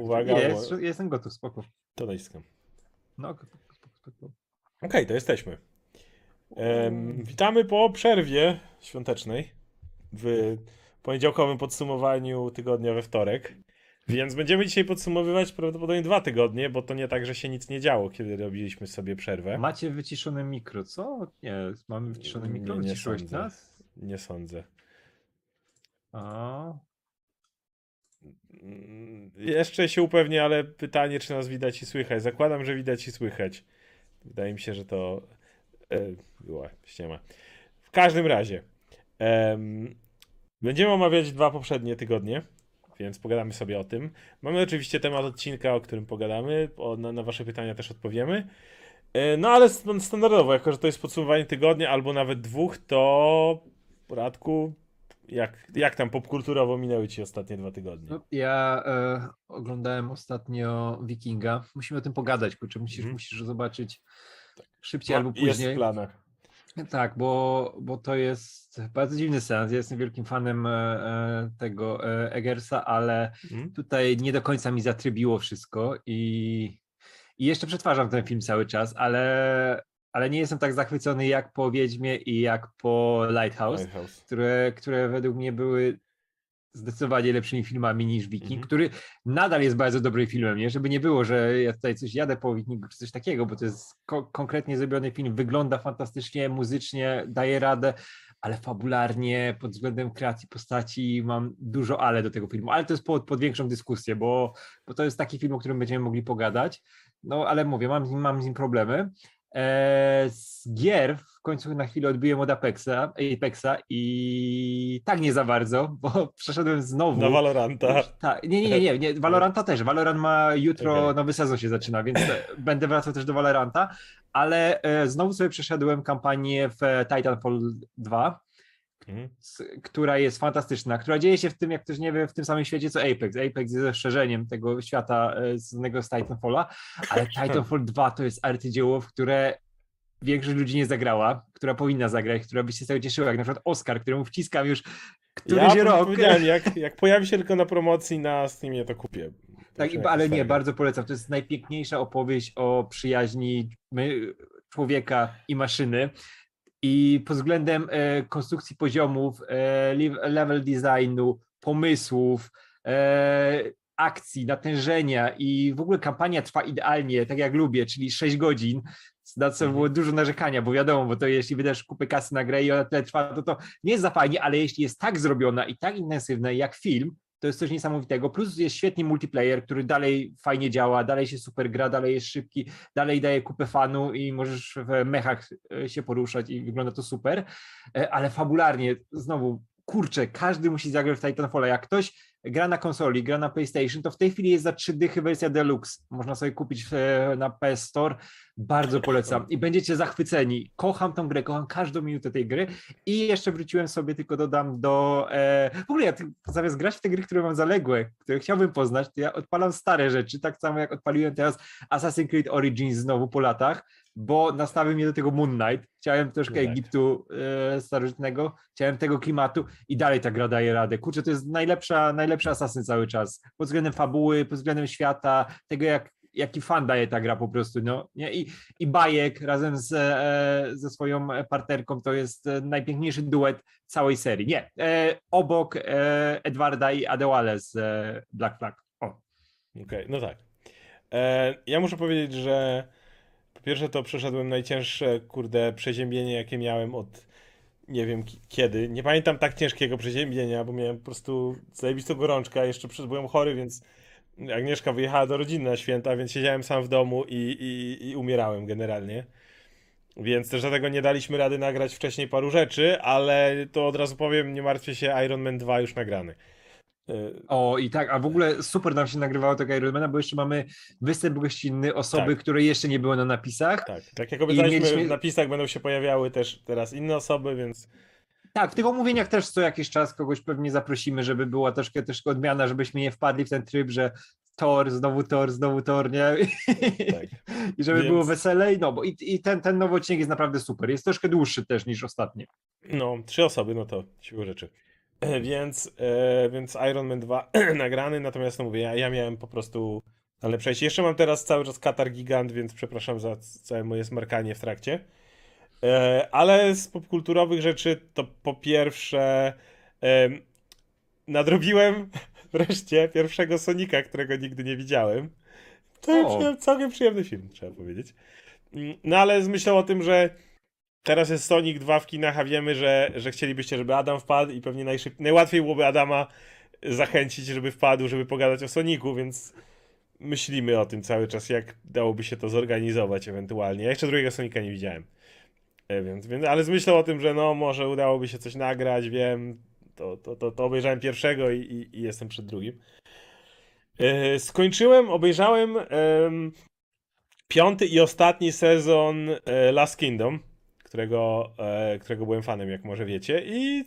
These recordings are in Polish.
Uwaga, nie, jest, jestem gotów, spoko. To naciskam. No. Okej, to jesteśmy. Em, witamy po przerwie świątecznej w poniedziałkowym podsumowaniu tygodnia we wtorek. Więc będziemy dzisiaj podsumowywać prawdopodobnie dwa tygodnie, bo to nie tak, że się nic nie działo, kiedy robiliśmy sobie przerwę. Macie wyciszone mikro, co? Nie, mamy wyciszone mikro, Nie, nie wyciszyłeś sądzę. nas? Nie sądzę. A, Jeszcze się upewnię, ale pytanie, czy nas widać i słychać. Zakładam, że widać i słychać. Wydaje mi się, że to e, była ściema. W każdym razie em, będziemy omawiać dwa poprzednie tygodnie, więc pogadamy sobie o tym. Mamy oczywiście temat odcinka, o którym pogadamy. O, na, na wasze pytania też odpowiemy. E, no ale st- standardowo, jako że to jest podsumowanie tygodnia albo nawet dwóch, to Radku, jak, jak tam popkulturowo minęły ci ostatnie dwa tygodnie? no, ja e, oglądałem ostatnio Wikinga. Musimy o tym pogadać, kurczę, musisz, Mhm. musisz zobaczyć szybciej albo Jest później. w planach. Tak, bo, bo to jest bardzo dziwny seans. Ja jestem wielkim fanem e, e, tego e, Eggersa, ale Mhm. tutaj nie do końca mi zatrybiło wszystko i, i jeszcze przetwarzam ten film cały czas, ale, ale nie jestem tak zachwycony jak po Wiedźmie i jak po Lighthouse, Lighthouse. które, które według mnie były zdecydowanie lepszymi filmami niż Wiking, Mhm. który nadal jest bardzo dobrym filmem, nie? Żeby nie było, że ja tutaj coś jadę po Wikingu czy coś takiego, bo to jest ko- konkretnie zrobiony film, wygląda fantastycznie, muzycznie, daje radę, ale fabularnie, pod względem kreacji postaci mam dużo ale do tego filmu, ale to jest pod, pod większą dyskusję, bo, bo to jest taki film, o którym będziemy mogli pogadać, no ale mówię, mam, mam z nim problemy. Eee, z gier w końcu na chwilę odbiłem od Apexa, Apexa i tak nie za bardzo, bo przeszedłem znowu. Na Valoranta. Tak, nie, nie, nie, nie, Valoranta też. Valorant ma jutro, Okej. nowy sezon się zaczyna, więc e, będę wracał też do Valoranta, ale e, znowu sobie przeszedłem kampanię w e, Titanfall 2, Mhm. która jest fantastyczna, która dzieje się w tym, jak ktoś nie wie, w tym samym świecie co Apex. Apex jest rozszerzeniem tego świata e, znanego z Titanfalla, ale Titanfall 2 to jest arcydzieło, w które większość ludzi nie zagrała, która powinna zagrać, która by się z tego cieszyła, jak na przykład Oscar, któremu wciskam już któryś ja rok. jak, jak pojawi się tylko na promocji na Steamie, to kupię. Tak, ale nie, bardzo polecam. To jest najpiękniejsza opowieść o przyjaźni my, człowieka i maszyny. I pod względem e, konstrukcji poziomów, e, level designu, pomysłów, e, akcji, natężenia i w ogóle kampania trwa idealnie, tak jak lubię, czyli 6 godzin, na co Mhm. było dużo narzekania, bo wiadomo, bo to jeśli wydasz kupę kasy na grę i ona tyle trwa, to to nie jest za fajnie, ale jeśli jest tak zrobiona i tak intensywna jak film, to jest coś niesamowitego. Plus jest świetny multiplayer, który dalej fajnie działa, dalej się super gra, dalej jest szybki, dalej daje kupę fanu i możesz w mechach e, się poruszać i wygląda to super. E, Ale fabularnie, znowu, kurczę, każdy musi zagrać w Titanfalla. Jak ktoś gra na konsoli, gra na PlayStation, to w tej chwili jest za trzy dychy wersja Deluxe. Można sobie kupić e, na PS Store. Bardzo polecam i będziecie zachwyceni. Kocham tą grę, kocham każdą minutę tej gry i jeszcze wróciłem sobie, tylko dodam do. E, w ogóle ja zamiast grać w te gry, które mam zaległe, które chciałbym poznać, to ja odpalam stare rzeczy, tak samo jak odpaliłem teraz Assassin's Creed Origins znowu po latach, bo nastawił mnie do tego Moon Knight. Chciałem troszkę Tak. Egiptu e, starożytnego, chciałem tego klimatu i dalej ta gra daje radę. Kurczę, to jest najlepsza, najlepsza Assassin cały czas. Pod względem fabuły, pod względem świata, tego jak jaki fan daje ta gra po prostu, no, nie? I, i Bajek razem z, e, ze swoją partnerką to jest e, najpiękniejszy duet całej serii. Nie, e, obok e, Edwarda i Adewale z e, Black Flag. Okej, no tak. Ja muszę powiedzieć, że pierwsze to przeszedłem najcięższe, kurde, przeziębienie, jakie miałem od nie wiem ki- kiedy. Nie pamiętam tak ciężkiego przeziębienia, bo miałem po prostu zajebistą gorączkę, jeszcze przed- byłem chory, więc Agnieszka wyjechała do rodziny na święta, więc siedziałem sam w domu i, i, i umierałem generalnie. Więc też dlatego nie daliśmy rady nagrać wcześniej paru rzeczy, ale to od razu powiem, nie martwcie się, Iron Man 2 już nagrany. O i tak, a w ogóle super nam się nagrywało tego Ironmana, bo jeszcze mamy występ gościnny, osoby, Tak. które jeszcze nie były na napisach. Tak, tak jak obiecaliśmy, mieliśmy- w napisach będą się pojawiały też teraz inne osoby, więc Tak, w tych omówieniach też co jakiś czas kogoś pewnie zaprosimy, żeby była troszkę, troszkę odmiana, żebyśmy nie wpadli w ten tryb, że Tor, znowu Tor, znowu Tor, nie? tak. I żeby Więc- było weselej, no bo i, i ten, ten nowy odcinek jest naprawdę super. Jest troszkę dłuższy też niż ostatni. No, trzy osoby, no to siłą rzeczy. Więc, e, więc Iron Man 2 nagrany, natomiast no mówię, ja, ja miałem po prostu ale przejście. Jeszcze mam teraz cały czas katar gigant, więc przepraszam za całe moje smarkanie w trakcie. E, ale z popkulturowych rzeczy to po pierwsze e, nadrobiłem wreszcie pierwszego Sonika, którego nigdy nie widziałem. To całkiem, całkiem przyjemny film, trzeba powiedzieć. Mm, No ale z myślą o tym, że teraz jest Sonic 2 w kinach, a wiemy, że, że chcielibyście, żeby Adam wpadł i pewnie najszyb... najłatwiej byłoby Adama zachęcić, żeby wpadł, żeby pogadać o Soniku, więc myślimy o tym cały czas, jak dałoby się to zorganizować ewentualnie. Ja jeszcze drugiego Sonika nie widziałem. E, Więc, więc, ale z myślą o tym, że no może udałoby się coś nagrać, wiem, to, to, to, to obejrzałem pierwszego i, i, i jestem przed drugim. E, skończyłem, obejrzałem em, piąty i ostatni sezon e, Last Kingdom, którego, e, którego byłem fanem, jak może wiecie, i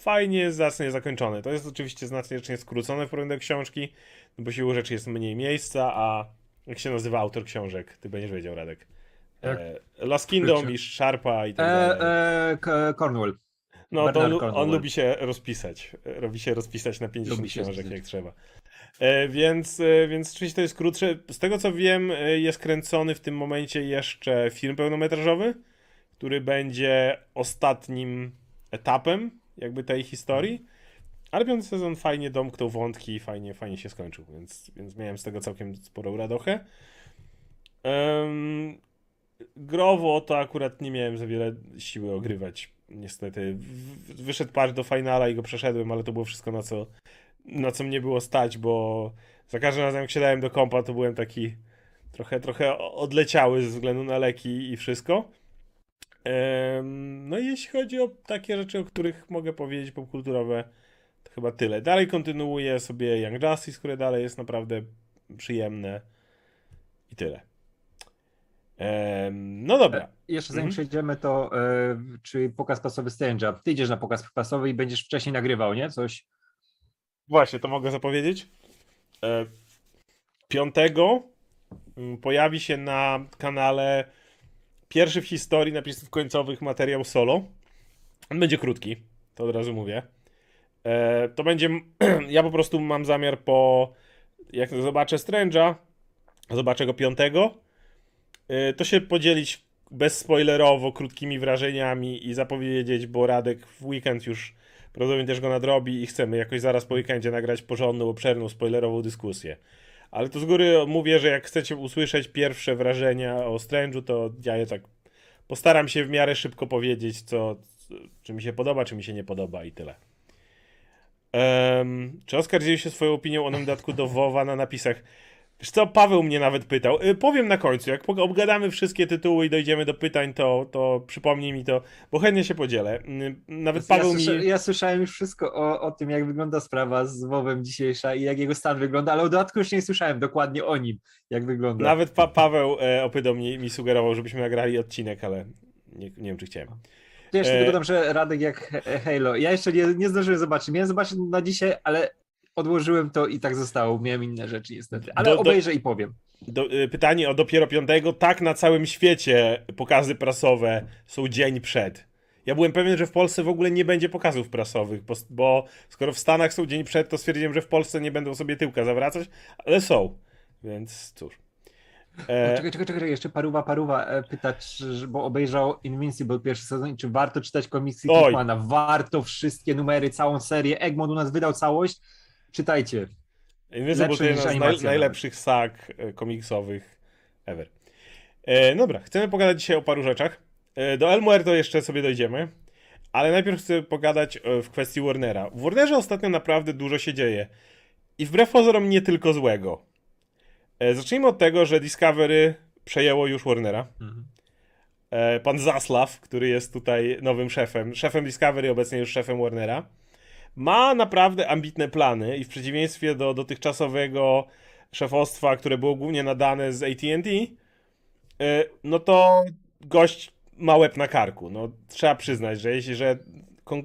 fajnie, zacnie zakończony. To jest oczywiście znacznie skrócone w porównaniu do książki, no bo siłą rzeczy jest mniej miejsca, a jak się nazywa autor książek? Ty będziesz wiedział, Radek. Jak? E, Last Kingdom i Sharpa i tak E, dalej. e, K- Cornwall. No to on, on lubi się rozpisać. E, Robi się rozpisać na 50 Lubi się książek jak trzeba. E, więc, e, więc oczywiście to jest krótsze. Z tego co wiem, e, jest kręcony w tym momencie jeszcze film pełnometrażowy, który będzie ostatnim etapem jakby tej historii. Ale piąty sezon fajnie domknął wątki i fajnie, fajnie się skończył, więc, więc miałem z tego całkiem sporą radochę. Em, growo to akurat nie miałem za wiele siły ogrywać. Niestety. Wyszedł patch do finala i go przeszedłem, ale to było wszystko na co, na co mnie było stać, bo za każdym razem jak siadałem do kompa, to byłem taki trochę, trochę odleciały ze względu na leki i wszystko. No i jeśli chodzi o takie rzeczy, o których mogę powiedzieć popkulturowe, to chyba tyle. Dalej kontynuuję sobie Young Justice, które dalej jest naprawdę przyjemne i tyle. No dobra. Jeszcze zanim Mhm. przejdziemy, to e, czy pokaz prasowy Strange'a? Ty idziesz na pokaz prasowy i będziesz wcześniej nagrywał, nie? Coś. Właśnie, to mogę zapowiedzieć. E, Piątego mm, pojawi się na kanale pierwszy w historii napisów końcowych materiał solo. On będzie krótki, to od razu mówię. E, To będzie. Ja po prostu mam zamiar po. Jak zobaczę Strange'a, zobaczę go piątego, e, to się podzielić bezspoilerowo, krótkimi wrażeniami i zapowiedzieć, bo Radek w weekend już prawdopodobnie też go nadrobi i chcemy jakoś zaraz po weekendzie nagrać porządną, obszerną, spoilerową dyskusję. Ale to z góry mówię, że jak chcecie usłyszeć pierwsze wrażenia o Strange'u, to ja je tak postaram się w miarę szybko powiedzieć, co, czy mi się podoba, czy mi się nie podoba i tyle. Em, czy Oskar dzieli się swoją opinią o dodatku do WoWa na napisach? Wiesz co, Paweł mnie nawet pytał. Y, powiem na końcu, jak obgadamy wszystkie tytuły i dojdziemy do pytań, to, to przypomnij mi to, bo chętnie się podzielę. Y, Nawet Paweł ja, mi... słysza, ja słyszałem już wszystko o, o tym, jak wygląda sprawa z WoWem dzisiejsza i jak jego stan wygląda, ale o dodatku już nie słyszałem dokładnie o nim, jak wygląda. Nawet pa Paweł e, opytał mi, mi sugerował, żebyśmy nagrali odcinek, ale nie, nie wiem, czy chciałem. To jeszcze e- tylko dodam, że Radek jak Halo. Ja jeszcze nie, nie zdążyłem zobaczyć. Miałem zobaczyć na dzisiaj, ale odłożyłem to i tak zostało. Miałem inne rzeczy niestety. Ale Do- do- obejrzę i powiem. Do, y, pytanie o dopiero piątego. Tak, na całym świecie pokazy prasowe są dzień przed. Ja byłem pewien, że w Polsce w ogóle nie będzie pokazów prasowych, bo, bo skoro w Stanach są dzień przed, to stwierdziłem, że w Polsce nie będą sobie tyłka zawracać, ale są. Więc cóż. E, Czekaj, czekaj, czekaj, jeszcze Paruwa Paruwa e, pyta, czy, bo obejrzał Invincible pierwszy sezon czy warto czytać komiksy Oj. Kickmana. Warto wszystkie numery, całą serię. Egmont u nas wydał całość. Czytajcie. Invincible to niż z najlepszych sag e, komiksowych ever. E, dobra, chcemy pogadać dzisiaj o paru rzeczach. E, do Elmuer to jeszcze sobie dojdziemy, ale najpierw chcę pogadać e, w kwestii Warnera. W Warnerze ostatnio naprawdę dużo się dzieje i wbrew pozorom nie tylko złego. E, zacznijmy od tego, że Discovery przejęło już Warnera. E, pan Zaslav, który jest tutaj nowym szefem, szefem Discovery, obecnie już szefem Warnera, ma naprawdę ambitne plany i w przeciwieństwie do dotychczasowego szefostwa, które było głównie nadane z AT&T, e, no to gość ma łeb na karku. No, trzeba przyznać, że jeśli, że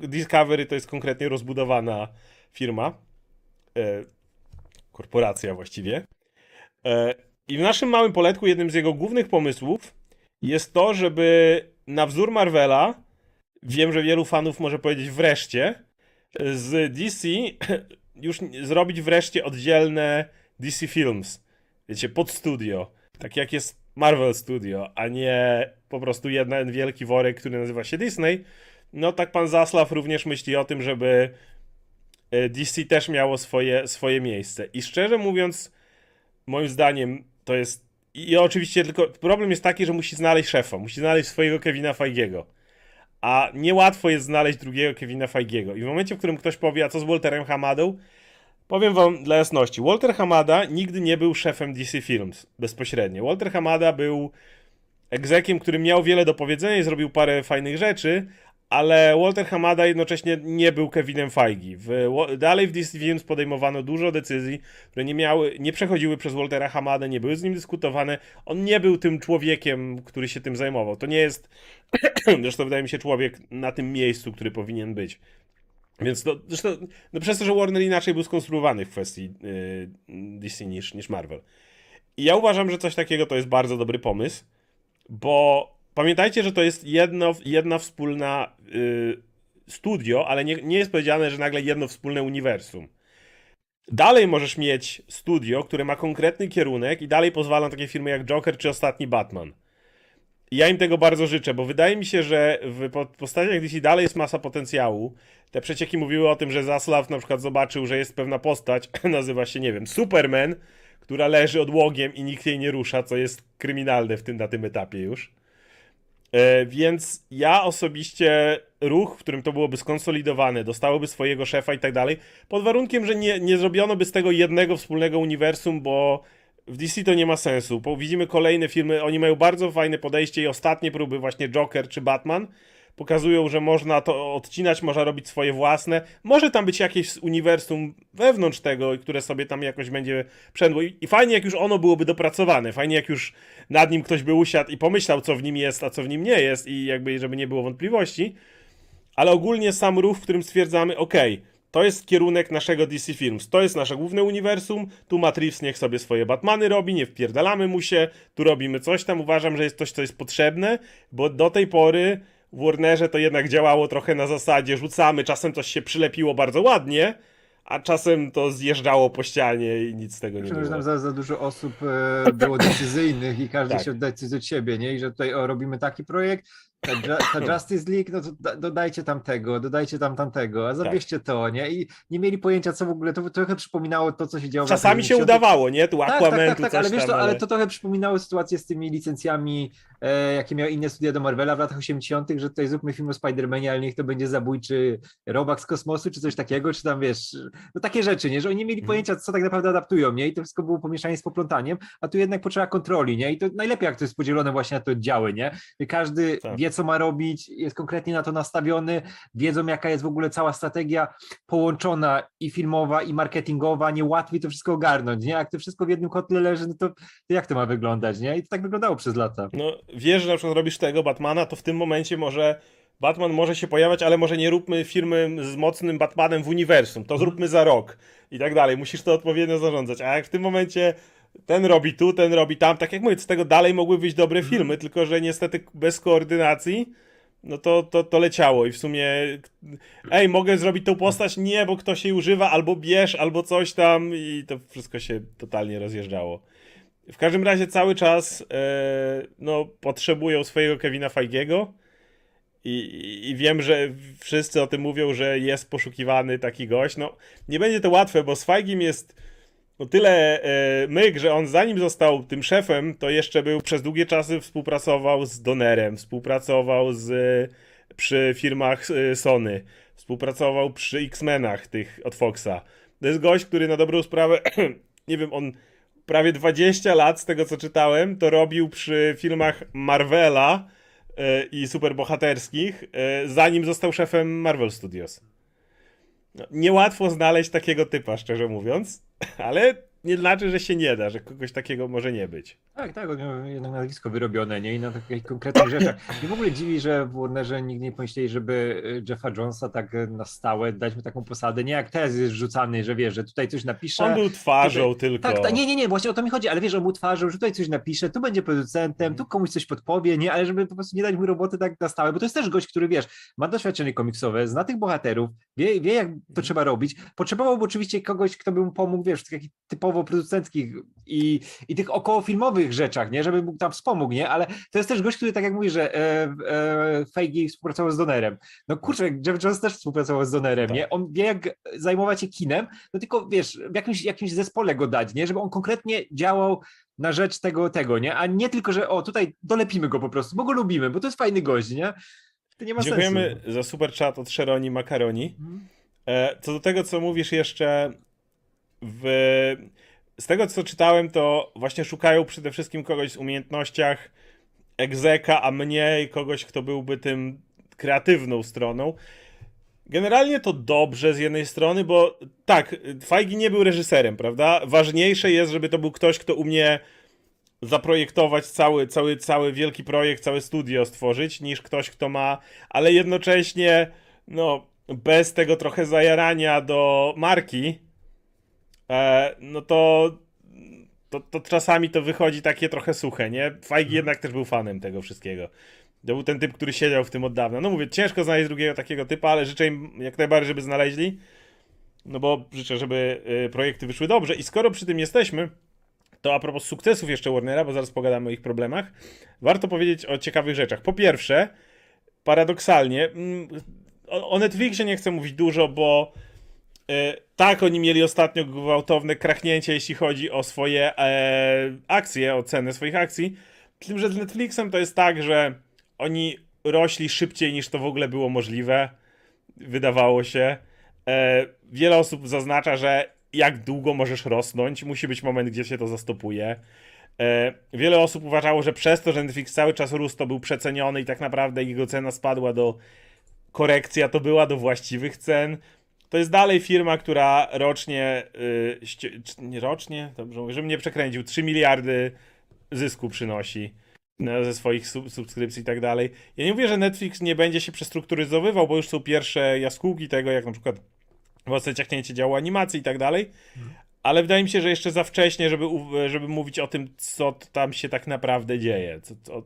Discovery to jest konkretnie rozbudowana firma, e, korporacja właściwie, e, i w naszym małym poletku jednym z jego głównych pomysłów jest to, żeby na wzór Marvela, wiem, że wielu fanów może powiedzieć wreszcie, z DC już zrobić wreszcie oddzielne DC Films. Wiecie, pod studio. Tak jak jest Marvel Studio, a nie po prostu jeden wielki worek, który nazywa się Disney. No tak pan Zaslaw również myśli o tym, żeby e, DC też miało swoje, swoje miejsce. I szczerze mówiąc, moim zdaniem to jest. I oczywiście tylko problem jest taki, że musi znaleźć szefa, musi znaleźć swojego Kevina Feigiego. A niełatwo jest znaleźć drugiego Kevina Feigiego. I w momencie, w którym ktoś powie, a co z Walterem Hamadą, powiem wam dla jasności, Walter Hamada nigdy nie był szefem DC Films bezpośrednio. Walter Hamada był egzekiem, który miał wiele do powiedzenia i zrobił parę fajnych rzeczy, ale Walter Hamada jednocześnie nie był Kevinem Feige. W, dalej w DC Films podejmowano dużo decyzji, które nie, miały, nie przechodziły przez Waltera Hamadę, nie były z nim dyskutowane. On nie był tym człowiekiem, który się tym zajmował. To nie jest, zresztą wydaje mi się, człowiek na tym miejscu, który powinien być. Więc to, zresztą, no przez to, że Warner inaczej był skonstruowany w kwestii yy, DC niż, niż Marvel. I ja uważam, że coś takiego to jest bardzo dobry pomysł, bo pamiętajcie, że to jest jedno, jedna wspólna yy, studio, ale nie, nie jest powiedziane, że nagle jedno wspólne uniwersum. Dalej możesz mieć studio, które ma konkretny kierunek i dalej pozwala na takie firmy jak Joker czy ostatni Batman. Ja im tego bardzo życzę, bo wydaje mi się, że w postaciach DC dalej jest masa potencjału. Te przecieki mówiły o tym, że Zaslav na przykład zobaczył, że jest pewna postać, nazywa się, nie wiem, Superman, która leży odłogiem i nikt jej nie rusza, co jest kryminalne w tym na tym etapie już. E, więc ja osobiście ruch, w którym to byłoby skonsolidowane, dostałoby swojego szefa i tak dalej, pod warunkiem, że nie, nie zrobiono by z tego jednego wspólnego uniwersum, bo w DC to nie ma sensu. Bo widzimy kolejne filmy, oni mają bardzo fajne podejście i ostatnie próby, właśnie Joker czy Batman, pokazują, że można to odcinać, można robić swoje własne. Może tam być jakieś uniwersum wewnątrz tego, które sobie tam jakoś będzie przędło. I, fajnie, jak już ono byłoby dopracowane. Fajnie, jak już nad nim ktoś by usiadł i pomyślał, co w nim jest, a co w nim nie jest, i jakby, żeby nie było wątpliwości. Ale ogólnie sam ruch, w którym stwierdzamy, ok, to jest kierunek naszego DC Films, to jest nasze główne uniwersum, tu Matrix niech sobie swoje Batmany robi, nie wpierdalamy mu się, tu robimy coś tam, uważam, że jest coś, co jest potrzebne, bo do tej pory w Warnerze to jednak działało trochę na zasadzie rzucamy, czasem coś się przylepiło bardzo ładnie, a czasem to zjeżdżało po ścianie i nic z tego nie było. tam za, za dużo osób e, było decyzyjnych i każdy Tak. się decyduje od siebie, nie? I że tutaj o, robimy taki projekt, ta, ta Justice League, no to da- dodajcie tam tego, dodajcie tam tamtego, a Tak. zabierzcie to, nie? I nie mieli pojęcia, co w ogóle, to trochę przypominało to, co się działo Czasami się 90. udawało, nie? Tu Tak, Aquaman, tak, tak, tak, ale wiesz, tam, to, ale to trochę przypominało sytuację z tymi licencjami, e, jakie miały inne studia do Marvela w latach 80., że tutaj zróbmy film o Spider-Manie, ale niech to będzie zabójczy robak z kosmosu, czy coś takiego, czy tam wiesz, no takie rzeczy, nie? Że oni nie mieli Mhm. pojęcia, co tak naprawdę adaptują, nie? I to wszystko było pomieszanie z poplątaniem, a tu jednak potrzeba kontroli, nie? I to najlepiej, jak to jest podzielone właśnie na te oddziały, nie? Każdy Tak. wie, co ma robić, jest konkretnie na to nastawiony, wiedzą, jaka jest w ogóle cała strategia połączona i filmowa, i marketingowa, nie łatwiej to wszystko ogarnąć, nie? Jak to wszystko w jednym kotle leży, no to, to jak to ma wyglądać, nie? I to tak wyglądało przez lata. No, wiesz, że na przykład robisz tego Batmana, to w tym momencie może Batman może się pojawiać, ale może nie róbmy firmy z mocnym Batmanem w uniwersum, to zróbmy za rok i tak dalej. Musisz to odpowiednio zarządzać. A jak w tym momencie ten robi tu, ten robi tam, tak jak mówię, z tego dalej mogły wyjść dobre filmy, tylko że niestety bez koordynacji no to, to, to leciało i w sumie ej, mogę zrobić tą postać? Nie, bo ktoś jej używa, albo bierz, albo coś tam i to wszystko się totalnie rozjeżdżało. W każdym razie cały czas e, no, potrzebują swojego Kevina Feigiego i, i, i wiem, że wszyscy o tym mówią, że jest poszukiwany taki gość. No, nie będzie to łatwe, bo z Feigim jest no, tyle e, myk, że on zanim został tym szefem, to jeszcze był przez długie czasy współpracował z Donerem, współpracował z, przy firmach e, Sony, współpracował przy X-Menach tych od Foxa. To jest gość, który na dobrą sprawę, nie wiem, on prawie 20 lat z tego co czytałem, to robił przy filmach Marvela e, i superbohaterskich, e, zanim został szefem Marvel Studios. No, niełatwo znaleźć takiego typa, szczerze mówiąc, ale nie znaczy, że się nie da, że kogoś takiego może nie być. Tak, tak, on miał jednak nazwisko wyrobione, nie? I na takich konkretnych rzeczach. I w ogóle dziwi, że Warnerze nigdy nie pomyśleli, żeby y, Jeffa Jonesa tak y, na stałe dać mu taką posadę. Nie jak teraz jest rzucany, że wiesz, że tutaj coś napisze. On był twarzą tutaj- tylko. Tak, tak, nie, nie, nie, właśnie o to mi chodzi, ale wiesz, on mu twarzą, że tutaj coś napisze, tu będzie producentem, tu komuś coś podpowie, nie, ale żeby po prostu nie dać mu roboty tak na stałe, bo to jest też gość, który wiesz, ma doświadczenie komiksowe, zna tych bohaterów, wie, wie jak to trzeba robić. Potrzebował oczywiście kogoś, kto by mu pomógł, wiesz, w takich typowo producenckich i, i tych okołofilmowych rzeczach, nie, żeby mu tam wspomógł, nie, ale to jest też gość, który tak jak mówi, że e, e, Feige współpracował z Donerem. No kurczę, Jeff Jones też współpracował z Donerem, Tak. nie? On wie jak zajmować się kinem, no tylko wiesz, w jakimś, jakimś zespole go dać, nie? Żeby on konkretnie działał na rzecz tego, tego, nie? A nie tylko, że o, tutaj dolepimy go po prostu, bo go lubimy, bo to jest fajny gość, nie? To nie ma Dziękujemy sensu. za super chat od Sheroni Makaroni. Mhm. E, Co do tego, co mówisz jeszcze w... Z tego, co czytałem, to właśnie szukają przede wszystkim kogoś z umiejętnościach egzeka, a mniej kogoś, kto byłby tym kreatywną stroną. Generalnie to dobrze z jednej strony, bo tak, Fajgi nie był reżyserem, prawda? Ważniejsze jest, żeby to był ktoś, kto umie zaprojektować cały, cały, cały wielki projekt, całe studio stworzyć, niż ktoś, kto ma, ale jednocześnie, no, bez tego trochę zajarania do marki, no to, to, to czasami to wychodzi takie trochę suche, nie? Fajgi jednak też był fanem tego wszystkiego. To był ten typ, który siedział w tym od dawna. No mówię, ciężko znaleźć drugiego takiego typa, ale życzę im jak najbardziej, żeby znaleźli. No bo życzę, żeby y, projekty wyszły dobrze. I skoro przy tym jesteśmy, to a propos sukcesów jeszcze Warnera, bo zaraz pogadamy o ich problemach, warto powiedzieć o ciekawych rzeczach. Po pierwsze, paradoksalnie, mm, o, Netflixie nie chcę mówić dużo, bo e, tak, oni mieli ostatnio gwałtowne krachnięcie, jeśli chodzi o swoje e, akcje, o cenę swoich akcji. Tym, że z Netflixem to jest tak, że oni rośli szybciej niż to w ogóle było możliwe. Wydawało się. E, wiele osób zaznacza, że jak długo możesz rosnąć, musi być moment, gdzie się to zastopuje. E, wiele osób uważało, że przez to, że Netflix cały czas rósł, to był przeceniony i tak naprawdę jego cena spadła do korekcja to była do właściwych cen. To jest dalej firma, która rocznie, y, nie rocznie, dobrze mówię, żebym nie przekręcił, 3 miliardy zysku przynosi no, ze swoich sub- subskrypcji i tak dalej. Ja nie mówię, że Netflix nie będzie się przestrukturyzowywał, bo już są pierwsze jaskółki tego, jak na przykład mocne ciachnięcie działu animacji i tak dalej, ale wydaje mi się, że jeszcze za wcześnie, żeby, żeby mówić o tym, co tam się tak naprawdę dzieje. Co, co...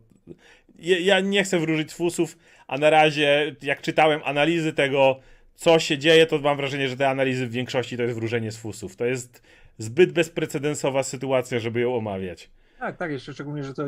Ja- nie chcę wróżyć fusów, a na razie, jak czytałem analizy tego, co się dzieje, to mam wrażenie, że te analizy w większości to jest wróżenie z fusów. To jest zbyt bezprecedensowa sytuacja, żeby ją omawiać. Tak, tak, jeszcze szczególnie, że to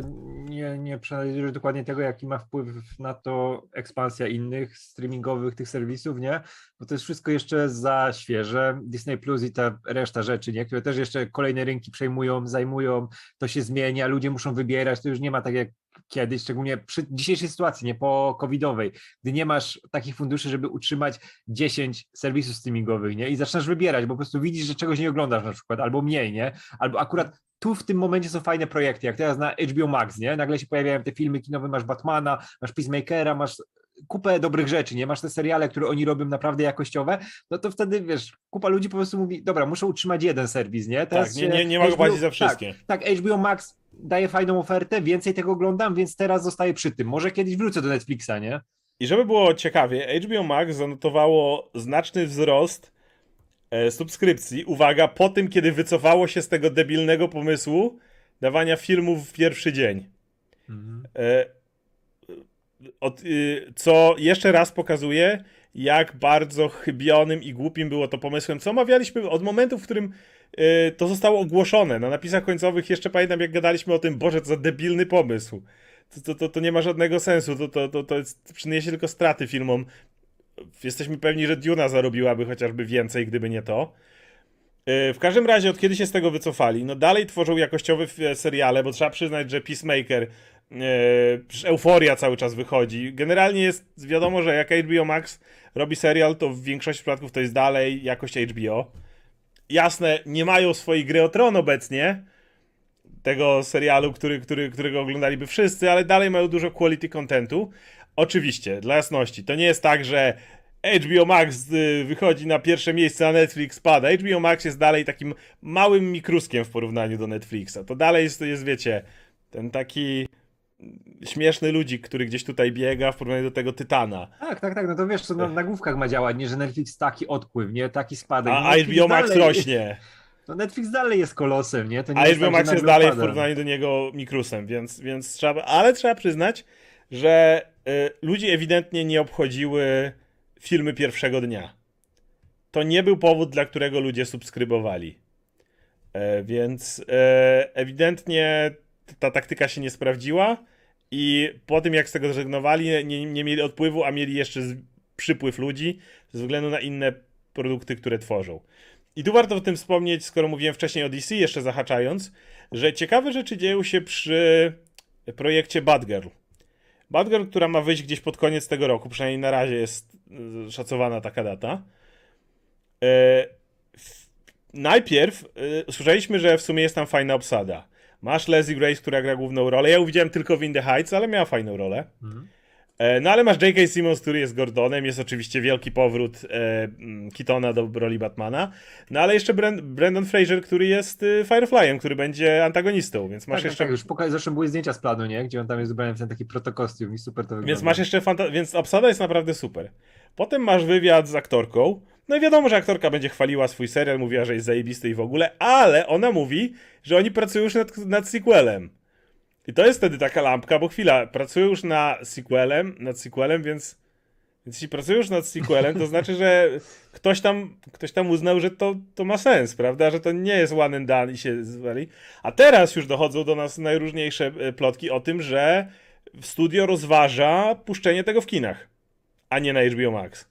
nie, nie przeanalizujesz dokładnie tego, jaki ma wpływ na to ekspansja innych streamingowych tych serwisów, nie? Bo to jest wszystko jeszcze za świeże. Disney Plus i ta reszta rzeczy, nie? Które też jeszcze kolejne rynki przejmują, zajmują, to się zmienia, ludzie muszą wybierać, to już nie ma tak jak kiedyś, szczególnie przy dzisiejszej sytuacji, nie po covidowej, gdy nie masz takich funduszy, żeby utrzymać 10 serwisów streamingowych, nie? I zaczynasz wybierać, bo po prostu widzisz, że czegoś nie oglądasz na przykład, albo mniej, nie? Albo akurat tu w tym momencie są fajne projekty, jak teraz na HBO Max, nie? Nagle się pojawiają te filmy kinowe, masz Batmana, masz Peacemakera, masz kupę dobrych rzeczy, nie? Masz te seriale, które oni robią naprawdę jakościowe, no to wtedy, wiesz, kupa ludzi po prostu mówi, dobra, muszę utrzymać jeden serwis, nie? Tak, nie, nie, nie mogę płacić za wszystkie. Tak, tak, HBO Max daje fajną ofertę, więcej tego oglądam, więc teraz zostaję przy tym. Może kiedyś wrócę do Netflixa, nie? I żeby było ciekawie, HBO Max zanotowało znaczny wzrost e, subskrypcji. Uwaga, po tym, kiedy wycofało się z tego debilnego pomysłu dawania filmów w pierwszy dzień. E, od, y, co jeszcze raz pokazuje, jak bardzo chybionym i głupim było to pomysłem, co omawialiśmy od momentu, w którym to zostało ogłoszone. Na napisach końcowych jeszcze pamiętam, jak gadaliśmy o tym, Boże, co za debilny pomysł. To, to, to, to nie ma żadnego sensu, to, to, to, to jest, przyniesie tylko straty filmom. Jesteśmy pewni, że Duna zarobiłaby chociażby więcej, gdyby nie to. Y, W każdym razie, od kiedy się z tego wycofali, no dalej tworzą jakościowe seriale, bo trzeba przyznać, że Peacemaker, przecież Euforia cały czas wychodzi. Generalnie jest wiadomo, że jak HBO Max robi serial, to w większości przypadków to jest dalej jakość HBO. Jasne, nie mają swojej gry o tron obecnie, tego serialu, który, który, którego oglądaliby wszyscy, ale dalej mają dużo quality contentu. Oczywiście, dla jasności, to nie jest tak, że HBO Max y, wychodzi na pierwsze miejsce, a Netflix pada. HBO Max jest dalej takim małym mikruskiem w porównaniu do Netflixa. To dalej jest, jest wiecie, ten taki śmieszny ludzik, który gdzieś tutaj biega w porównaniu do tego Tytana. Tak, tak, tak, no to wiesz, to na nagłówkach ma działać, nie, że Netflix taki odpływ, nie, taki spadek. A No, Netflix HBO Max dalej- rośnie. No Netflix dalej jest kolosem, nie? Nie A jest HBO tak, Max jest dalej w pada. porównaniu do niego mikrusem, więc, więc trzeba, ale trzeba przyznać, że y, ludzi ewidentnie nie obchodziły filmy pierwszego dnia. To nie był powód, dla którego ludzie subskrybowali. E, więc e, ewidentnie ta taktyka się nie sprawdziła i po tym jak z tego zrezygnowali, nie, nie mieli odpływu, a mieli jeszcze z, przypływ ludzi ze względu na inne produkty, które tworzą. I tu warto o tym wspomnieć, skoro mówiłem wcześniej o DC, jeszcze zahaczając, że ciekawe rzeczy dzieją się przy projekcie Batgirl. Batgirl, która ma wyjść gdzieś pod koniec tego roku, przynajmniej na razie jest y, szacowana taka data. E, najpierw y, usłyszeliśmy, że w sumie jest tam fajna obsada. Masz Leslie Grace, która gra główną rolę. Ja widziałem tylko w In the Heights, ale miała fajną rolę. Mhm. E, No ale masz J.K. Simmons, który jest Gordonem, jest oczywiście wielki powrót e, mm, Keatona do roli Batmana, no ale jeszcze Bren- Brandon Fraser, który jest y, Fireflyem, który będzie antagonistą, więc masz tak, jeszcze... tak, tak, już poka- zresztą były zdjęcia z planu, nie? Gdzie on tam jest ubrany w ten taki protokostium i super to wygląda. Więc masz jeszcze fanta- więc obsada jest naprawdę super. Potem masz wywiad z aktorką. No i wiadomo, że aktorka będzie chwaliła swój serial, mówiła, że jest zajebisty i w ogóle, ale ona mówi, że oni pracują już nad, nad sequelem. I to jest wtedy taka lampka, bo chwila, pracują już na sequelem, nad sequelem, więc, więc jeśli już nad sequelem, to znaczy, że ktoś tam, ktoś tam uznał, że to, to ma sens, prawda? Że to nie jest one and done i się zwali. A teraz już dochodzą do nas najróżniejsze e, plotki o tym, że studio rozważa puszczenie tego w kinach, a nie na HBO Max.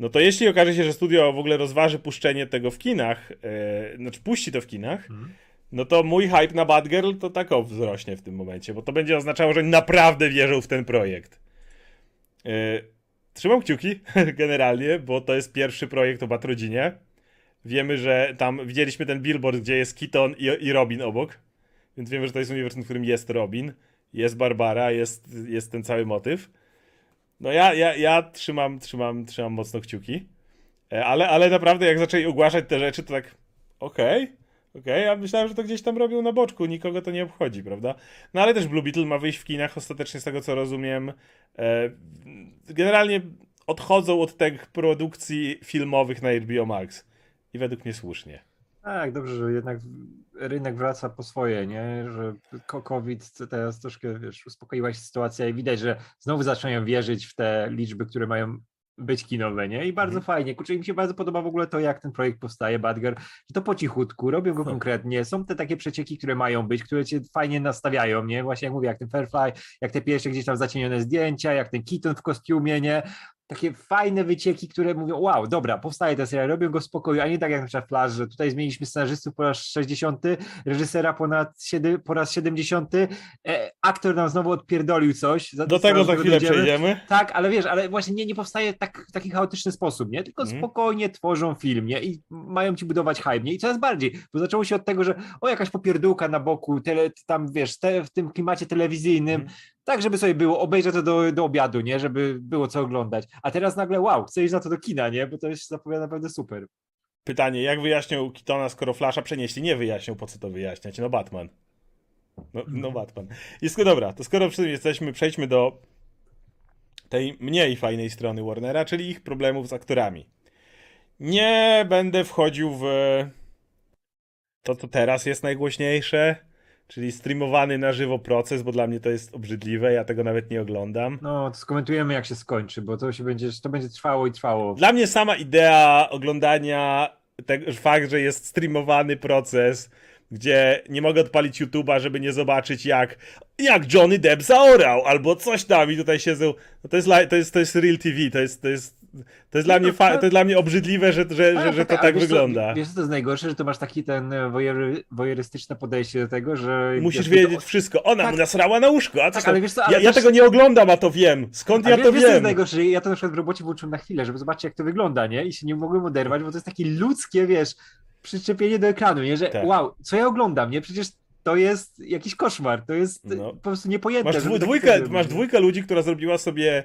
No to jeśli okaże się, że studio w ogóle rozważy puszczenie tego w kinach, e, znaczy puści to w kinach, Mhm. no to mój hype na Batgirl to tak o wzrośnie w tym momencie, bo to będzie oznaczało, że naprawdę wierzą w ten projekt. E, trzymam kciuki generalnie, bo to jest pierwszy projekt o Batrodzinie. Wiemy, że tam widzieliśmy ten billboard, gdzie jest Keaton i, i Robin obok, więc wiemy, że to jest uniwersum, w którym jest Robin, jest Barbara, jest, jest ten cały motyw. No ja, ja, ja trzymam, trzymam, trzymam mocno kciuki. E, Ale, ale naprawdę jak zaczęli ogłaszać te rzeczy, to tak okej, okej, ja myślałem, że to gdzieś tam robią na boczku, nikogo to nie obchodzi, prawda? No ale też Blue Beetle ma wyjść w kinach ostatecznie z tego co rozumiem. E, Generalnie odchodzą od tych produkcji filmowych na HBO Max. I według mnie słusznie. Tak, dobrze, że jednak rynek wraca po swoje, nie? Że COVID teraz troszkę, wiesz, uspokoiła się sytuacja i widać, że znowu zaczynają wierzyć w te liczby, które mają być kinowe, nie? I bardzo Mhm. fajnie. Kurczę, mi się bardzo podoba w ogóle to, jak ten projekt powstaje, Badger, że to po cichutku, robią go konkretnie, są te takie przecieki, które mają być, które cię fajnie nastawiają, nie? Właśnie jak mówię, jak ten Fairfly, jak te pierwsze gdzieś tam zacienione zdjęcia, jak ten Keaton w kostiumie, nie? Takie fajne wycieki, które mówią, wow, dobra, powstaje ten serial, robią go w spokoju, a nie tak jak na przykład Flash, że tutaj zmieniliśmy scenarzystów po raz 60, reżysera ponad siedy, po raz 70, e, aktor nam znowu odpierdolił coś. Do tego za chwilę dojdziemy. przejdziemy. Tak, ale wiesz, ale właśnie nie, nie powstaje tak, w taki chaotyczny sposób, nie? Tylko Mhm. spokojnie tworzą film, nie? I mają ci budować hype, nie? I coraz bardziej, bo zaczęło się od tego, że o, jakaś popierdółka na boku, tele, tam wiesz, te, w tym klimacie telewizyjnym, Mhm. Tak, żeby sobie było, obejrzeć to do, do obiadu, nie? Żeby było co oglądać. A teraz nagle, wow, chcę iść na to do kina, nie? Bo to się zapowiada naprawdę super. Pytanie, jak wyjaśnią Kitona, skoro Flasha przenieśli? Nie wyjaśnią, po co to wyjaśniać? No Batman. No, no Batman. I sk- dobra, to skoro przy tym jesteśmy, przejdźmy do tej mniej fajnej strony Warnera, czyli ich problemów z aktorami. Nie będę wchodził w to, co teraz jest najgłośniejsze, czyli streamowany na żywo proces, bo dla mnie to jest obrzydliwe, ja tego nawet nie oglądam. No, to skomentujemy, jak się skończy, bo to się będzie, to będzie trwało i trwało. Dla mnie sama idea oglądania tego, fakt, że jest streamowany proces, gdzie nie mogę odpalić YouTube'a, żeby nie zobaczyć jak, jak Johnny Depp zaorał, albo coś tam i tutaj siedzą, no to jest, to jest, to jest Real TV, to jest, to jest, to jest, dla, mnie fa- to jest dla mnie obrzydliwe, że, że, że, że to a tak wiesz co- wygląda. Wiesz, co to jest najgorsze, że to masz taki ten e, wojery, wojerystyczne podejście do tego, że... Musisz wiesz, wiedzieć wszystko. Ona Tak. mu nasrała na łóżko, a co Tak, ale wiesz co, ale ja, ja tego nie oglądam, a to wiem. Skąd Ale ja to wiesz, co jest wiem? najgorsze, ja to na przykład w robocie włączyłem na chwilę, żeby zobaczyć, jak to wygląda, nie? I się nie mogłem oderwać, bo to jest takie ludzkie, wiesz, przyczepienie do ekranu, nie? Że Tak. wow, co ja oglądam, nie? Przecież to jest jakiś koszmar, to jest No. po prostu niepojęte. Masz, tak dwójkę, masz dwójkę ludzi, która zrobiła sobie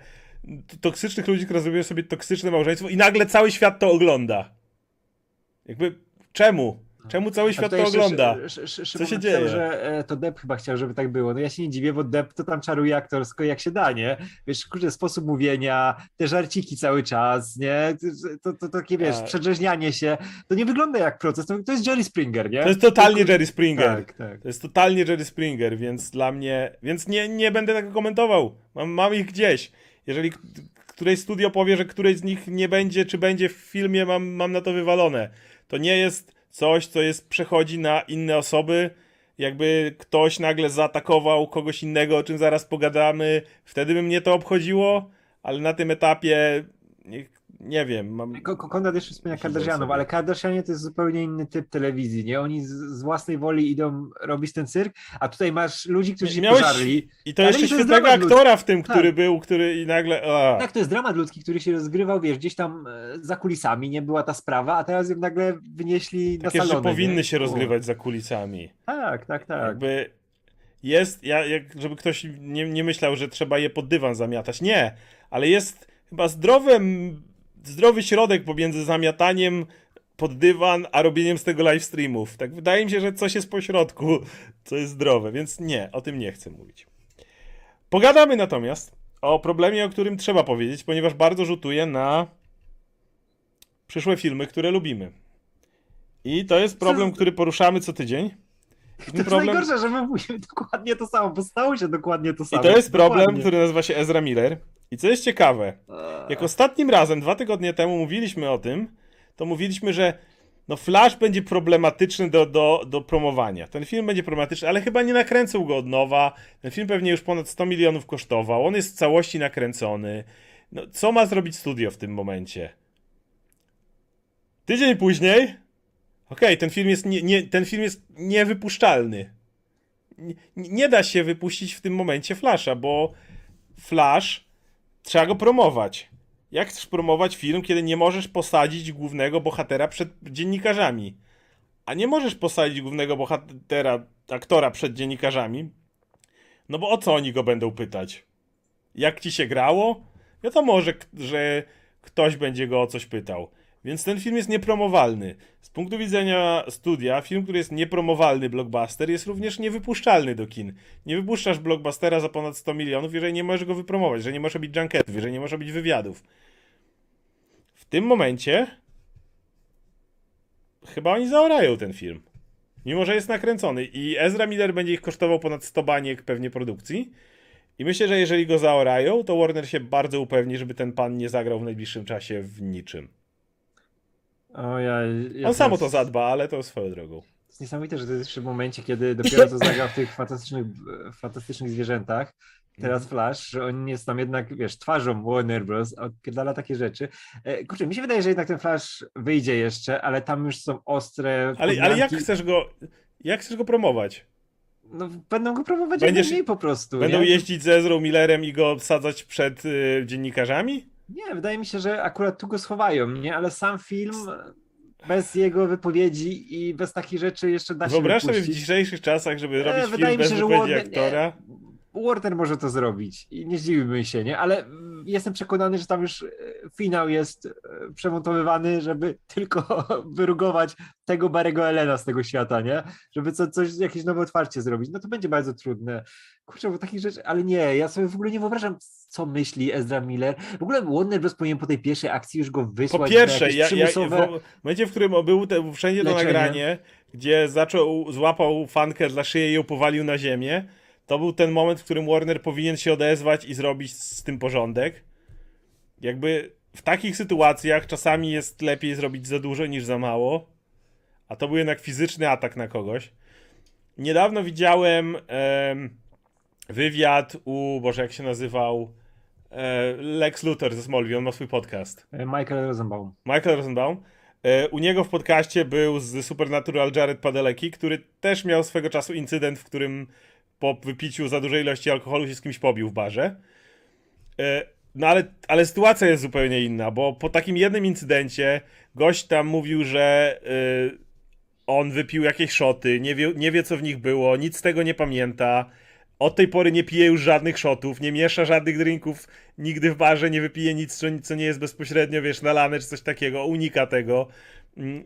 toksycznych ludzi, które zrobiły sobie toksyczne małżeństwo i nagle cały świat to ogląda. Jakby, czemu? Czemu cały świat to ogląda? Co się dzieje? że e, to Depp chyba chciał, żeby tak było. No ja się nie dziwię, bo Depp to tam czaruje aktorsko jak się da, nie? Wiesz, kurczę, sposób mówienia, te żarciki cały czas, nie? To, to, to takie, wiesz, przedrzeźnianie się. To nie wygląda jak proces, to, to jest Jerry Springer, nie? To jest totalnie Jerry Springer. Tak, tak. To jest totalnie Jerry Springer, więc dla mnie. Więc nie, nie będę tego komentował. Mam, mam ich gdzieś. Jeżeli któreś studio powie, że któreś z nich nie będzie, czy będzie w filmie, mam, mam na to wywalone. To nie jest coś, co jest, przechodzi na inne osoby. Jakby ktoś nagle zaatakował kogoś innego, o czym zaraz pogadamy, wtedy by mnie to obchodziło, ale na tym etapie nie, nie wiem. Mam, Ko- Ko- Konrad jeszcze że Kardashianów, ale Kardashianie to jest zupełnie inny typ telewizji, nie? Oni z, z własnej woli idą robić ten cyrk, a tutaj masz ludzi, którzy się Miałeś- pożarli. I to jeszcze świetnego aktora w tym, Tak. który był, który i nagle. A. Tak, to jest dramat ludzki, który się rozgrywał, wiesz, gdzieś tam e, za kulisami, nie była ta sprawa, a teraz ją nagle wynieśli Takie na salony. powinny nie? się rozgrywać za kulisami. Tak, tak, tak. Jakby jest, ja, jak, żeby ktoś nie, nie myślał, że trzeba je pod dywan zamiatać. Nie, ale jest chyba zdrowym, zdrowy środek pomiędzy zamiataniem pod dywan, a robieniem z tego live streamów. Tak wydaje mi się, że coś jest po środku, co jest zdrowe, więc nie, o tym nie chcę mówić. Pogadamy natomiast o problemie, o którym trzeba powiedzieć, ponieważ bardzo rzutuje na przyszłe filmy, które lubimy. I to jest problem, który poruszamy co tydzień. I To jest problem, najgorsze, że my mówimy dokładnie to samo, bo stało się dokładnie to I samo. to jest problem, Dokładnie. który nazywa się Ezra Miller. I co jest ciekawe, Eee, jak ostatnim razem, dwa tygodnie temu mówiliśmy o tym, to mówiliśmy, że no Flash będzie problematyczny do, do, do promowania. Ten film będzie problematyczny, ale chyba nie nakręcą go od nowa. Ten film pewnie już ponad 100 milionów kosztował. On jest w całości nakręcony. No, co ma zrobić studio w tym momencie? Tydzień później. Okej, ten film jest nie, nie, ten film jest niewypuszczalny. Nie, nie da się wypuścić w tym momencie Flasha, bo Flash trzeba go promować. Jak chcesz promować film, kiedy nie możesz posadzić głównego bohatera przed dziennikarzami? A nie możesz posadzić głównego bohatera, aktora przed dziennikarzami, no bo o co oni go będą pytać? Jak ci się grało? Wiadomo, że, że ktoś będzie go o coś pytał. Więc ten film jest niepromowalny. Z punktu widzenia studia, film, który jest niepromowalny, blockbuster, jest również niewypuszczalny do kin. Nie wypuszczasz blockbustera za ponad 100 milionów, jeżeli nie możesz go wypromować, jeżeli nie może być junketów, jeżeli nie może być wywiadów. W tym momencie chyba oni zaorają ten film. Mimo, że jest nakręcony i Ezra Miller będzie ich kosztował ponad 100 baniek pewnie produkcji. I myślę, że jeżeli go zaorają, to Warner się bardzo upewni, żeby ten pan nie zagrał w najbliższym czasie w niczym. O, ja, ja On sam o to zadba, ale to swoją drogą. To jest niesamowite, że to jest w momencie, kiedy dopiero co zagrał w tych fantastycznych, fantastycznych zwierzętach, teraz Mhm. Flash, że on jest tam jednak, wiesz, twarzą Warner Bros., odpierdala takie rzeczy. E, Kurczę, mi się wydaje, że jednak ten Flash wyjdzie jeszcze, ale tam już są ostre Ale, ale jak chcesz go. Jak chcesz go promować? No, będą go promować Będziesz- mniej po prostu, Będą nie? jeździć z Ezrą Millerem i go sadzać przed y, dziennikarzami? Nie, wydaje mi się, że akurat tu go schowają, nie? Ale sam film bez jego wypowiedzi i bez takich rzeczy jeszcze da się Wyobraź sobie w dzisiejszych czasach, żeby E, robić film mi bez się, że wypowiedzi aktora. Warner może to zrobić i nie zdziwiłbym się, nie? Ale jestem przekonany, że tam już e, finał jest e, przemontowywany, żeby tylko wyrugować tego Barego Elena z tego świata, nie? Żeby co, coś, jakieś nowe otwarcie zrobić. No to będzie bardzo trudne. Kurczę, bo takich rzeczy, ale nie, ja sobie w ogóle nie wyobrażam, co myśli Ezra Miller. W ogóle Warner Bros. powinien po tej pierwszej akcji już go wysłać Po na pierwsze, jakieś ja, ja, przymusowe... w momencie, w którym był te, wszędzie to nagranie, gdzie zaczął, złapał fankę dla szyję i ją powalił na ziemię, to był ten moment, w którym Warner powinien się odezwać i zrobić z tym porządek. Jakby w takich sytuacjach czasami jest lepiej zrobić za dużo niż za mało, a to był jednak fizyczny atak na kogoś. Niedawno widziałem em, wywiad u, Boże, jak się nazywał, e, Lex Luthor ze Smallville, on ma swój podcast. E, Michael Rosenbaum. Michael Rosenbaum. E, U niego w podcaście był z Supernatural Jared Padalecki, który też miał swego czasu incydent, w którym po wypiciu za dużej ilości alkoholu się z kimś pobił w barze. E, No ale, ale sytuacja jest zupełnie inna, bo po takim jednym incydencie gość tam mówił, że e, on wypił jakieś szoty, nie wie, nie wie co w nich było, nic z tego nie pamięta. od tej pory nie pije już żadnych shotów, nie miesza żadnych drinków, nigdy w barze nie wypije nic, co, co nie jest bezpośrednio, wiesz, nalane czy coś takiego, unika tego.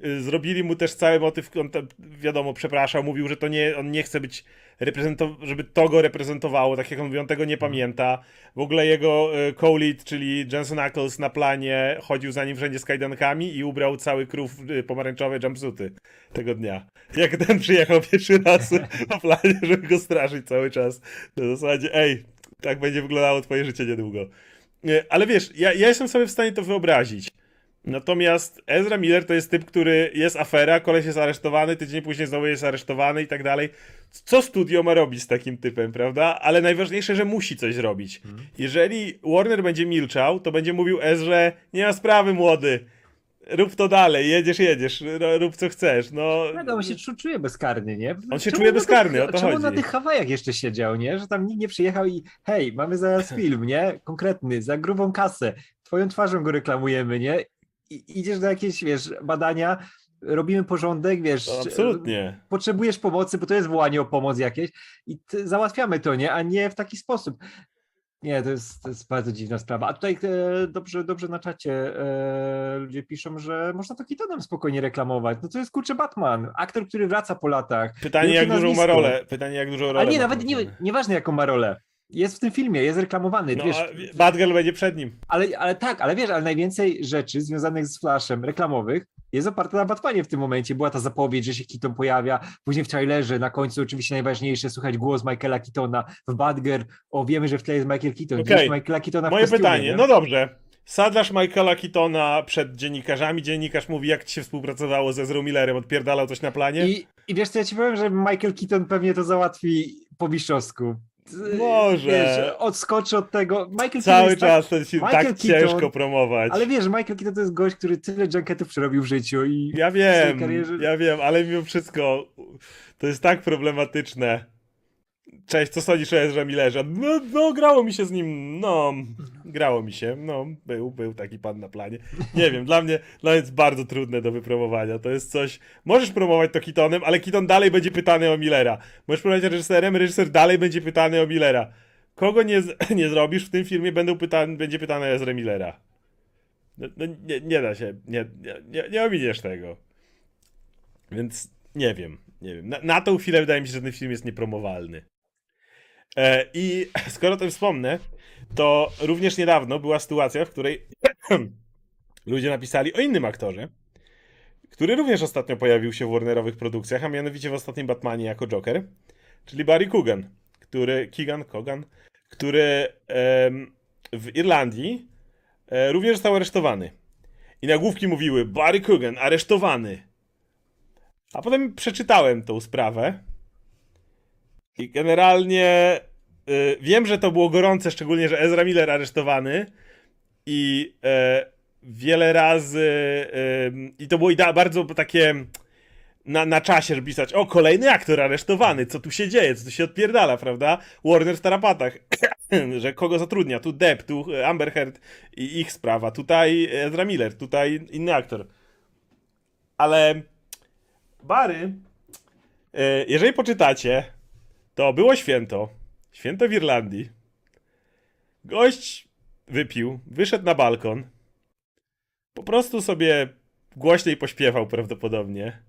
Y, Zrobili mu też cały motyw, on wiadomo, przepraszał, mówił, że to nie, on nie chce być reprezentował, żeby to go reprezentowało, tak jak on mówi, on tego nie pamięta. W ogóle jego y, co-lead, czyli Jensen Ackles na planie chodził za nim wszędzie z kajdankami i ubrał cały krów y, pomarańczowe jumpsuity tego dnia. Jak ten przyjechał pierwszy raz na planie, żeby go straszyć cały czas. Na zasadzie, ej, tak będzie wyglądało twoje życie niedługo. Nie, Ale wiesz, ja, ja jestem sobie w stanie to wyobrazić. Natomiast Ezra Miller to jest typ, który jest afera, koleś jest aresztowany, tydzień później znowu jest aresztowany i tak dalej. Co studio ma robić z takim typem, prawda? Ale najważniejsze, że musi coś zrobić. Jeżeli Warner będzie milczał, to będzie mówił Ezrze, nie ma sprawy młody, rób to dalej, jedziesz, jedziesz, ro- rób co chcesz. No, No, on się czu- czuje bezkarny, nie? On się Czemu czuje bezkarny, tych, o to czemu chodzi. na tych Hawajach jeszcze siedział, nie? Że tam nikt nie przyjechał i hej, mamy zaraz film, nie? Konkretny, za grubą kasę, twoją twarzą go reklamujemy, nie? Idziesz na jakieś, wiesz, badania, robimy porządek, wiesz, to absolutnie. potrzebujesz pomocy, bo to jest wołanie o pomoc jakieś i załatwiamy to, nie? A nie w taki sposób. Nie, to jest, to jest bardzo dziwna sprawa. A tutaj e, dobrze, dobrze na czacie e, ludzie piszą, że można to Kitonem spokojnie reklamować. No to jest kurczę Batman, aktor, który wraca po latach. Pytanie, jak dużą ma rolę. Pytanie, jak dużą rolę Ale nie, nawet nie, nieważne jaką ma rolę. Jest w tym filmie, jest reklamowany, No, wiesz, Batgirl będzie przed nim. ale, ale tak, ale wiesz, ale najwięcej rzeczy związanych z Flashem, reklamowych, jest oparta na Batmanie w tym momencie. Była ta zapowiedź, że się Keaton pojawia, później w trailerze, na końcu oczywiście najważniejsze, słuchać głos Michaela Keatona w Batgirl, o wiemy, że w tle jest Michael Keaton, okay. Michaela Keatona Moje kostiumie, pytanie, nie? no dobrze. Sadlasz Michaela Keatona przed dziennikarzami, dziennikarz mówi, jak ci się współpracowało ze Ezra Millerem, odpierdalał coś na planie? I, I wiesz co, ja ci powiem, że Michael Keaton pewnie to załatwi po mistrzowsku. Może. Wiesz, odskoczy od tego. Michael Keaton Cały jest czas ten film Michael tak Keaton- ciężko promować. Tak, ale wiesz, Michael Keaton to jest gość, który tyle junketów przerobił w życiu i Ja wiem, karierze... ja wiem, ale mimo wszystko to jest tak problematyczne. Cześć, co sądzisz o Ezra Millerze? No, no, grało mi się z nim, no, grało mi się, no, był, był taki pan na planie. Nie wiem, dla mnie, dla mnie jest bardzo trudne do wypromowania, to jest coś, możesz promować to Kitonem, ale Kiton dalej będzie pytany o Millera. Możesz promować reżyserem, reżyser dalej będzie pytany o Millera. Kogo nie, nie zrobisz w tym filmie, będą pytany, będzie pytany o Ezra Millera. No, no, nie, nie da się, nie, nie, nie, nie ominiesz tego. Więc nie wiem, nie wiem. Na, na tą chwilę wydaje mi się, że ten film jest niepromowalny. E, I skoro o tym wspomnę, to również niedawno była sytuacja, w której ludzie napisali o innym aktorze, który również ostatnio pojawił się w Warnerowych produkcjach, a mianowicie w ostatnim Batmanie jako Joker, czyli Barry Coogan, który, Keegan, Kogan, który w Irlandii e, również został aresztowany. I nagłówki mówiły Barry Coogan aresztowany. A potem przeczytałem tą sprawę. I generalnie y, wiem, że to było gorące, szczególnie, że Ezra Miller aresztowany. I e, wiele razy. y, I to było bardzo takie na, na czasie, żeby pisać: O, kolejny aktor aresztowany, co tu się dzieje, co tu się odpierdala, prawda? Warner w tarapatach, że kogo zatrudnia? Tu Depp, tu Amber Heard i ich sprawa, tutaj Ezra Miller, tutaj inny aktor. Ale Bary, e, jeżeli poczytacie, to było święto. Święto w Irlandii. Gość wypił, wyszedł na balkon. Po prostu sobie głośniej pośpiewał prawdopodobnie.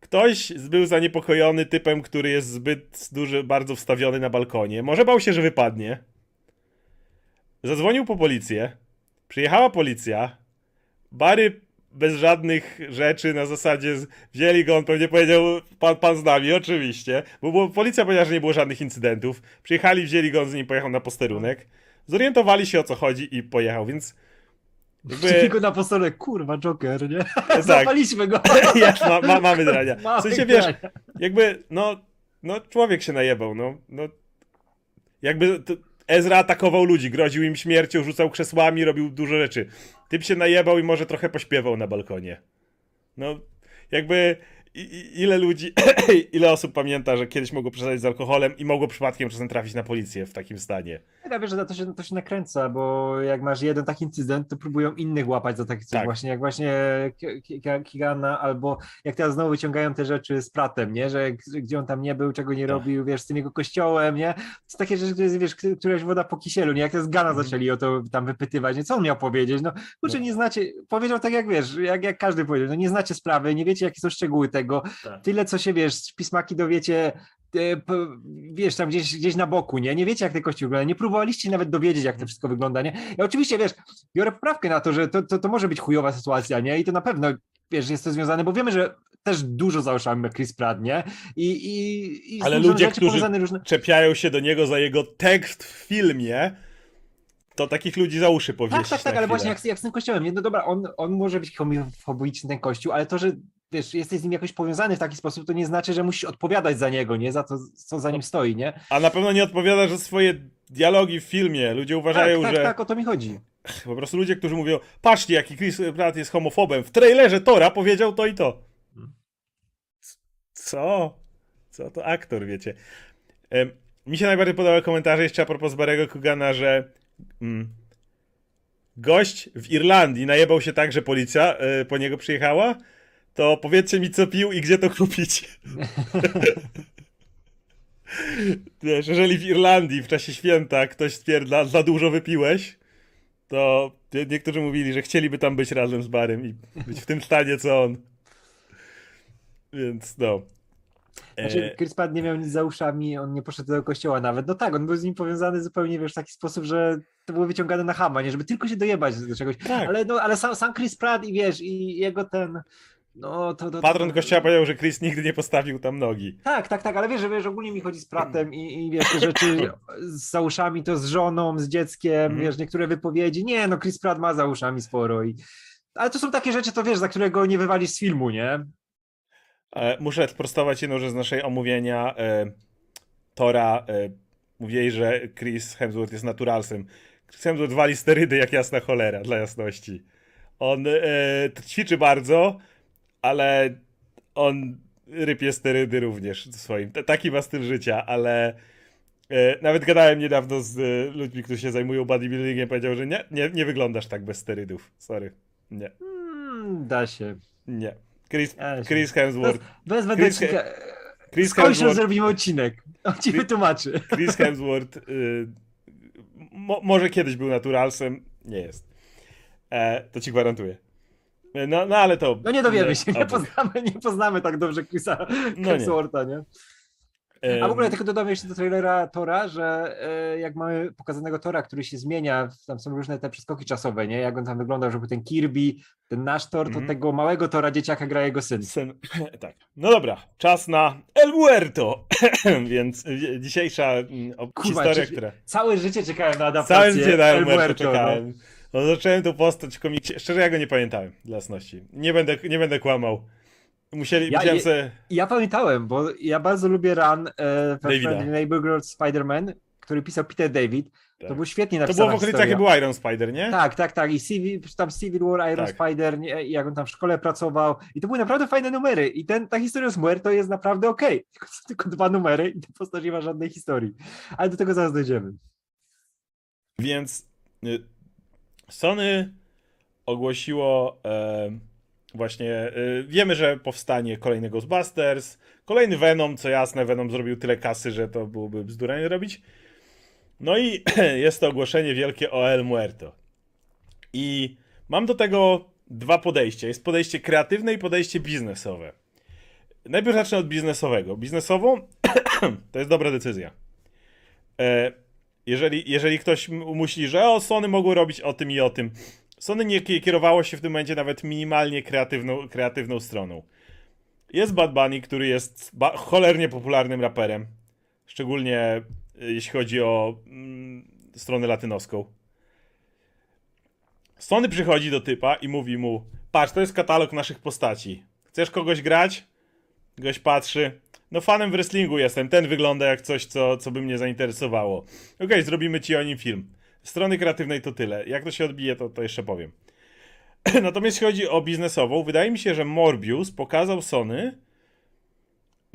Ktoś był zaniepokojony typem, który jest zbyt duży, bardzo wstawiony na balkonie. Może bał się, że wypadnie. Zadzwonił po policję. Przyjechała policja. Bary bez żadnych rzeczy na zasadzie wzięli go, on pewnie powiedział pan, pan z nami, oczywiście, bo, bo policja powiedziała, że nie było żadnych incydentów. Przyjechali, wzięli go, on z nim pojechał na posterunek. Zorientowali się o co chodzi i pojechał, więc jakby, go na postole, kurwa, Joker, nie? tak, Zapaliśmy go. ja, ma, ma, mamy drania. W sensie, wiesz, jakby, no, no człowiek się najebał, no, no jakby to Ezra atakował ludzi, groził im śmiercią, rzucał krzesłami, robił dużo rzeczy. Typ się najebał i może trochę pośpiewał na balkonie. No, jakby ile ludzi, ile osób pamięta, że kiedyś mogło przesadzić z alkoholem i mogło przypadkiem czasem trafić na policję w takim stanie. Ja wiesz, że to się, to się nakręca, bo jak masz jeden taki incydent, to próbują innych łapać za takie coś Tak. właśnie, jak właśnie Ki- Ki- Ki- Kigana, albo jak teraz znowu wyciągają te rzeczy z Pratem, nie, że gdzie on tam nie był, czego nie Tak. robił, wiesz, z tym jego kościołem, nie, to takie rzeczy, które, wiesz, k- któreś woda po kisielu, nie, jak teraz Gana Mhm. zaczęli o to tam wypytywać, nie, co on miał powiedzieć, no, kurczę, No. nie znacie, powiedział tak jak, wiesz, jak, jak każdy powiedział, no nie znacie sprawy, nie wiecie, jakie są szczegóły tego, Tak. tyle, co się, wiesz, pismaki dowiecie, e, wiesz, tam gdzieś, gdzieś na boku, nie? Nie wiecie, jak te kości wyglądają, nie próbowaliście nawet dowiedzieć, jak to wszystko wygląda, nie? Ja oczywiście, wiesz, biorę poprawkę na to, że to, to, to może być chujowa sytuacja, nie? I to na pewno, wiesz, jest to związane, bo wiemy, że też dużo za uszami ma Chris Pratt, nie? I, i, i Ale ludzie, którzy- różne... Czepiają się do niego za jego tekst w filmie, to takich ludzi za uszy powieść. Tak, tak, tak, ale właśnie jak, jak z tym kościołem, nie? No dobra, on, on może być homofobiczny, ten kościół, ale to, że wiesz, jesteś z nim jakoś powiązany w taki sposób, to nie znaczy, że musisz odpowiadać za niego, nie? Za to, co za nim stoi, nie? A na pewno nie odpowiada, że swoje dialogi w filmie. Ludzie uważają, tak, tak, że tak, o to mi chodzi. po prostu ludzie, którzy mówią, patrzcie, jaki Chris Pratt jest homofobem. W trailerze Tora powiedział to i to. Co? Co to aktor, wiecie? Mi się najbardziej podobały komentarze jeszcze a propos Barego Kugana, że mm, gość w Irlandii najebał się tak, że policja y, po niego przyjechała. To powiedzcie mi, co pił i gdzie to kupić. Wiesz, jeżeli w Irlandii w czasie święta ktoś stwierdza, za dużo wypiłeś, to nie- niektórzy mówili, że chcieliby tam być razem z Barym i być w tym stanie, co on. Więc no. Znaczy, E, Chris Pratt nie miał nic za uszami, on nie poszedł do kościoła nawet. No tak, on był z nim powiązany zupełnie, wiesz, w taki sposób, że to było wyciągane na hama, nie? Żeby tylko się dojebać do czegoś. tak. Ale, no, ale sam, sam Chris Pratt i wiesz, i jego ten, no to... to, to Patron kościoła powiedział, że Chris nigdy nie postawił tam nogi. Tak, tak, tak, ale wiesz, że wiesz, ogólnie mi chodzi z Prattem i, i wiesz, te rzeczy z za uszami, to z żoną, z dzieckiem, Mhm. wiesz, niektóre wypowiedzi, nie, no Chris Pratt ma za uszami sporo i... Ale to są takie rzeczy, to wiesz, za którego nie wywalisz z filmu, nie? E, muszę sprostować jedną rzecz z naszej omówienia. E, Tora e, mówili, że Chris Hemsworth jest naturalsem. Chris Hemsworth wali sterydy jak jasna cholera, dla jasności. On e, ćwiczy bardzo, ale on rypie sterydy również swoim. T- taki ma styl życia, ale e, nawet gadałem niedawno z e, ludźmi, którzy się zajmują bodybuildingiem, powiedział, że nie, nie, nie wyglądasz tak bez sterydów. Sorry. Nie, Hmm, da się. nie. Chris, się. Chris Hemsworth Bez Chris- wędecznika. Chris Skąd Hemsworth zrobimy odcinek? On ci wytłumaczy. Chris Hemsworth y, mo, może kiedyś był naturalsem, nie jest. E, to ci gwarantuję. E, No, no ale to. No nie dowiemy się, nie poznamy, nie poznamy tak dobrze Chrisa No nie. Hemswortha, nie? Em, A w ogóle tylko dodam jeszcze do trailera Tora, że e, jak mamy pokazanego Tora, który się zmienia, tam są różne te przeskoki czasowe, nie? Jak on tam wyglądał, żeby ten Kirby, ten nasz Tor, Mhm. to tego małego Tora dzieciaka gra jego syn. Sen... Tak. No dobra, czas na El Muerto. Więc dzisiejsza mm, Kurwa, historia, czy- która. Całe życie czekałem na adaptację Całym życie na El El Muerto Muerto, no. czekałem. No, zacząłem tą postać w komiksie. Szczerze, ja go nie pamiętałem, dla jasności. Nie będę, nie będę kłamał. Musieli, Ja- musiałem sobie... Ja pamiętałem, bo ja bardzo lubię run e. Friendly Neighborhood Spider-Man, który pisał Peter David. Tak. To był świetnie To napisana było w okolicach, jak był Iron Spider, nie? Tak, tak, tak. I Civil, tam Civil War, Iron Tak. Spider, nie, jak on tam w szkole pracował. I to były naprawdę fajne numery. I ten, ta historia z Muerto jest naprawdę okej. Tylko, są tylko dwa numery i ta postać nie ma żadnej historii. Ale do tego zaraz dojdziemy. Więc y, Sony ogłosiło e, właśnie, y, wiemy, że powstanie kolejny Ghostbusters, kolejny Venom, co jasne, Venom zrobił tyle kasy, że to byłoby bzdura nie robić. No i jest to ogłoszenie wielkie o El Muerto. I mam do tego dwa podejścia. Jest podejście kreatywne i podejście biznesowe. Najpierw zacznę od biznesowego. Biznesowo to jest dobra decyzja. E, jeżeli, jeżeli ktoś myśli, że o, Sony mogło robić o tym i o tym, Sony nie ki- kierowało się w tym momencie nawet minimalnie kreatywną, kreatywną stroną. Jest Bad Bunny, który jest cholernie popularnym raperem, szczególnie y, jeśli chodzi o mm, stronę latynoską. Sony przychodzi do typa i mówi mu: Patrz, to jest katalog naszych postaci. Chcesz kogoś grać? Goś patrzy. No, fanem w wrestlingu jestem. Ten wygląda jak coś, co, co by mnie zainteresowało. Okej, zrobimy ci o nim film. Strony kreatywnej to tyle. Jak to się odbije, to, to jeszcze powiem. Natomiast jeśli chodzi o biznesową, wydaje mi się, że Morbius pokazał Sony,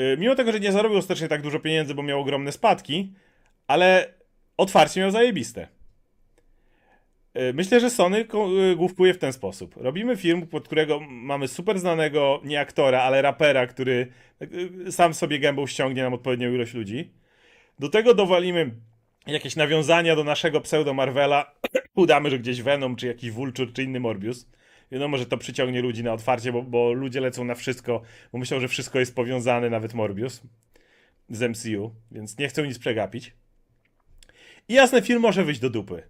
y, mimo tego, że nie zarobił ostatecznie tak dużo pieniędzy, bo miał ogromne spadki, ale otwarcie miał zajebiste. Y, Myślę, że Sony y, główkuje w ten sposób. Robimy film, pod którego mamy super znanego, nie aktora, ale rapera, który y, sam sobie gębą ściągnie nam odpowiednią ilość ludzi. Do tego dowalimy jakieś nawiązania do naszego pseudo Marvela. Udamy, że gdzieś Venom, czy jakiś Vulture, czy inny Morbius. Wiadomo, że to przyciągnie ludzi na otwarcie, bo, bo ludzie lecą na wszystko, bo myślą, że wszystko jest powiązane, nawet Morbius z MCU, więc nie chcą nic przegapić. I jasne, film może wyjść do dupy.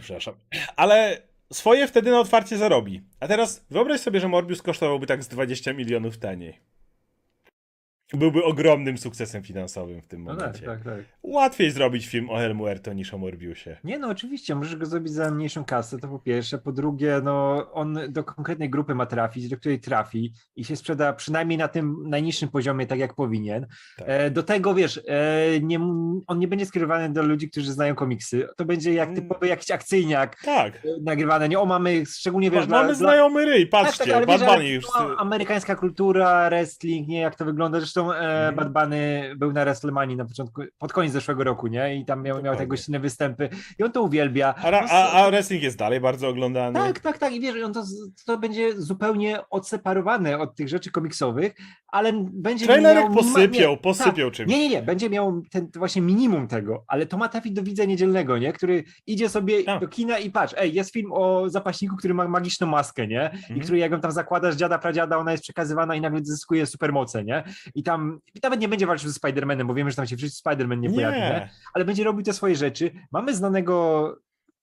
Przepraszam. Ale swoje wtedy na otwarcie zarobi. A teraz wyobraź sobie, że Morbius kosztowałby tak z 20 milionów taniej. Byłby ogromnym sukcesem finansowym w tym No tak, momencie. tak, tak. Łatwiej zrobić film o El Muerto niż o Morbiusie. Nie, no oczywiście, możesz go zrobić za mniejszą kasę, to po pierwsze. Po drugie, no on do konkretnej grupy ma trafić, do której trafi i się sprzeda przynajmniej na tym najniższym poziomie, tak jak powinien. Tak. E, do tego, wiesz, e, nie, on nie będzie skierowany do ludzi, którzy znają komiksy. To będzie jak Mm. typowy jakiś akcyjniak Tak. e, nagrywany. Nie, o, mamy szczególnie, wiesz, Ma, mamy dla, znajomy ryj, patrzcie, tak, tak, ale wiesz, ale no, amerykańska kultura, wrestling, nie, jak to wygląda. Zresztą e, Mhm. Bad Bunny był na WrestleMania na początku, pod koniec zeszłego roku, nie? I tam miał, miał te Dokładnie. gościnne występy i on to uwielbia. A, a, a wrestling jest dalej bardzo oglądany. tak, tak, tak. I wiesz, on to, to będzie zupełnie odseparowane od tych rzeczy komiksowych, ale będzie Trailerek miał... posypiał, nie, posypiał tak, czymś. Nie, nie, nie. Będzie miał ten właśnie minimum tego, ale to ma trafić do widza niedzielnego, nie? Który idzie sobie Tak. do kina i patrz, ej, jest film o zapaśniku, który ma magiczną maskę, nie? I Mhm. który jak ją tam zakładasz dziada, pradziada, ona jest przekazywana i nagle zyskuje supermoce, nie? I tam nawet nie będzie walczył ze Spider-Manem, bo wiemy, że tam się życiu Spider-Man nie, pojawi, nie? ale będzie robił te swoje rzeczy. Mamy znanego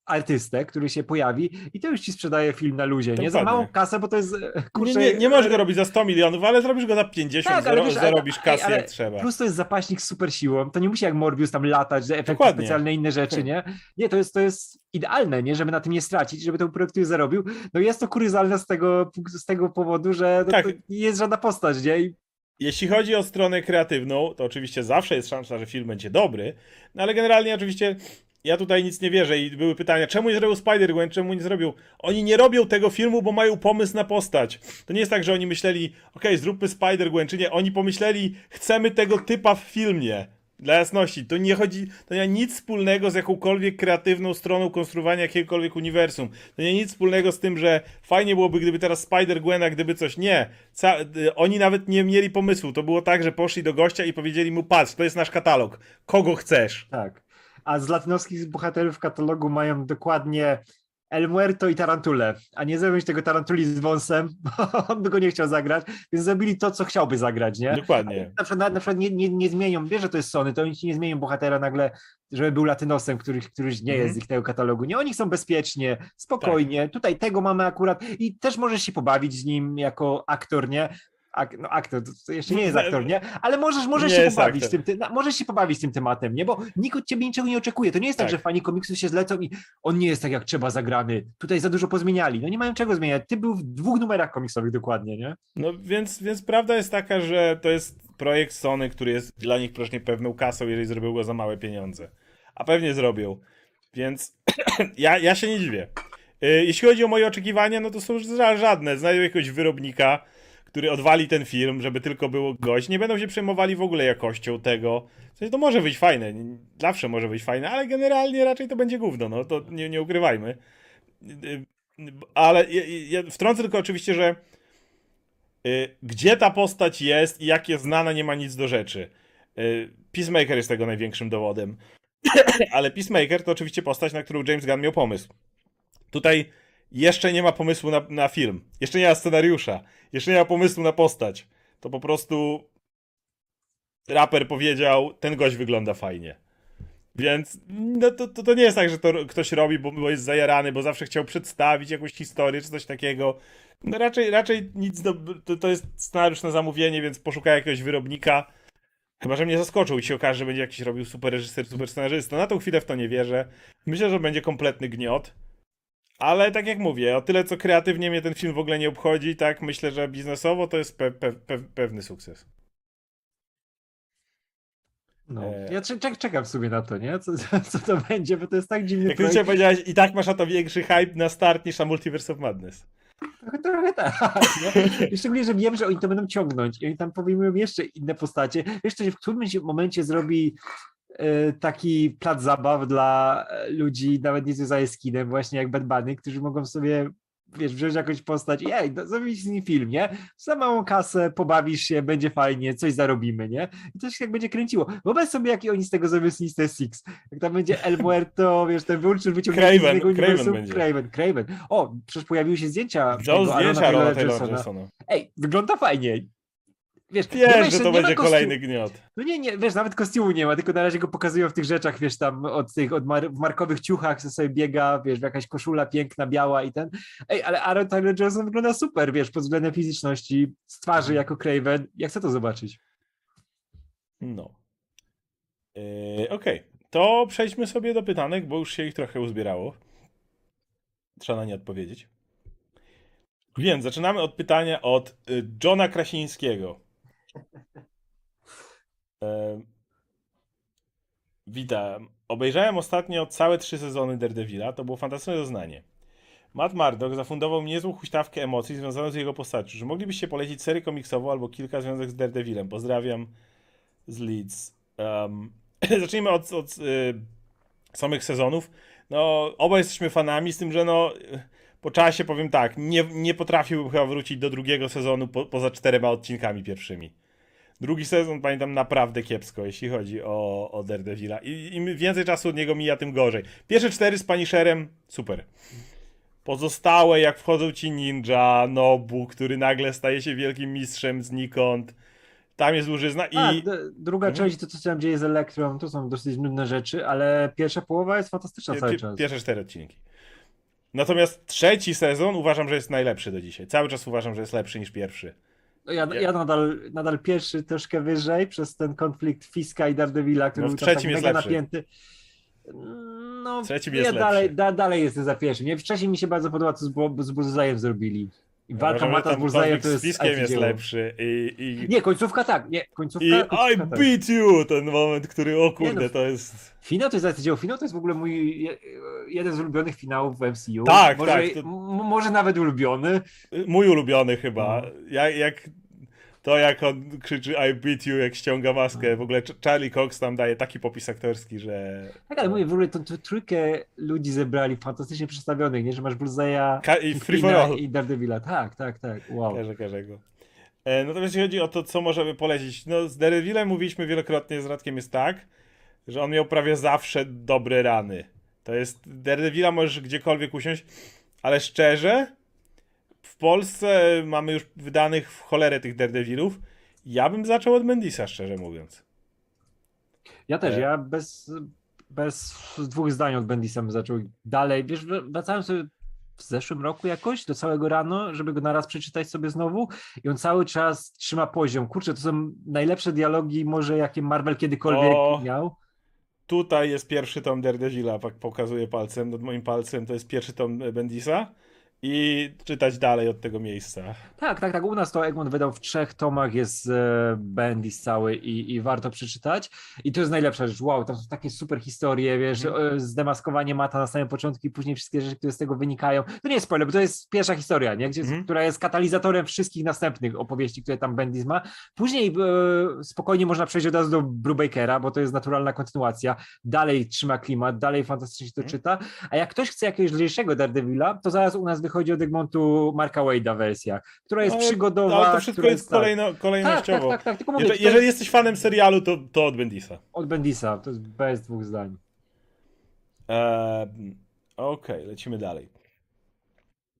artystę, który się pojawi i to już ci sprzedaje film na luzie, nie? Za małą kasę, bo to jest, e, Nie, kurczę... nie, nie możesz go robić za 100 milionów, ale zrobisz go za 50, Tak, ale zaro- wiesz, ale- zarobisz kasę ale- jak trzeba. Plus to jest zapaśnik z super siłą, to nie musi jak Morbius tam latać, efekty Dokładnie. specjalne, inne rzeczy, nie? Nie, to jest, to jest idealne, nie? Żeby na tym nie stracić, żeby ten projekt zarobił. No jest to kuryzalne z tego, z tego powodu, że no, Tak. to nie jest żadna postać, nie? I Jeśli chodzi o stronę kreatywną, to oczywiście zawsze jest szansa, że film będzie dobry, no ale generalnie oczywiście ja tutaj nic nie wierzę i były pytania, czemu nie zrobił Spider-Gwen, czemu nie zrobił... Oni nie robią tego filmu, bo mają pomysł na postać. To nie jest tak, że oni myśleli, okej, zróbmy Spider-Gwen, czy nie. Oni pomyśleli, chcemy tego typa w filmie. Dla jasności, to nie chodzi, to nie ma nic wspólnego z jakąkolwiek kreatywną stroną konstruowania jakiegokolwiek uniwersum. To nie ma nic wspólnego z tym, że fajnie byłoby, gdyby teraz Spider-Gwena, gdyby coś. Nie. Ca y, oni nawet nie mieli pomysłu. To było tak, że poszli do gościa i powiedzieli mu, patrz, to jest nasz katalog. Kogo chcesz? tak. A z latynoskich bohaterów katalogu mają dokładnie El Muerto i Tarantulę, a nie zrobić tego Tarantuli z wąsem, bo on by go nie chciał zagrać, więc zrobili to, co chciałby zagrać, nie? Dokładnie. Na przykład, na, na przykład nie, nie, nie zmienią, wiesz, że to jest Sony, to oni ci nie zmienią bohatera nagle, żeby był latynosem, który, któryś nie Mhm. jest z ich tego katalogu. Nie, oni chcą bezpiecznie, spokojnie, tutaj tego mamy akurat i też możesz się pobawić z nim jako aktor, nie? Ak, no aktor, to, jeszcze nie jest aktor, nie? Ale możesz, możesz Nie się pobawić aktor. z tym, ty, możesz się pobawić z tym tematem, nie? Bo nikt od ciebie niczego nie oczekuje. To nie jest tak, Tak. że fani komiksu się zlecą i on nie jest tak jak trzeba zagrany. Tutaj za dużo pozmieniali. No nie mają czego zmieniać. Ty był w dwóch numerach komiksowych dokładnie, nie? No więc, więc prawda jest taka, że to jest projekt Sony, który jest dla nich proszę pewną kasą, jeżeli zrobią go za małe pieniądze. A pewnie zrobią. Więc ja, ja się nie dziwię. Y, Jeśli chodzi o moje oczekiwania, no to są ża- żadne. Znajdą jakiegoś wyrobnika, który odwali ten film, żeby tylko było gość. Nie będą się przejmowali w ogóle jakością tego. W sensie to może być fajne, zawsze może być fajne, ale generalnie raczej to będzie gówno, no to nie, nie ukrywajmy. Ale ja, ja wtrącę tylko oczywiście, że y, gdzie ta postać jest i jak jest znana, nie ma nic do rzeczy. Y, Peacemaker jest tego największym dowodem. Ale Peacemaker to oczywiście postać, na którą James Gunn miał pomysł. Tutaj jeszcze nie ma pomysłu na, na film. Jeszcze nie ma scenariusza. Jeszcze nie ma pomysłu na postać. To po prostu raper powiedział, ten gość wygląda fajnie. Więc no to, to, to nie jest tak, że to ktoś robi, bo, bo jest zajarany, bo zawsze chciał przedstawić jakąś historię czy coś takiego. No raczej, raczej nic do, to, to jest scenariusz na zamówienie, więc poszukaj jakiegoś wyrobnika. Chyba, że mnie zaskoczył i się okaże, że będzie jakiś robił super reżyser, super scenarzysta. Na tą chwilę w to nie wierzę. Myślę, że będzie kompletny gniot. Ale tak jak mówię, o tyle co kreatywnie mnie ten film w ogóle nie obchodzi, tak myślę, że biznesowo to jest pe pe pe pewny sukces. No. E. Ja czek, czekam w sumie na to, nie? Co, co to będzie, bo to jest tak dziwny Jak ty projekt. dzisiaj powiedziałeś, i tak masz na to większy hype na start niż na Multiverse of Madness. Trochę, trochę tak, nie? Szczególnie, że wiem, że oni to będą ciągnąć i oni tam powinny jeszcze inne postacie. Się w którymś momencie zrobi taki plac zabaw dla e, ludzi, nawet nie związanych z kinem, właśnie jak Bad Bunny, którzy mogą sobie wiesz, wziąć jakąś postać i ej, no, zrobić z nim film, nie? Za małą kasę, pobawisz się, będzie fajnie, coś zarobimy, nie? I to się tak będzie kręciło. Wyobraź sobie, jaki oni z tego zrobią Sinister Six. Jak tam będzie El Muerto, wiesz, ten wyłączny wyciągnięty Craven, z tego Craven uniwersum. będzie. Craven, Craven. O, przecież pojawiły się zdjęcia Do tego Arona zdjęcia Taylora. Johnsona. Ej, wygląda fajnie. Wiesz, nie ma Wiesz, że to będzie kostium- kolejny gniot. no nie, nie, wiesz, nawet kostiumu nie ma, tylko na razie go pokazują w tych rzeczach, wiesz, tam od tych, od mar w markowych ciuchach, co sobie biega, wiesz, jakaś koszula piękna, biała i ten. Ej, ale Aaron Tyler Johnson wygląda super, wiesz, pod względem fizyczności, z twarzy jako Craven. Ja chcę to zobaczyć. No. Yy, Okej, to przejdźmy sobie do pytanek, bo już się ich trochę uzbierało. Trzeba na nie odpowiedzieć. Więc zaczynamy od pytania od y, Johna Krasińskiego. Witam. Obejrzałem ostatnio całe trzy sezony Daredevila. To było fantastyczne doznanie. Matt Murdock zafundował mi niezłą huśtawkę emocji związaną z jego postacią. Czy moglibyście polecić serię komiksową albo kilka związanych z Daredevilem? Pozdrawiam z Leeds. Um, zacznijmy od, od y, samych sezonów. No, oba jesteśmy fanami, z tym, że no, y, po czasie powiem tak, nie, nie potrafiłbym chyba wrócić do drugiego sezonu po, poza czterema odcinkami pierwszymi. Drugi sezon pamiętam naprawdę kiepsko, jeśli chodzi o, o Daredevila. I im więcej czasu od niego mija, tym gorzej. Pierwsze cztery z Punisherem, super. Pozostałe, jak wchodzą ci ninja, Nobu, który nagle staje się wielkim mistrzem znikąd. Tam jest dłużyzna i... A, druga Mhm. część, to co się tam dzieje z Elektrą, to są dosyć nudne rzeczy, ale pierwsza połowa jest fantastyczna cały czas. Pierwsze cztery odcinki. Natomiast trzeci sezon uważam, że jest najlepszy do dzisiaj. Cały czas uważam, że jest lepszy niż pierwszy. No Ja, ja nadal, nadal pierwszy troszkę wyżej przez ten konflikt Fiska i Daredevila, który No w był tam tak trzecim jest mega lepszy. napięty. No, W trzecim ja jest dalej, lepszy. da, dalej jestem za pierwszym. Nie? Wcześniej mi się bardzo podoba, co z, z Bullseye'em zrobili. I walka Mata z Bullseye'em to jest Fiskiem jest lepszy i... i... Nie, końcówka tak, nie, końcówka, I końcówka I tak. beat you! Ten moment, który, o kurde, no, to jest... Finał to jest arcydzieło. Finał to jest w ogóle mój je- jeden z ulubionych finałów w MCU. Tak, może, tak, to- może nawet ulubiony. Mój ulubiony chyba. No. Jak, jak to, jak on krzyczy I beat you, jak ściąga maskę. W ogóle Ch- Charlie Cox tam daje taki popis aktorski, że... Tak, ale mówię, w ogóle tą, tą trójkę ludzi zebrali fantastycznie przedstawionych, nie? Że masz Bullseye'a, Ka- i Free i Daredevila. Tak, tak, tak. Wow. Każę, każego. E, Natomiast jeśli chodzi o to, co możemy polecić, no z Daredevilem mówiliśmy wielokrotnie z Radkiem jest tak, że on miał prawie zawsze dobre rany. To jest, Daredevila możesz gdziekolwiek usiąść, ale szczerze, w Polsce mamy już wydanych w cholerę tych Daredevilów. Ja bym zaczął od Mendisa, szczerze mówiąc. Ja też, E. ja bez, bez dwóch zdań od Bendisa bym zaczął dalej. Wiesz, wracałem sobie w zeszłym roku jakoś do całego rano, żeby go naraz przeczytać sobie znowu i on cały czas trzyma poziom. Kurczę, to są najlepsze dialogi może jakie Marvel kiedykolwiek O. miał. Tutaj jest pierwszy tom Daredevila, pokazuję palcem, nad moim palcem, to jest pierwszy tom Bendisa i czytać dalej od tego miejsca. Tak, tak, tak. U nas to Egmont wydał w trzech tomach, jest e, Bendis cały i, i warto przeczytać. I to jest najlepsza rzecz. Wow, tam są takie super historie, wiesz, Mhm. e, zdemaskowanie Mata na samym początku i później wszystkie rzeczy, które z tego wynikają. To nie jest spoiler, bo to jest pierwsza historia, nie? Gdzie, Mhm. która jest katalizatorem wszystkich następnych opowieści, które tam Bendis ma. Później e, spokojnie można przejść od razu do Brubakera, bo to jest naturalna kontynuacja. Dalej trzyma klimat, dalej fantastycznie się to Mhm. czyta. A jak ktoś chce jakiegoś lżejszego Daredevila, to zaraz u nas wychodzi od Egmontu Marka Wade'a wersja, która jest Ale- przygodowa. Ale to wszystko jest tak. kolejno, Tak, tak, kolejnościowo. tak, tak, tylko mówię, Jeżeli, jeżeli jest jesteś fanem serialu, to, to od Bendisa. od Bendisa, to jest bez dwóch zdań. Eee, Okej, lecimy dalej.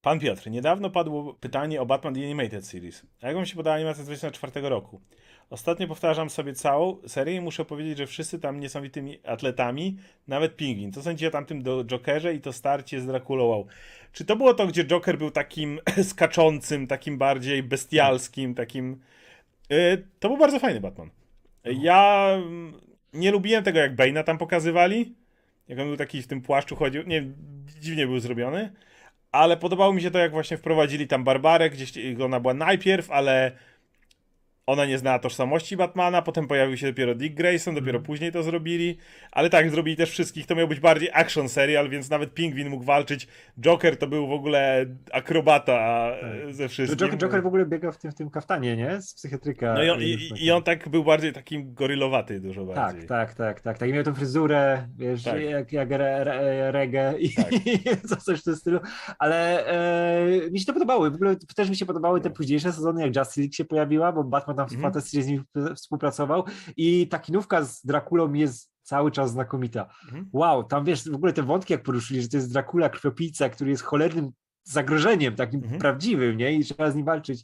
Pan Piotr, niedawno padło pytanie o Batman The Animated Series. A jak wam się podała animacja z 2004 roku? Ostatnio powtarzam sobie całą serię i muszę powiedzieć, że wszyscy tam niesamowitymi atletami, nawet Pingwin. Co sądzicie o tamtym do Jokerze i to starcie z Draculą? Wow. Czy to było to, gdzie Joker był takim skaczącym, takim bardziej bestialskim, takim... Yy, to był bardzo fajny Batman. Ja mm, nie lubiłem tego, jak Bane'a tam pokazywali. Jak on był taki w tym płaszczu chodził. Nie, dziwnie był zrobiony. Ale podobało mi się to, jak właśnie wprowadzili tam Barbarę, gdzieś ona była najpierw, ale ona nie znała tożsamości Batmana, potem pojawił się dopiero Dick Grayson, dopiero później to zrobili, ale tak, zrobili też wszystkich, to miał być bardziej action serial, więc nawet Pingwin mógł walczyć, Joker to był w ogóle akrobata Tak. ze wszystkim. Joker, Joker w ogóle biegał w tym, w tym kaftanie, nie? Z psychiatryka. No i on, i, i on tak był bardziej takim gorylowaty dużo bardziej. Tak, tak, tak, tak, tak. I miał tą fryzurę, wiesz, Tak. jak, jak re, re, reggae i Tak. coś w tym stylu. Ale e, mi się to podobało. W ogóle też mi się podobały te późniejsze sezony, jak Justice League się pojawiła, bo Batman tam Mhm. fantastycznie z nimi współpracował i ta kinówka z Drakulą jest cały czas znakomita. Mhm. Wow, tam wiesz, w ogóle te wątki jak poruszyli, że to jest Dracula, krwiopijca, który jest cholernym zagrożeniem, takim Mhm. prawdziwym, nie? I trzeba z nim walczyć.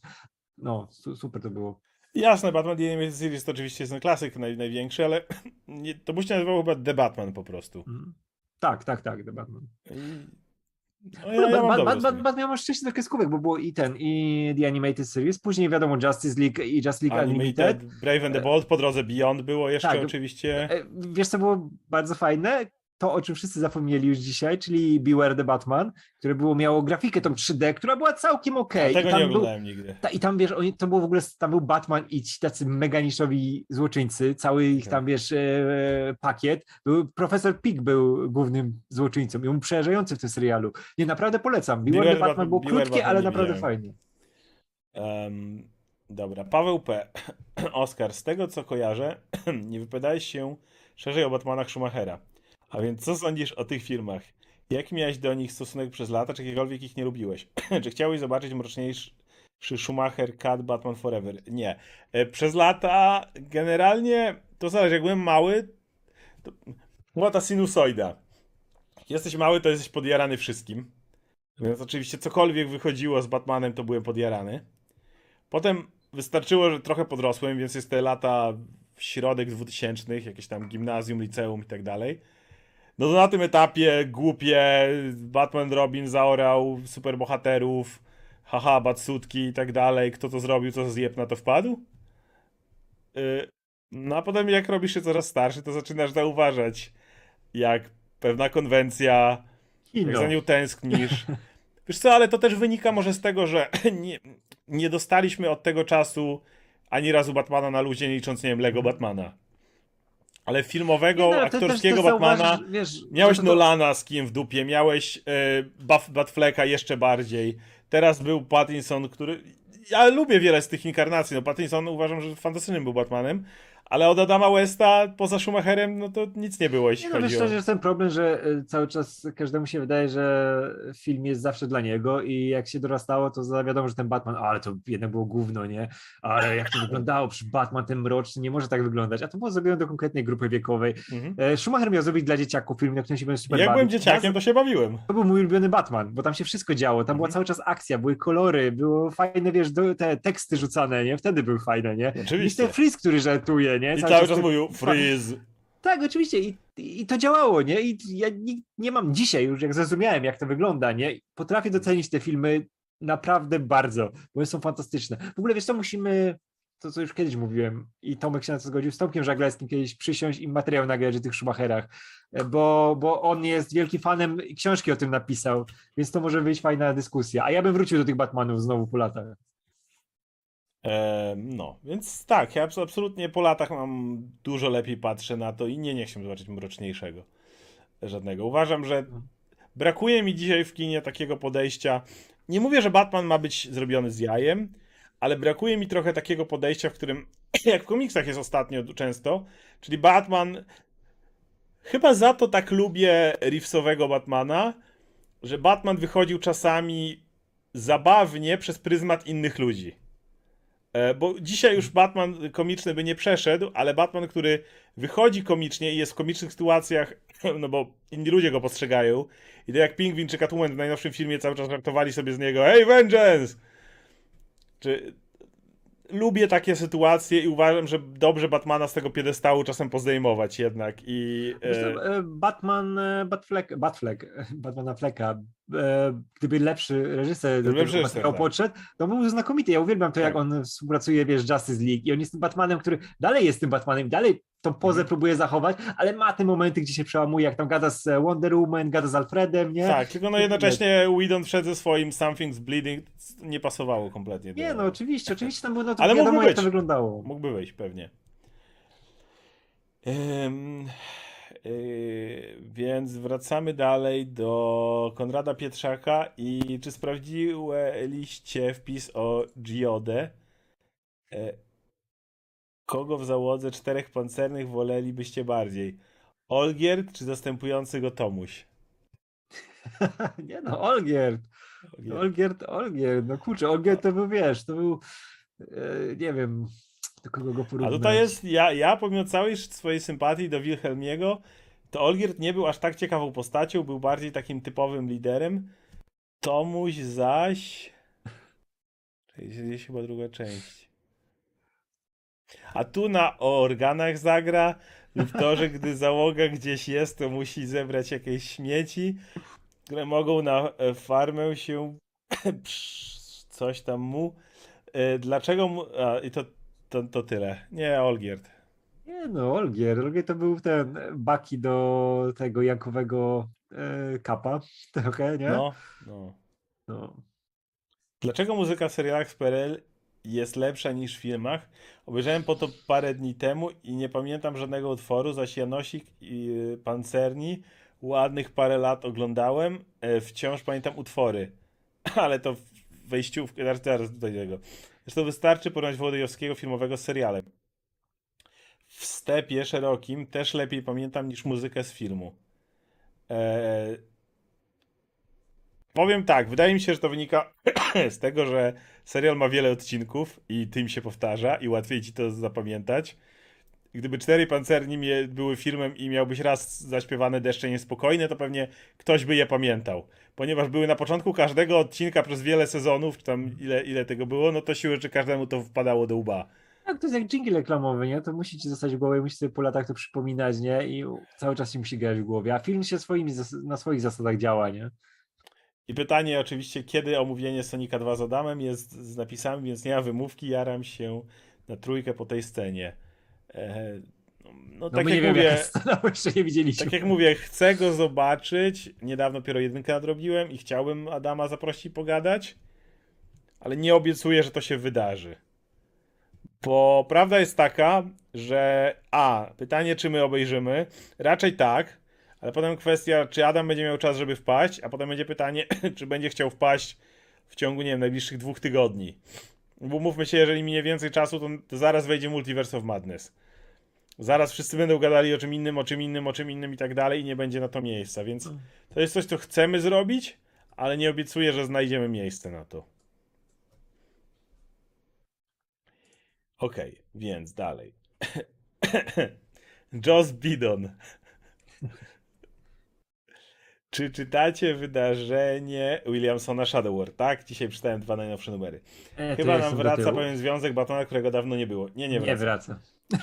No, su- super to było. Jasne, Batman The Animated Series to oczywiście jest ten klasyk naj, największy, ale nie, to by się nazywało chyba The Batman po prostu. Mhm. Tak, tak, tak, The Batman. I- No, ja, ja. Batman miał szczęście do kreskówek, bo było i ten, i The Animated Series, później wiadomo Justice League i Justice League Unlimited. Animated, Brave and the Bold, po drodze Beyond było jeszcze Tak. oczywiście. E, Wiesz co było bardzo fajne? To, o czym wszyscy zapomnieli już dzisiaj, czyli Beware the Batman, które było, miało grafikę tą 3D, która była całkiem okej. I Tego nie był- oglądałem nigdy. Ta, I tam wiesz, oni, to było w ogóle, tam był Batman i ci tacy mega niszowi złoczyńcy, cały ich tam wiesz e, pakiet. Był, profesor Pig był głównym złoczyńcą i on przerażający w tym serialu. Nie, naprawdę polecam. Beware Beware the Batman było Beware krótkie, Batman ale naprawdę widziałem. fajnie. Em, dobra, Paweł P. Oskar, z tego co kojarzę, nie wypowiadałeś się szerzej o Batmanach Schumachera. A więc co sądzisz o tych filmach? Jaki miałeś do nich stosunek przez lata, czy jakiekolwiek ich nie lubiłeś? czy chciałeś zobaczyć mroczniejszy Schumacher Cut Batman Forever? Nie. E, Przez lata generalnie to zależy, jak byłem mały, to była ta sinusoida. Jak jesteś mały, to jesteś podjarany wszystkim. Więc oczywiście cokolwiek wychodziło z Batmanem, to byłem podjarany. Potem wystarczyło, że trochę podrosłem, więc jest te lata środek 2000, jakieś tam gimnazjum, liceum i tak dalej. No to na tym etapie głupie Batman Robin zaorał superbohaterów, haha, batsutki i tak dalej. Kto to zrobił, co zjeb na to wpadł? Yy, no a potem jak robisz się coraz starszy, to zaczynasz zauważać, jak pewna konwencja, jak Kino. za nią tęsknisz. Wiesz co, ale to też wynika może z tego, że nie, nie dostaliśmy od tego czasu ani razu Batmana na luzie, nie licząc, nie wiem, Lego Batmana. Ale filmowego, Nie, no, aktorskiego też- też Batmana zauważysz, wiesz, miałeś to- Nolana z kim w dupie, miałeś e, Buff, Batflecka jeszcze bardziej. Teraz był Pattinson, który... Ja lubię wiele z tych inkarnacji. No Pattinson uważam, że fantastycznym był Batmanem, ale od Adama Westa poza Schumacherem, no to nic nie było, jeśli Nie, no chodzi to o... jest ten problem, że y, cały czas każdemu się wydaje, że film jest zawsze dla niego i jak się dorastało, to wiadomo, że ten Batman, ale to jednak było gówno, nie? Ale jak to wyglądało, przy Batman ten mroczny nie może tak wyglądać, a to było zrobione do konkretnej grupy wiekowej. Mhm. E, Schumacher miał zrobić dla dzieciaków film, na którym się będzie super Jak bawić. byłem dzieciakiem, to się bawiłem. To był mój ulubiony Batman, bo tam się wszystko działo, tam była Mhm. cały czas akcja, były kolory, było fajne, wiesz, te teksty rzucane, nie? Wtedy były fajne, nie? Oczywiście. Mr. Freeze, który żartuje, nie? I cały czas mówił freeze. tak, oczywiście. I, I to działało, nie? I ja nie, nie mam dzisiaj już, jak zrozumiałem, jak to wygląda, nie? Potrafię docenić te filmy naprawdę bardzo, bo one są fantastyczne. W ogóle wiesz co, musimy, to co już kiedyś mówiłem i Tomek się na to zgodził, z Tomkiem Żaglewskim kiedyś przysiąść i materiał nagrać o tych Schumacherach, bo, bo on jest wielkim fanem i książki o tym napisał, więc to może być fajna dyskusja. A ja bym wrócił do tych Batmanów znowu po latach. No, więc tak, ja abs- absolutnie po latach mam dużo lepiej patrzę na to i nie, nie chcę zobaczyć mroczniejszego żadnego. Uważam, że brakuje mi dzisiaj w kinie takiego podejścia. Nie mówię, że Batman ma być zrobiony z jajem, ale brakuje mi trochę takiego podejścia, w którym, jak w komiksach jest ostatnio często, czyli Batman. Chyba za to tak lubię Reevesowego Batmana, że Batman wychodził czasami zabawnie przez pryzmat innych ludzi. E, Bo dzisiaj już Batman komiczny by nie przeszedł, ale Batman, który wychodzi komicznie i jest w komicznych sytuacjach, no bo inni ludzie go postrzegają, i to jak Pingwin czy Catwoman w najnowszym filmie cały czas żartowali sobie z niego Hey, Vengeance! Czy... Lubię takie sytuacje i uważam, że dobrze Batmana z tego piedestału czasem pozdejmować jednak i... E... e, Batman, e, Batfleck, Batfleck, Batmana Flecka e, gdyby lepszy reżyser do tego tak. podszedł, to byłby znakomity. Ja uwielbiam to, jak Tak. on współpracuje, wiesz, Justice League i on jest tym Batmanem, który dalej jest tym Batmanem, dalej tą pozę Mhm. próbuje zachować, ale ma te momenty, gdzie się przełamuje, jak tam gada z e, Wonder Woman, gada z Alfredem, nie? Tak, tylko no jednocześnie Whedon wszedł ze swoim Something's Bleeding, nie pasowało kompletnie. do- Nie, no oczywiście, oczywiście tam było, no to Ale wiadomo, jak to wyglądało. Mógłby wejść pewnie. Ym, yy, więc wracamy dalej do Konrada Pietrzaka i czy sprawdziliście wpis o Giodę? E, Kogo w załodze czterech pancernych wolelibyście bardziej? Olgierd czy zastępujący go Tomuś? nie no, Olgierd. Olgierd. Olgierd, Olgierd, no kurczę, Olgierd to był, wiesz, to był, e, nie wiem, do kogo go A porównać. tutaj jest, ja, ja pomimo całej swojej sympatii do Wilhelmiego, to Olgierd nie był aż tak ciekawą postacią, był bardziej takim typowym liderem. Tomuś zaś... Jest jest chyba druga część. A tu na organach zagra lub to, że gdy załoga gdzieś jest, to musi zebrać jakieś śmieci, które mogą na e, farmę się coś tam mu. E, Dlaczego mu... A, i to, to, to tyle. Nie, Olgierd. Nie no, Olgierd, Olgierd to był ten baki do tego jankowego e, kapa trochę, nie? No, no. No. Dlaczego muzyka w serialach z PRL jest lepsza niż w filmach? Obejrzałem po to parę dni temu i nie pamiętam żadnego utworu, zaś Janosik i y, Pancerni ładnych parę lat oglądałem. E, Wciąż pamiętam utwory, ale to wejściówkę, zaraz, zaraz do tego. Zresztą wystarczy porównać Wołodyjowskiego filmowego z serialem. W stepie szerokim też lepiej pamiętam niż muzykę z filmu. Eee, Powiem tak, wydaje mi się, że to wynika z tego, że serial ma wiele odcinków i tym się powtarza i łatwiej ci to zapamiętać. Gdyby Cztery Pancerni były filmem i miałbyś raz zaśpiewane Deszcze Niespokojne, to pewnie ktoś by je pamiętał. Ponieważ były na początku każdego odcinka przez wiele sezonów, czy tam ile, ile tego było, no to siłę, czy każdemu to wpadało do łba. Tak, to jest jak dżingiel reklamowy, nie? To musi ci zostać w głowie, musi sobie po latach to przypominać, nie? I cały czas ci musi grać w głowie, a film się swoimi, zas- na swoich zasadach działa, nie? I pytanie oczywiście, kiedy omówienie Sonika 2 z Adamem jest z napisami, więc nie ma wymówki, jaram się na trójkę po tej scenie. E, no, no, No tak jak mówię, bo jeszcze nie widzieliśmy. tak jak mówię, chcę go zobaczyć. Niedawno dopiero jedynkę nadrobiłem i chciałbym Adama zaprosić i pogadać, ale nie obiecuję, że to się wydarzy. Bo prawda jest taka, że a, pytanie czy my obejrzymy, raczej tak, ale potem kwestia, czy Adam będzie miał czas, żeby wpaść, a potem będzie pytanie, czy będzie chciał wpaść w ciągu, nie wiem, najbliższych dwóch tygodni. Bo mówmy się, jeżeli minie więcej czasu, to, to zaraz wejdzie Multiverse of Madness. Zaraz wszyscy będą gadali o czym innym, o czym innym, o czym innym i tak dalej i nie będzie na to miejsca, więc to jest coś, co chcemy zrobić, ale nie obiecuję, że znajdziemy miejsce na to. Okej, więc dalej. Joss Bidon. Czy czytacie wydarzenie Williamsona Shadow War? Tak, dzisiaj przeczytałem dwa najnowsze numery. E, Chyba nam wraca pewien związek Batmana, którego dawno nie było. Nie, nie Nie wraca. wraca.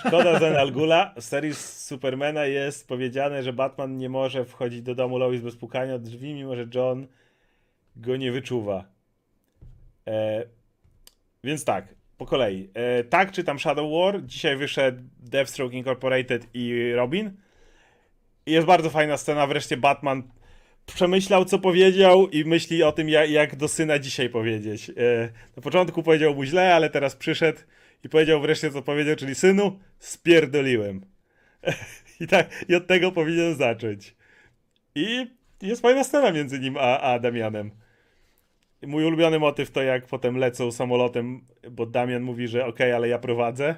Szkoda Zen Algula. W serii Supermana jest powiedziane, że Batman nie może wchodzić do domu Lois bez pukania od drzwi, mimo że John go nie wyczuwa. E, więc tak, po kolei. E, tak, czytam Shadow War. Dzisiaj wyszedł Deathstroke Incorporated i Robin. I jest bardzo fajna scena. Wreszcie Batman przemyślał, co powiedział i myśli o tym, jak, jak do syna dzisiaj powiedzieć. E, na początku powiedział mu źle, ale teraz przyszedł i powiedział wreszcie, co powiedział, czyli synu, spierdoliłem. I, tak, I od tego powinien zacząć. I jest fajna scena między nim a, a Damianem. Mój ulubiony motyw to jak potem lecą samolotem, bo Damian mówi, że okej, ale ja prowadzę.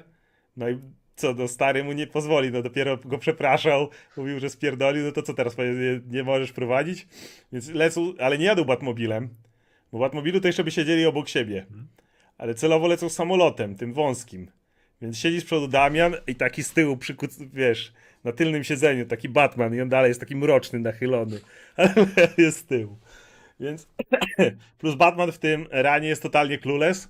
No i co, no stary mu nie pozwoli, no dopiero go przepraszał, mówił, że spierdolił, no to co teraz, nie, nie możesz prowadzić? Więc lecą, ale nie jadą Batmobilem, bo Batmobilu to jeszcze by siedzieli obok siebie. Ale celowo lecą samolotem, tym wąskim. Więc siedzi z przodu Damian i taki z tyłu, przykuc, wiesz, na tylnym siedzeniu, taki Batman i on dalej jest taki mroczny, nachylony, ale jest z tyłu. Więc plus Batman w tym ranie jest totalnie clueless.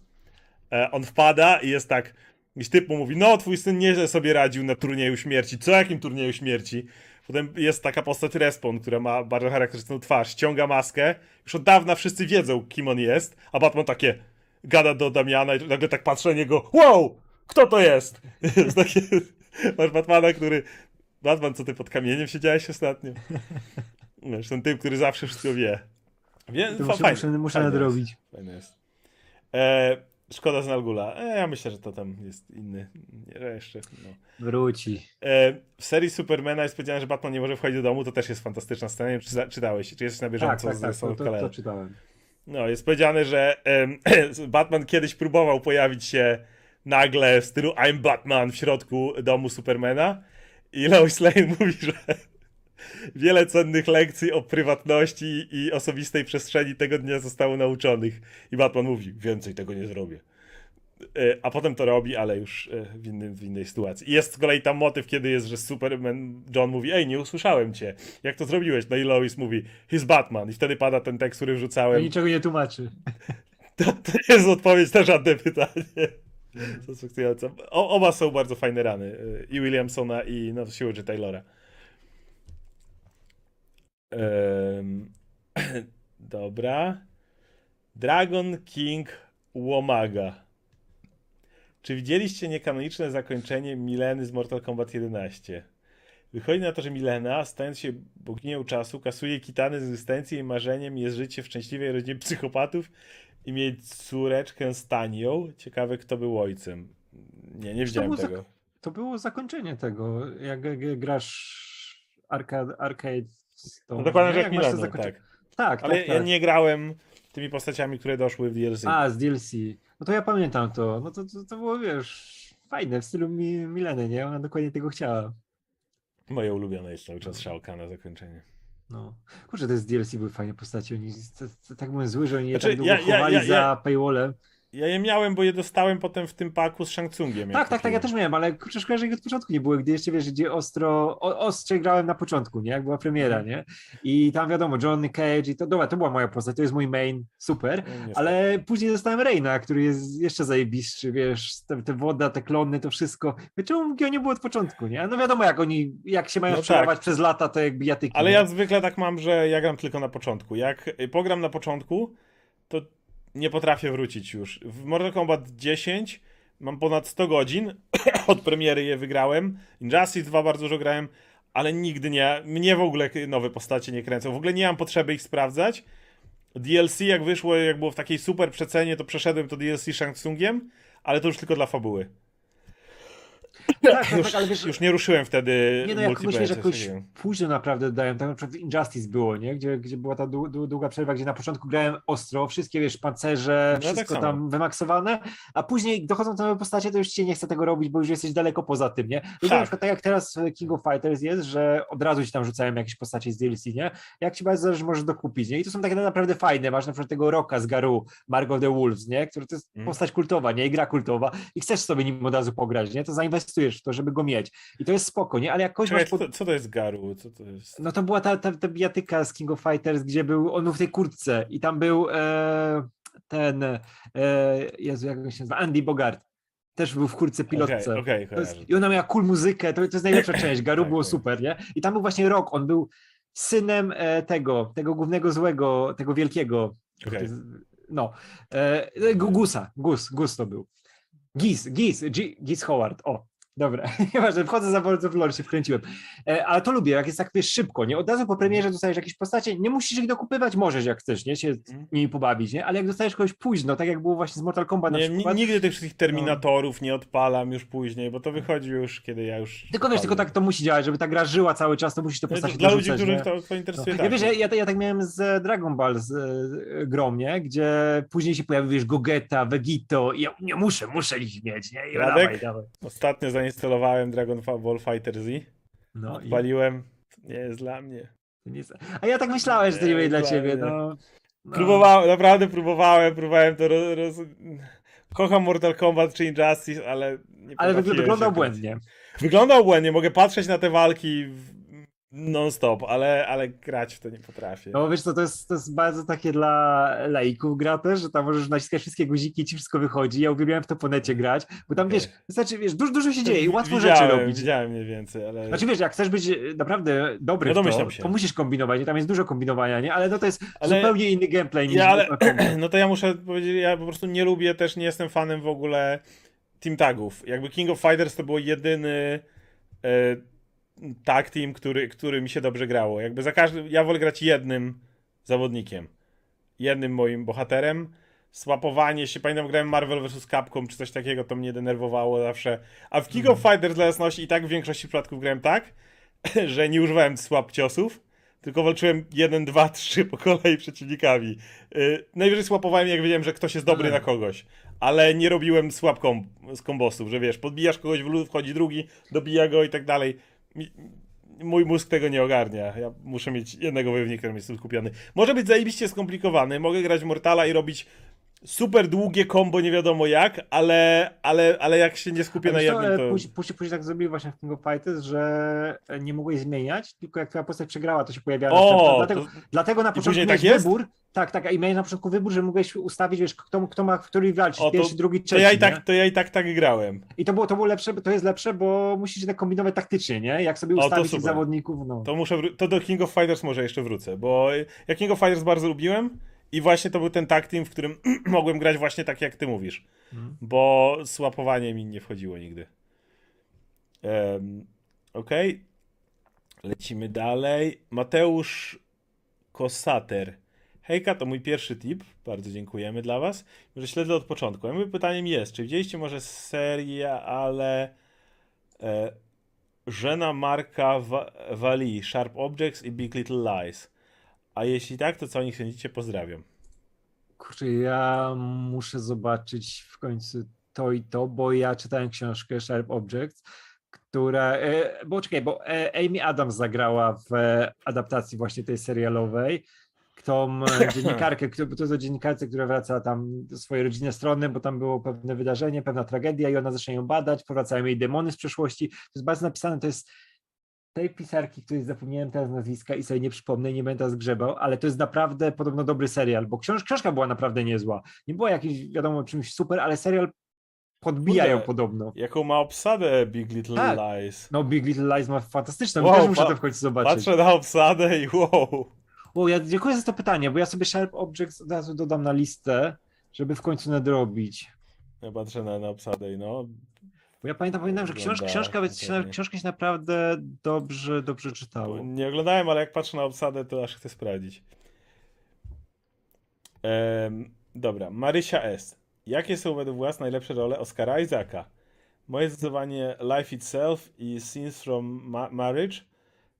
E, on wpada i jest tak, Jakiś typ mu mówi, no twój syn nieźle sobie radził na turnieju śmierci. Co jakim turnieju śmierci? Potem jest taka postać Respawn, która ma bardzo charakterystyczną twarz, ściąga maskę. Już od dawna wszyscy wiedzą, kim on jest, a Batman takie gada do Damiana i nagle tak patrzy na niego, wow, kto to jest? jest takie, masz Batmana, który, Batman, co ty pod kamieniem siedziałeś ostatnio? Wiesz, ten typ, który zawsze wszystko wie. fa- muszę, fajne, muszę, muszę fajne jest. nadrobić. Fajne jest. E, szkoda z Nalgula. E, ja myślę, że to tam jest inny. Nie, że jeszcze. No. Wróci. E, w serii Supermana jest powiedziane, że Batman nie może wchodzić do domu. To też jest fantastyczna scena. Nie wiem, czy czytałeś, czy jesteś na Tak, bieżąco tak, z tak, Son to, to, czytałem. No, jest powiedziane, że em, Batman kiedyś próbował pojawić się nagle w stylu I'm Batman w środku domu Supermana i Lois Lane mówi, że wiele cennych lekcji o prywatności i osobistej przestrzeni tego dnia zostało nauczonych. I Batman mówi, więcej tego nie zrobię. E, A potem to robi, ale już e, w, innym, w innej sytuacji. I jest z kolei tam motyw, kiedy jest, że Superman, John mówi, ej, nie usłyszałem cię. Jak to zrobiłeś? No i Lois mówi, he's Batman. I wtedy pada ten tekst, który wrzucałem. niczego nie tłumaczy. To, to jest odpowiedź na żadne pytanie. Satysfakcjonująca. O, oba są bardzo fajne rany. y, I Williamsona, i no, siły czy Taylora. Dobra. Dragon King Łomaga. Czy widzieliście niekanoniczne zakończenie Mileny z Mortal Kombat 11? Wychodzi na to, że Milena, stając się boginią czasu, kasuje kitany z egzystencji i marzeniem jest życie w szczęśliwej rodzinie psychopatów i mieć córeczkę z Tanią. Ciekawe, kto był ojcem. Nie, nie widziałem za- tego. To było zakończenie tego, jak grasz arcade, arcade No dokładnie, jak to Mileną, zakończenie- tak. Tak, Ale tak, ja tak. nie grałem tymi postaciami, które doszły w DLC. A, z DLC. No to ja pamiętam to. No to, to, to było, wiesz, fajne w stylu Mi Mileny, nie? Ona dokładnie tego chciała. Moje ulubione jest cały czas szałka na zakończenie. No. Kurczę, te z DLC były fajne postacie. Oni, to, to, tak byłem zły, że oni je Znaczy, tak długo ja- ja- ja- za paywallem. Ja je miałem, bo je dostałem potem w tym paku z Shang Tsungiem. jak Tak, tak, tak, ja też miałem, ale kurczę, szkoda, że ich od początku nie było, gdy jeszcze, wiesz, gdzie ostro, o, ostrze grałem na początku, nie, jak była premiera, Mhm. nie, i tam wiadomo, Johnny Cage i to, dobra, to była moja postać, to jest mój main, super, No, ale później dostałem Reina, który jest jeszcze zajebistszy, wiesz, te, te woda, te klony, to wszystko, Wie, czemu go nie było od początku, nie, no wiadomo, jak oni, jak się mają No sprzedawać tak. przez lata, to jak bijatyki, Ale nie? ja zwykle tak mam, że ja gram tylko na początku. Jak pogram na początku, to nie potrafię wrócić już. W Mortal Kombat 10 mam ponad 100 godzin, od premiery je wygrałem. Injustice 2 bardzo dużo grałem, ale nigdy nie, mnie w ogóle nowe postacie nie kręcą. W ogóle nie mam potrzeby ich sprawdzać. DLC jak wyszło, jak było w takiej super przecenie, to przeszedłem to DLC Shang Tsungiem, ale to już tylko dla fabuły. Tak, tak, Już, tak, ale wiesz, już nie ruszyłem wtedy Nie no, jak wiesz, multiplayer, jakoś późno naprawdę dają, tak na przykład Injustice było, nie? Gdzie, gdzie była ta dłu- dłu- długa przerwa, gdzie na początku grałem ostro, wszystkie, wiesz, pancerze, No, tak wszystko samo. tam wymaksowane, a później dochodzą te nowe postacie, to już ci nie chce tego robić, bo już jesteś daleko poza tym, nie? Tak. na przykład tak jak teraz w King of Fighters jest, że od razu ci tam rzucają jakieś postacie z DLC, nie? Jak ci bardzo zależy, możesz dokupić, nie? I to są takie naprawdę fajne, masz na przykład tego Roka z Garu, Margo the Wolves, nie? Który to jest Mhm. postać kultowa, nie? I gra kultowa i chcesz sobie nim od razu pograć, nie? To zainwestujesz w to, żeby go mieć. I to jest spoko, nie? Ale jak Czekaj, masz pod... co, to jest Garu? Co to jest? No to była ta, ta, ta bijatyka z King of Fighters, gdzie był, on był w tej kurtce i tam był e, ten, e, Jezu, jak on się nazywa, Andy Bogart. Też był w kurtce pilotce. Okej, To jest. I ona miała cool muzykę, to, to jest najlepsza część, Garu Tak, było tak. super, nie? I tam był właśnie Rock, on był synem e, tego, tego głównego złego, tego wielkiego, Okej. no, e, Gu- Gusa, Gus, Gus to był. Giz, Giz, G- Giz Howard, o, dobra, nieważne, wchodzę za bardzo w lore, się wkręciłem. E, ale to lubię, jak jest tak, wiesz, szybko, nie? Od razu po premierze dostajesz jakieś postacie, nie musisz ich dokupywać, możesz jak chcesz, nie? Się Mhm. nimi pobawić, nie? Ale jak dostajesz kogoś późno, tak jak było właśnie z Mortal Kombat na Nie, ni- przykład, nigdy tych No. wszystkich Terminatorów nie odpalam już później, bo to wychodzi już, kiedy ja już... tylko wiesz, tylko tak to musi działać, żeby ta gra żyła cały czas, to musisz te No, postacie Dla ludzi, których to, to No. interesuje, Ja tak. wiesz, ja, ja, ja tak miałem z Dragon Ball z e, grą, nie? Gdzie później się pojawił, wiesz, Gogeta, Vegito i ja nie muszę, muszę ich mieć, nie? I Radek? dawaj, dawaj. Ostatnio zainstalowałem Dragon Ball Fighter Z, No, i odpaliłem, nie jest dla mnie. nie jest- A ja tak myślałem, że to nie będzie dla ciebie, no. no. Próbowałem, naprawdę próbowałem, próbowałem to roz... roz... Kocham Mortal Kombat czy Injustice, ale nie Ale potrafiłem wygl- wyglądał się grać. błędnie. Wyglądał błędnie, mogę patrzeć na te walki w- non-stop, ale, ale grać w to nie potrafię. No wiesz co, to jest, to jest bardzo takie dla laików gra też, że tam możesz naciskać wszystkie guziki i ci wszystko wychodzi. Ja uwielbiałem w to po necie grać, bo tam wiesz, wystarczy, wiesz, dużo, dużo się dzieje i łatwo widziałem, rzeczy robić. Widziałem mniej więcej, ale... Znaczy wiesz, jak chcesz być naprawdę dobry No w to, się. to musisz kombinować, nie? tam jest dużo kombinowania, nie? Ale no to jest Ale- zupełnie inny gameplay niż Ja, ale, no to ja muszę powiedzieć, ja po prostu nie lubię, też nie jestem fanem w ogóle team tagów. Jakby King of Fighters to był jedyny e, tag team, który, który mi się dobrze grało. Jakby za każdym, ja wolę grać jednym zawodnikiem. Jednym moim bohaterem. Swapowanie się, pamiętam grałem Marvel vs. Capcom czy coś takiego, to mnie denerwowało zawsze. A w King of Fighters dla jasności i tak w większości przypadków grałem tak, że nie używałem swap ciosów, tylko walczyłem 1, 2, 3 po kolei przeciwnikami. Yy, najwyżej słapowałem, jak wiedziałem, że ktoś jest dobry Hmm. na kogoś, ale nie robiłem kom z kombosów, że wiesz, podbijasz kogoś w lód, wchodzi drugi, dobija go i tak dalej. Mój mózg tego nie ogarnia. Ja muszę mieć jednego wojownika, którym jestem skupiony. Może być zajebiście skomplikowany, mogę grać Mortala i robić super długie combo nie wiadomo jak, ale, ale, ale jak się nie skupię na jednym, e, to... Później, później, później tak zrobili właśnie w King of Fighters, że nie mogłeś zmieniać, tylko jak twoja postać przegrała, to się pojawiała O, następna. Dlatego, to- dlatego na początku tak jest? wybór. Tak, tak, i miałeś na początku wybór, że mogłeś ustawić, wiesz, kto, kto ma w której walczyć, O, to- pierwszy, drugi, to trzeci. ja, i nie? tak, to ja i tak tak grałem. I to było, to było lepsze, to jest lepsze, bo musisz jednak kombinować taktycznie, nie? Jak sobie O, to ustawić tych super. zawodników, no. To muszę, to do King of Fighters może jeszcze wrócę, bo ja King of Fighters bardzo lubiłem i właśnie to był ten tag team, w którym mogłem grać właśnie tak jak ty mówisz, Mhm. bo słapowanie mi nie wchodziło nigdy. Um, Okej, lecimy dalej. Mateusz Kosater. Hejka, to mój pierwszy tip. Bardzo dziękujemy dla Was. Może śledzę od początku. A moim pytaniem jest, czy widzieliście może serię, ale e, żena Marka Wa- Wali, Sharp Objects i Big Little Lies? A jeśli tak, to co o nich sądzicie? Pozdrawiam. Kurczę, ja muszę zobaczyć w końcu to i to, bo ja czytałem książkę Sharp Objects, która, e, bo czekaj, bo e, Amy Adams zagrała w e, adaptacji właśnie tej serialowej, tą dziennikarkę, to jest dziennikarce, która wraca tam do swojej rodzinnej strony, bo tam było pewne wydarzenie, pewna tragedia i ona zaczyna ją badać, powracają jej demony z przeszłości, to jest bardzo napisane, to jest tej pisarki, której zapomniałem teraz nazwiska i sobie nie przypomnę, nie będę teraz grzebał, ale to jest naprawdę podobno dobry serial, bo książ książka była naprawdę niezła. Nie była jakiś, wiadomo, czymś super, ale serial podbijają Kurde. podobno. Jaką ma obsadę Big Little Tak. Lies? No Big Little Lies ma fantastyczną, Wow, też muszę to w końcu zobaczyć. Patrzę na obsadę i wow. O, ja dziękuję za to pytanie, bo ja sobie Sharp Objects od razu dodam na listę, żeby w końcu nadrobić. Ja patrzę na, na obsadę i no, Bo ja pamiętam, pamiętam że książ, Wygląda książka, kompletnie. książka się naprawdę dobrze, dobrze czytało. Nie oglądałem, ale jak patrzę na obsadę, to aż chcę sprawdzić. Em, dobra, Marysia S. Jakie są według Was najlepsze role Oscara Isaaca? Moje zdecydowanie Life Itself i Scenes from Ma- Marriage.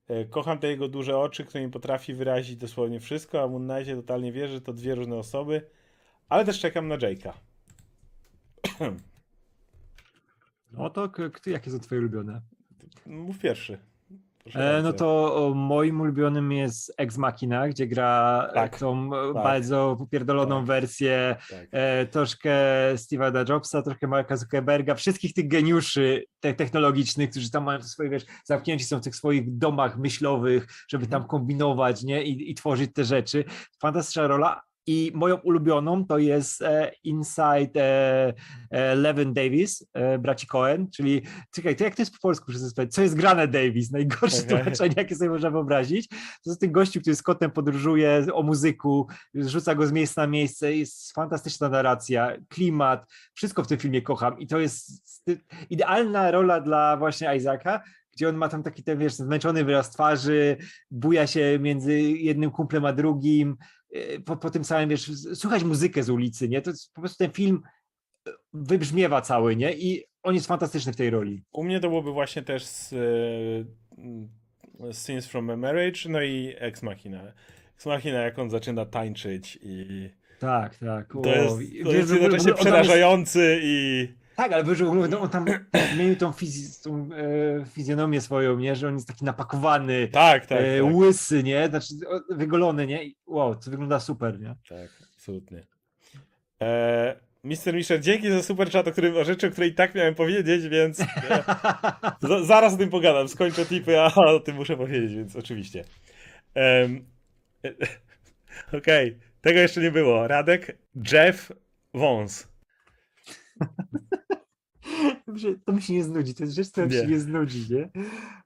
E, Kocham te jego duże oczy, którymi potrafi wyrazić dosłownie wszystko, a Moon Knightie totalnie wierzę, że to dwie różne osoby. Ale też czekam na Jake'a. No to jakie są twoje ulubione? Mów pierwszy. E, no to o, moim ulubionym jest Ex Machina, gdzie gra e, Tak, tą e, tak. bardzo popierdoloną Tak. wersję Tak. e, troszkę Steve'a Jobsa, troszkę Marka Zuckerberga, wszystkich tych geniuszy te technologicznych, którzy tam mają swoje, wiesz, zamknięci są w tych swoich domach myślowych, żeby Mhm. tam kombinować, nie, i, i tworzyć te rzeczy. Fantastyczna rola. I moją ulubioną to jest e, Inside e, e, Levin Davis, braci Cohen, czyli czekaj, to jak to jest po polsku, co jest grane Davis, najgorsze tłumaczenie, jakie sobie można wyobrazić. To jest ten gościu, który z kotem podróżuje o muzyku, rzuca go z miejsca na miejsce, jest fantastyczna narracja, klimat, wszystko w tym filmie kocham i to jest idealna rola dla właśnie Isaaca, gdzie on ma tam taki ten, wiesz, zmęczony wyraz twarzy, buja się między jednym kumplem a drugim, po, po tym samym, wiesz, słuchać muzykę z ulicy, nie? To po prostu ten film e, wybrzmiewa cały, nie? I on jest fantastyczny w tej roli. U mnie to byłoby właśnie też z, e, Scenes from a Marriage, no i Ex Machina. Ex Machina, jak on zaczyna tańczyć i Tak, tak. to jest, to jest jednocześnie przerażający i Tak, ale wiesz, no, on tam zmienił tą, fiz- tą e, fizjonomię swoją, nie? Że on jest taki napakowany, tak, tak, e, tak, łysy, nie? Znaczy wygolony, nie? I, wow, to wygląda super, nie? tak, absolutnie. E, Mr. Misher, dzięki za super chat, o, którym, o rzeczy, o której i tak miałem powiedzieć, więc za, zaraz o tym pogadam. Skończę tipy, a o tym muszę powiedzieć, więc oczywiście. Um, Okej, okay. tego jeszcze nie było. Radek, Jeff Wons. to mi się nie znudzi, to jest rzecz, która mi się nie znudzi, nie?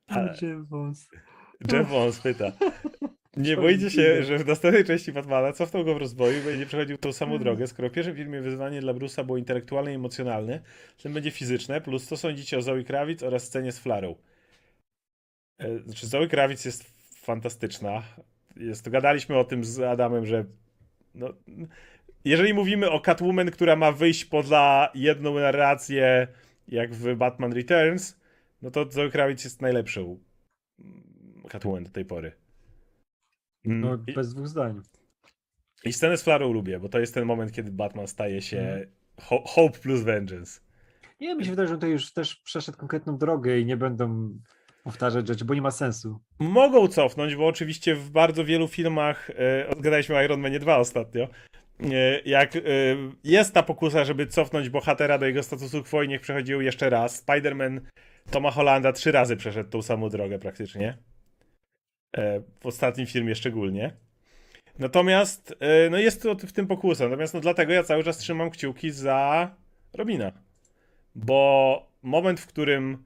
A- Jeff Wons. Jeff Wons pyta. Nie boicie się, że w następnej części Batmana cofnął go w rozwoju i będzie przechodził tą samą drogę, skoro w pierwszym filmie wyzwanie dla Bruce'a było intelektualne i emocjonalne, tym będzie fizyczne, plus co sądzicie o Zoe Kravitz oraz scenie z Flarą? E, Znaczy Zoe Kravitz jest fantastyczna. Jest, gadaliśmy o tym z Adamem, że no, jeżeli mówimy o Catwoman, która ma wyjść poza jedną narrację, jak w Batman Returns, no to Zoe Kravitz jest najlepszą Catwoman do tej pory. Mm, No, I, bez dwóch zdań. I scenę z Flarą lubię, bo to jest ten moment, kiedy Batman staje się Mhm. ho Hope plus Vengeance. Nie, mi się wydaje, że on to już też przeszedł konkretną drogę i nie będą powtarzać rzeczy, bo nie ma sensu. Mogą cofnąć, bo oczywiście w bardzo wielu filmach, e, odgadaliśmy o Iron Manie 2 ostatnio, jak e, jest ta pokusa, żeby cofnąć bohatera do jego statusu quo i niech przechodził jeszcze raz. Spider-Man Toma Hollanda trzy razy przeszedł tą samą drogę praktycznie. E, w ostatnim filmie szczególnie. Natomiast e, no jest to w tym pokusa. Natomiast no dlatego ja cały czas trzymam kciuki za Robina. Bo moment, w którym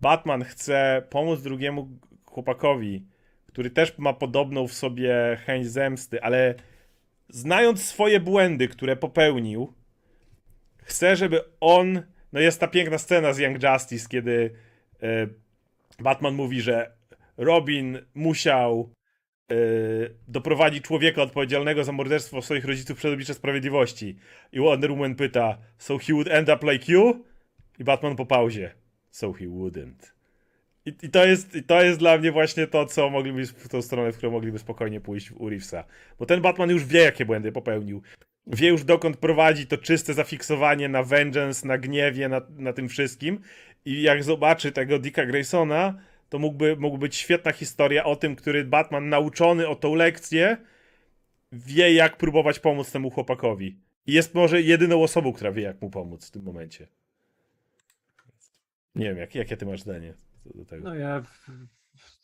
Batman chce pomóc drugiemu chłopakowi, który też ma podobną w sobie chęć zemsty, ale znając swoje błędy, które popełnił, chce, żeby on. No jest ta piękna scena z Young Justice, kiedy e, Batman mówi, że Robin musiał e, doprowadzić człowieka odpowiedzialnego za morderstwo swoich rodziców przed oblicze sprawiedliwości. I Wonder Woman pyta, so he would end up like you? I Batman po pauzie, so he wouldn't. I, i, to jest, I to jest dla mnie właśnie to, co mogliby, w tą stronę, w którą mogliby spokojnie pójść u Reevesa. Bo ten Batman już wie, jakie błędy popełnił. Wie już, dokąd prowadzi to czyste zafiksowanie na vengeance, na gniewie, na, na tym wszystkim. I jak zobaczy tego Dicka Graysona, to mógłby, mógłby być świetna historia o tym, który Batman nauczony o tą lekcję wie, jak próbować pomóc temu chłopakowi. I jest może jedyną osobą, która wie, jak mu pomóc w tym momencie. Nie wiem, jak, jakie ty masz zdanie co do tego? No ja.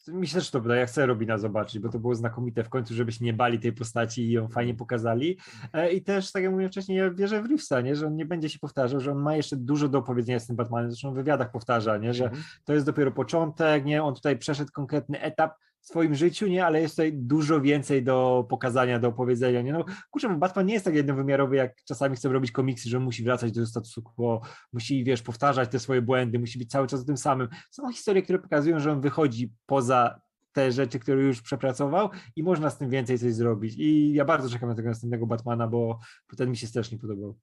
Mi się też to wydaje, ja chcę Robina zobaczyć, bo to było znakomite w końcu, żebyśmy nie bali tej postaci i ją fajnie pokazali. E, I też, tak jak mówiłem wcześniej, ja wierzę w Reevesa, nie? że on nie będzie się powtarzał, że on ma jeszcze dużo do opowiedzenia z tym Batmanem, zresztą w wywiadach powtarza, nie? że Mhm. to jest dopiero początek, nie? on tutaj przeszedł konkretny etap swoim życiu, nie, ale tutaj dużo więcej do pokazania, do opowiedzenia, nie, no kurczę, Batman nie jest tak jednowymiarowy, jak czasami chcą robić komiksy, że musi wracać do statusu quo, musi, wiesz, powtarzać te swoje błędy, musi być cały czas tym samym. Są historie, które pokazują, że on wychodzi poza te rzeczy, które już przepracował i można z tym więcej coś zrobić i ja bardzo czekam na tego następnego Batmana, bo, bo ten mi się strasznie podobał.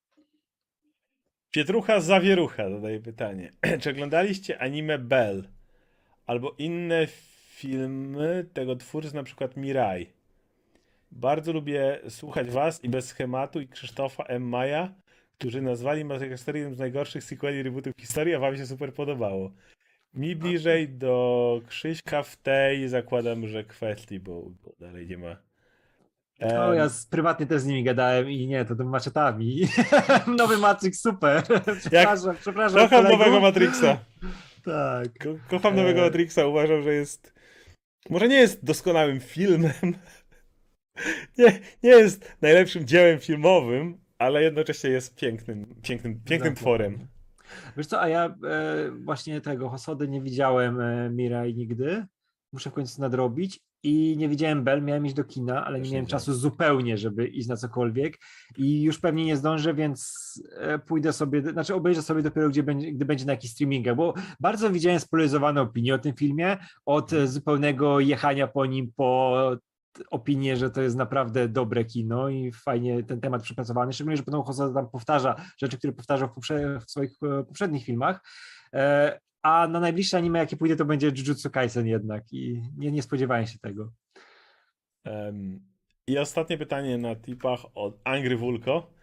Pietrucha Zawierucha zadaje pytanie. Czy oglądaliście anime Bell? Albo inne filmy tego twórcy, na przykład Mirai? Bardzo lubię słuchać was i bez schematu i Krzysztofa M. Maja, którzy nazwali Madagaskar jednym z najgorszych sequeli rebootów w historii, a wam się super podobało. Mi bliżej do Krzyśka w tej zakładam, że kwestii, bo, bo dalej nie ma. No, Em, ja z, prywatnie też z nimi gadałem i nie, to tym maczetami. Nowy Matrix, super. przepraszam, przepraszam. Kocham nowego Matrixa. Tak. Ko kocham nowego E. Matrixa. Uważam, że jest. Może nie jest doskonałym filmem. nie, nie jest najlepszym dziełem filmowym, ale jednocześnie jest pięknym, pięknym, pięknym tworem. Wiesz co, a ja e, właśnie tego Hosody nie widziałem e, Mirai nigdy. Muszę w końcu nadrobić. I nie widziałem Bell, miałem iść do kina, ale nie miałem czasu zupełnie, żeby iść na cokolwiek. I już pewnie nie zdążę, więc e, pójdę sobie, znaczy obejrzę sobie dopiero, gdzie będzie, gdy będzie na jakichś streamingach, bo bardzo widziałem spolaryzowane opinie o tym filmie, od e, zupełnego jechania po nim, po opinię, że to jest naprawdę dobre kino i fajnie ten temat przepracowany, szczególnie, że potem Hosoda tam powtarza rzeczy, które powtarzał w, poprze- w swoich e, poprzednich filmach. A na najbliższe anime, jakie pójdzie, to będzie Jujutsu Kaisen jednak i nie, nie spodziewałem się tego. Em, I ostatnie pytanie na tipach od Angry Vulko.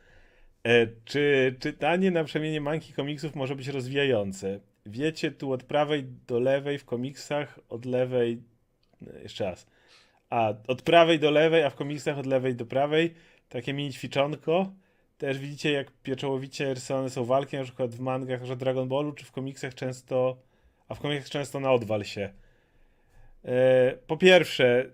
E, czy czytanie na przemianie manki komiksów może być rozwijające? Wiecie, tu od prawej do lewej w komiksach, od lewej. e, Jeszcze raz. A, od prawej do lewej, a w komiksach od lewej do prawej. Takie mini ćwiczonko. Też widzicie, jak pieczołowicie rysowane są walki, na przykład w mangach, że Dragon Ballu, czy w komiksach często, a w komiksach często na odwal się. E, Po pierwsze,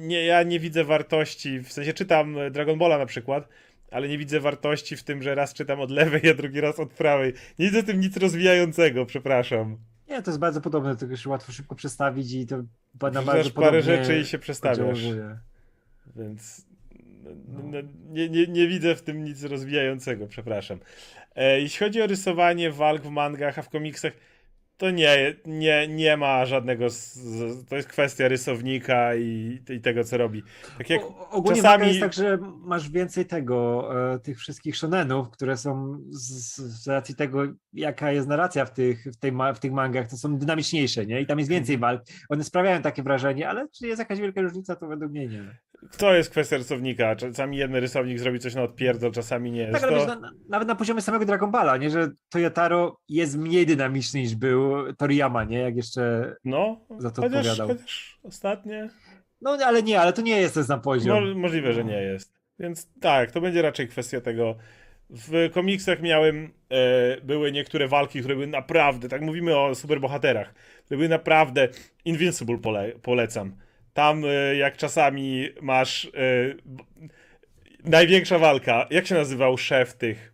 nie, ja nie widzę wartości, w sensie czytam Dragon Balla na przykład, ale nie widzę wartości w tym, że raz czytam od lewej, a drugi raz od prawej. Nie widzę w tym nic rozwijającego, przepraszam. Nie, to jest bardzo podobne, tylko się łatwo szybko przestawić i to na bardzo parę rzeczy i się przestawiasz. Więc no, no, nie, nie, nie widzę w tym nic rozwijającego, przepraszam. E, jeśli chodzi o rysowanie walk w mangach, a w komiksach, to nie, nie, nie ma żadnego. Z, to jest kwestia rysownika i, i tego, co robi. Tak jak O, ogólnie czasami- jest tak, że masz więcej tego, e, tych wszystkich shonenów, które są z, z racji tego, jaka jest narracja w tych, w, tej, w tych mangach, to są dynamiczniejsze, nie? I tam jest więcej walk. One sprawiają takie wrażenie, ale czy jest jakaś wielka różnica, to według mnie nie. To jest kwestia rysownika. Czasami jeden rysownik zrobi coś na odpierdol, czasami nie. Tak, ale to... wiesz, na, na, nawet na poziomie samego Dragon Balla, nie? Że Toyotaro jest mniej dynamiczny niż był Toriyama, nie? Jak jeszcze... No, za to chociaż, odpowiadał. chociaż ostatnie. No ale nie, ale to nie jest ten sam poziom. Mo możliwe, że nie jest. Więc tak, to będzie raczej kwestia tego. W komiksach miałem, e, były niektóre walki, które były naprawdę, tak mówimy o superbohaterach, które były naprawdę Invincible pole polecam. Tam e, jak czasami masz e, największa walka, jak się nazywał szef tych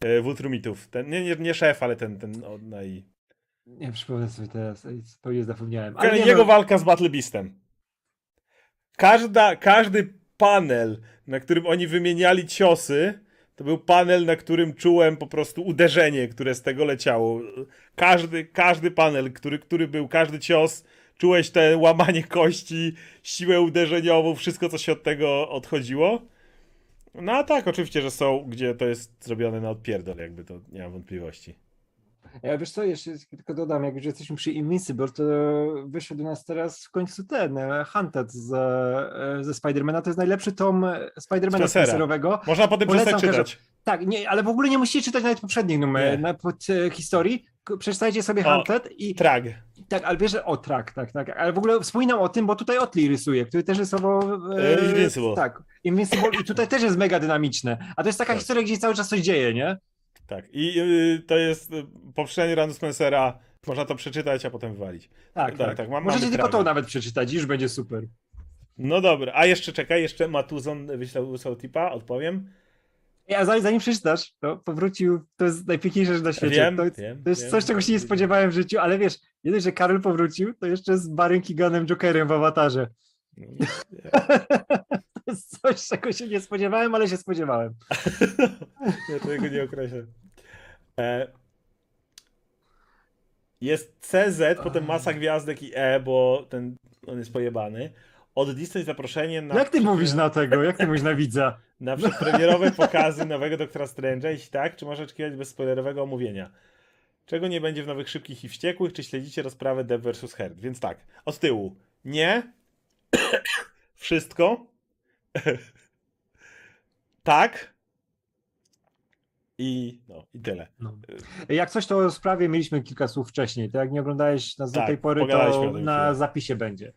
e, Wultrumitów? Ten, nie, nie, nie szef, ale ten, ten o, naj... Nie przypomnę sobie teraz, zupełnie zapomniałem. Ale Jego no, walka z Battle Beastem. Każda, każdy panel, na którym oni wymieniali ciosy, to był panel, na którym czułem po prostu uderzenie, które z tego leciało. Każdy, każdy panel, który, który był, każdy cios, czułeś te łamanie kości, siłę uderzeniową, wszystko, co się od tego odchodziło. No a tak, oczywiście, że są, gdzie to jest zrobione na odpierdol, jakby to nie mam wątpliwości. Ja wiesz co, jeszcze tylko dodam, jak już jesteśmy przy Invincible, to wyszedł do nas teraz w końcu ten, e, Hunted z, e, ze Spidermana. To jest najlepszy tom e, Spidermana Spencera. Spencerowego. Można potem Polecam przestać czytać. Tak, nie, ale w ogóle nie musicie czytać nawet poprzednich Nie. numer, na, pod e, historii. Przeczytajcie sobie O, Hunted i Trag. Tak, ale wiesz, o tak, tak, tak. Ale w ogóle wspominam o tym, bo tutaj Otli rysuje, który też rysował. E, Invincible. Tak, Invincible i tutaj też jest mega dynamiczne. A to jest taka Tak. historia, gdzie cały czas coś dzieje, nie? Tak, i y, to jest y, poprzedni run Spencera. Można to przeczytać, a potem wywalić. Tak, Tak, tak. tak, mam- Możecie tylko to nawet przeczytać już będzie super. No dobra, a jeszcze czekaj, jeszcze Matuzon wyślał, wysłał tipa, odpowiem. Ja zanim, przeczytasz, to powrócił, to jest najpiękniejsza rzecz na świecie. Wiem, to, wiem, to jest wiem. coś, czego się nie spodziewałem w życiu, ale wiesz, nie dość, że Karol powrócił, to jeszcze z Barym Keeganem Jokerem w awatarze. To jest coś, czego się nie spodziewałem, ale się spodziewałem. Ja tego nie określę. E, jest CZ, potem masa gwiazdek i E, bo ten, on jest pojebany. Od Disney zaproszenie na, Jak ty mówisz na tego? Jak ty mówisz na widza? na przedpremierowe pokazy nowego Doktora Strange'a. Jeśli tak, czy można oczekiwać bezspoilerowego omówienia? Czego nie będzie w nowych Szybkich i Wściekłych? Czy śledzicie rozprawę Dev vs. Herd? Więc tak, od tyłu. Nie. Wszystko. tak. I no, i tyle. No. Jak coś, to o sprawie mieliśmy kilka słów wcześniej. To jak nie oglądałeś nas do Tak, tej pory, to na zapisie będzie.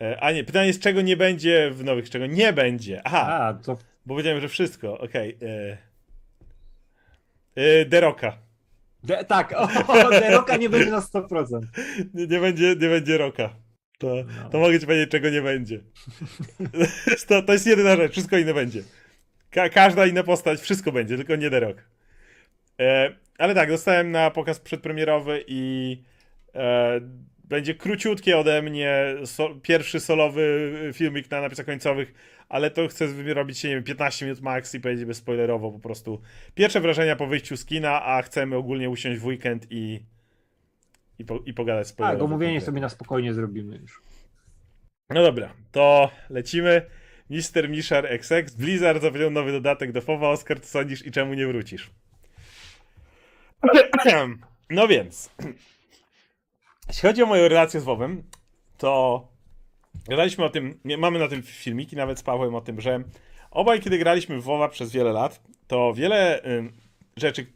E, A nie, pytanie jest, czego nie będzie w nowych, czego nie będzie. Aha, A, to bo powiedziałem, że wszystko. Okej. e. E, Deroka. de, tak, o, Deroka nie będzie na 100%. Nie, nie, będzie, nie będzie roka. To, No. to mogę ci powiedzieć, czego nie będzie. to, to jest jedyna rzecz, wszystko inne będzie. Ka każda inna postać, wszystko będzie, tylko nie The Rock. E, ale tak, dostałem na pokaz przedpremierowy i e, będzie króciutkie ode mnie, so, pierwszy solowy filmik na napisach końcowych, ale to chcę robić, nie wiem, 15 minut max i powiedzieć bezspoilerowo po prostu. Pierwsze wrażenia po wyjściu z kina, a chcemy ogólnie usiąść w weekend i i, po, i pogadać Tak, spoilerowo. omówienie konkretnie. sobie na spokojnie zrobimy już. No dobra, to lecimy. Mister Mishar XX. Blizzard zapowiedział nowy dodatek do FOWA. Oskar, co sądzisz i czemu nie wrócisz? No więc, jeśli chodzi o moją relację z WoWem, to gadaliśmy o tym, mamy na tym filmiki nawet z Pawłem o tym, że obaj kiedy graliśmy w WoWa przez wiele lat, to wiele ym, rzeczy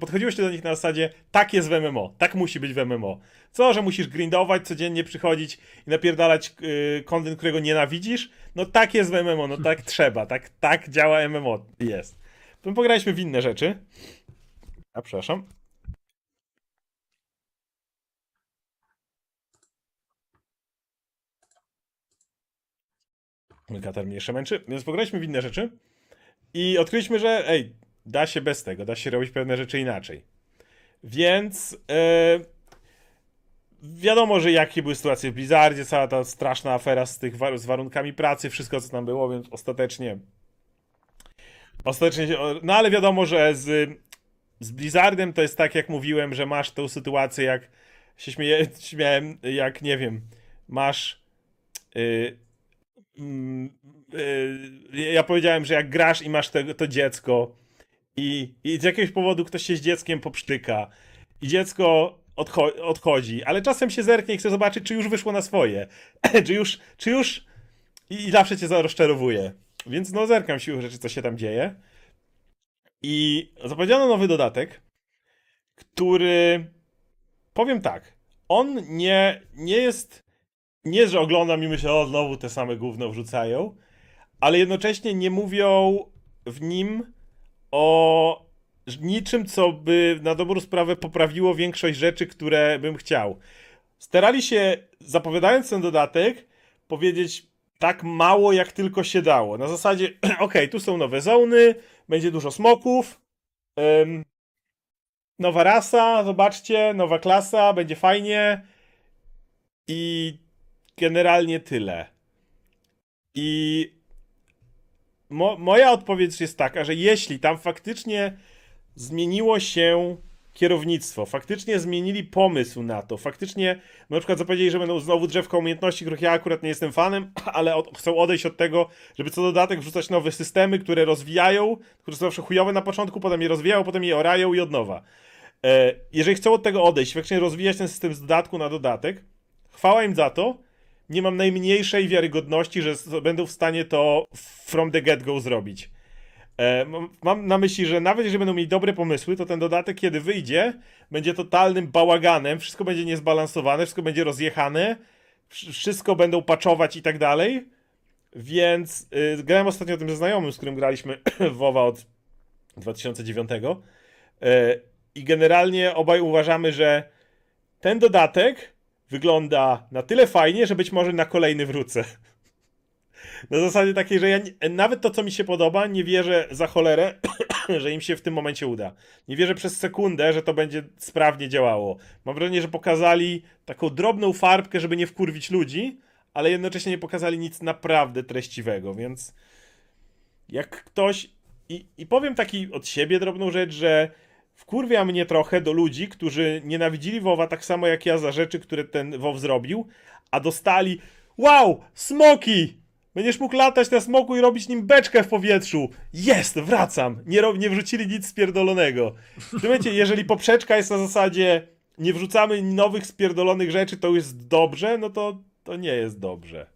podchodziło się do nich na zasadzie tak jest w MMO, tak musi być w MMO. Co, że musisz grindować, codziennie przychodzić i napierdalać yy, content, którego nienawidzisz, no tak jest w MMO, no tak trzeba, tak, tak działa MMO, jest. To pograliśmy w inne rzeczy. A przepraszam. Katar mnie jeszcze męczy, więc pograliśmy w inne rzeczy i odkryliśmy, że ej, da się bez tego, da się robić pewne rzeczy inaczej. Więc e, wiadomo, że jakie były sytuacje w Blizzardzie, cała ta straszna afera z, tych, z warunkami pracy, wszystko co tam było, więc ostatecznie ostatecznie, no ale wiadomo, że z, z Blizzardem to jest tak, jak mówiłem, że masz tę sytuację, jak się śmiałem, jak nie wiem, masz y, ja powiedziałem, że jak grasz i masz te, to dziecko i, i z jakiegoś powodu ktoś się z dzieckiem popsztyka i dziecko odcho- odchodzi, ale czasem się zerknie i chce zobaczyć, czy już wyszło na swoje, czy już, czy już i, i zawsze cię rozczarowuje. Więc no zerkam siłą rzeczy, co się tam dzieje. I zapowiedziano nowy dodatek, który powiem tak, on nie, nie jest nie, że oglądam i myślę, o znowu te same gówno wrzucają, ale jednocześnie nie mówią w nim o niczym, co by na dobrą sprawę poprawiło większość rzeczy, które bym chciał. Starali się, zapowiadając ten dodatek, powiedzieć tak mało, jak tylko się dało. Na zasadzie, okej, tu są nowe zony, będzie dużo smoków, ym, nowa rasa, zobaczcie, nowa klasa, będzie fajnie i generalnie tyle. I mo moja odpowiedź jest taka, że jeśli tam faktycznie zmieniło się kierownictwo, faktycznie zmienili pomysł na to, faktycznie na przykład zapowiedzieli, że będą znowu drzewka umiejętności, których ja akurat nie jestem fanem, ale od, chcą odejść od tego, żeby co dodatek wrzucać nowe systemy, które rozwijają, które są zawsze chujowe na początku, potem je rozwijają, potem je orają i od nowa. E, jeżeli chcą od tego odejść, faktycznie rozwijać ten system z dodatku na dodatek, chwała im za to, nie mam najmniejszej wiarygodności, że będą w stanie to from the get-go zrobić. E, mam- na myśli, że nawet jeżeli będą mieli dobre pomysły, to ten dodatek, kiedy wyjdzie, będzie totalnym bałaganem, wszystko będzie niezbalansowane, wszystko będzie rozjechane, wsz- wszystko będą patchować i tak dalej. Więc y, grałem ostatnio o tym ze znajomym, z którym graliśmy WoWa od 2009. E, I generalnie obaj uważamy, że ten dodatek wygląda na tyle fajnie, że być może na kolejny wrócę. Na zasadzie takiej, że ja nie, nawet to, co mi się podoba, nie wierzę za cholerę, że im się w tym momencie uda. Nie wierzę przez sekundę, że to będzie sprawnie działało. Mam wrażenie, że pokazali taką drobną farbkę, żeby nie wkurwić ludzi, ale jednocześnie nie pokazali nic naprawdę treściwego, więc jak ktoś. I, I powiem taki od siebie drobną rzecz, że wkurwia mnie trochę do ludzi, którzy nienawidzili WoWa tak samo jak ja za rzeczy, które ten WoW zrobił, a dostali wow, smoki! Będziesz mógł latać na smoku i robić nim beczkę w powietrzu. Jest, wracam. Nie, ro- nie wrzucili nic spierdolonego. W tym momencie, jeżeli poprzeczka jest na zasadzie nie wrzucamy nowych spierdolonych rzeczy, to jest dobrze, no to, to nie jest dobrze.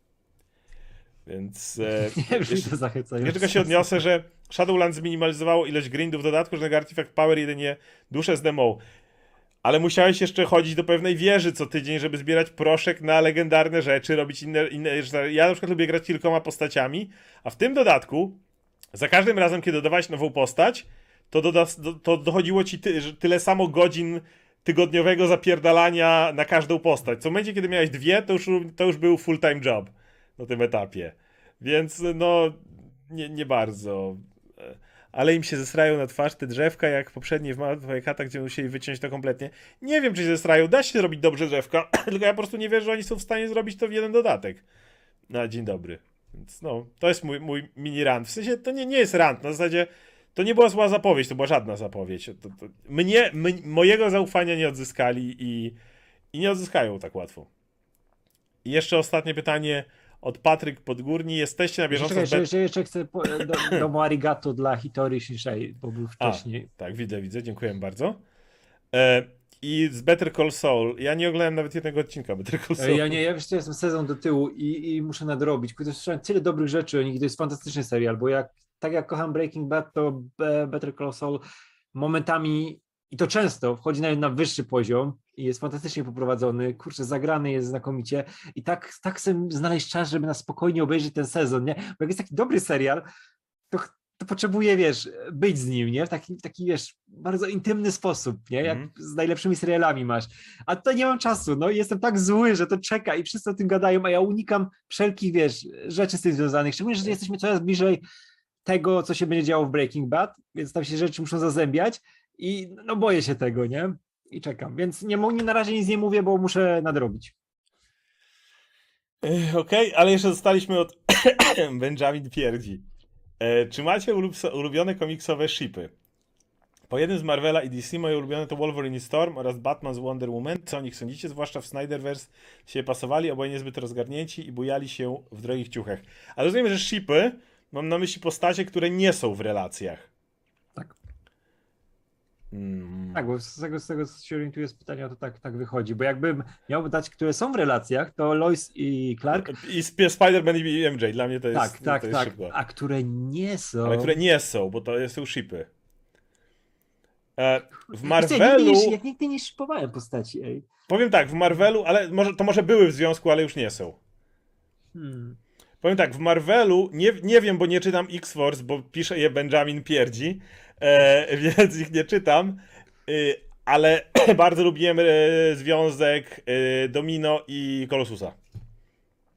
Więc... E, Nie zachęcająco. ja tylko się odniosę, że Shadowlands zminimalizowało ilość grindów w dodatku, że na Artifact Power jedynie dusze z demo. Ale musiałeś jeszcze chodzić do pewnej wieży co tydzień, żeby zbierać proszek na legendarne rzeczy, robić inne, inne rzeczy. Ja na przykład lubię grać kilkoma postaciami, a w tym dodatku za każdym razem, kiedy dodawałeś nową postać, to, doda, do, to dochodziło ci ty, tyle samo godzin tygodniowego zapierdalania na każdą postać. Co w momencie, kiedy miałeś dwie, to już, to już był full-time job na tym etapie. Więc no, nie, nie bardzo. Ale im się zesrają na twarz te drzewka, jak poprzednie w Małych Katach, gdzie musieli wyciąć to kompletnie. Nie wiem, czy się zesrają. Da się zrobić dobrze drzewka, tylko ja po prostu nie wierzę, że oni są w stanie zrobić to w jeden dodatek. Na dzień dobry. Więc no, to jest mój, mój mini rant. W sensie to nie, nie jest rant. Na zasadzie to nie była zła zapowiedź, to była żadna zapowiedź. To, to, mnie, my, mojego zaufania nie odzyskali i, i nie odzyskają tak łatwo. I jeszcze ostatnie pytanie od Patryk Podgórni. Jesteście na bieżąco Czekaj, że jeszcze chcę po, do, domu arigato dla Hitori Shishai, bo był A. wcześniej. Tak, widzę, widzę, dziękuję bardzo. E, I z Better Call Saul. Ja nie oglądałem nawet jednego odcinka Better Call Saul. E, Ja nie, ja co, jestem sezon do tyłu i, i muszę nadrobić. Kurde, słyszałem tyle dobrych rzeczy o nich, to jest fantastyczny serial, bo jak, tak jak kocham Breaking Bad, to Be- Better Call Saul momentami i to często wchodzi nawet na wyższy poziom i jest fantastycznie poprowadzony, kurczę, zagrany jest znakomicie i tak, tak chcę znaleźć czas, żeby na spokojnie obejrzeć ten sezon, nie? Bo jak jest taki dobry serial, to, to potrzebuję, wiesz, być z nim, nie? W taki, taki wiesz, bardzo intymny sposób, nie? Jak Mhm. z najlepszymi serialami masz. A tutaj nie mam czasu, no i jestem tak zły, że to czeka i wszyscy o tym gadają, a ja unikam wszelkich, wiesz, rzeczy z tym związanych, szczególnie, że jesteśmy coraz bliżej tego, co się będzie działo w Breaking Bad, więc tam się rzeczy muszą zazębiać i no boję się tego, nie? I czekam, więc nie, na razie nic nie mówię, bo muszę nadrobić. Okej, ale jeszcze zostaliśmy od Benjamin Pierdzi. E, czy macie ulub- ulubione komiksowe shipy? Po jednym z Marvela i DC moje ulubione to Wolverine i Storm oraz Batman z Wonder Woman. Co o nich sądzicie? Zwłaszcza w Snyderverse się pasowali, oboje niezbyt rozgarnięci i bujali się w drogich ciuchach. Ale rozumiem, że shipy mam na myśli postacie, które nie są w relacjach. Tak. Mm. Tak, bo z tego, z tego co się orientuję z pytania, to tak, tak wychodzi, bo jakbym miał dać, które są w relacjach, to Lois i Clark, I Sp- Spider-Man i MJ, dla mnie to jest, tak, tak, jest tak, szybko. a które nie są... Ale które nie są, bo to są shipy. E, w Marvelu... Ja nigdy, nie, ja nigdy nie shipowałem postaci, ej. Powiem tak, w Marvelu, ale może, to może były w związku, ale już nie są. Hmm. Powiem tak, w Marvelu, nie, nie wiem, bo nie czytam X-Force, bo pisze je Benjamin Pierdzi, e, więc ich nie czytam, y, ale bardzo lubiłem e, związek e, Domino i Kolosusa.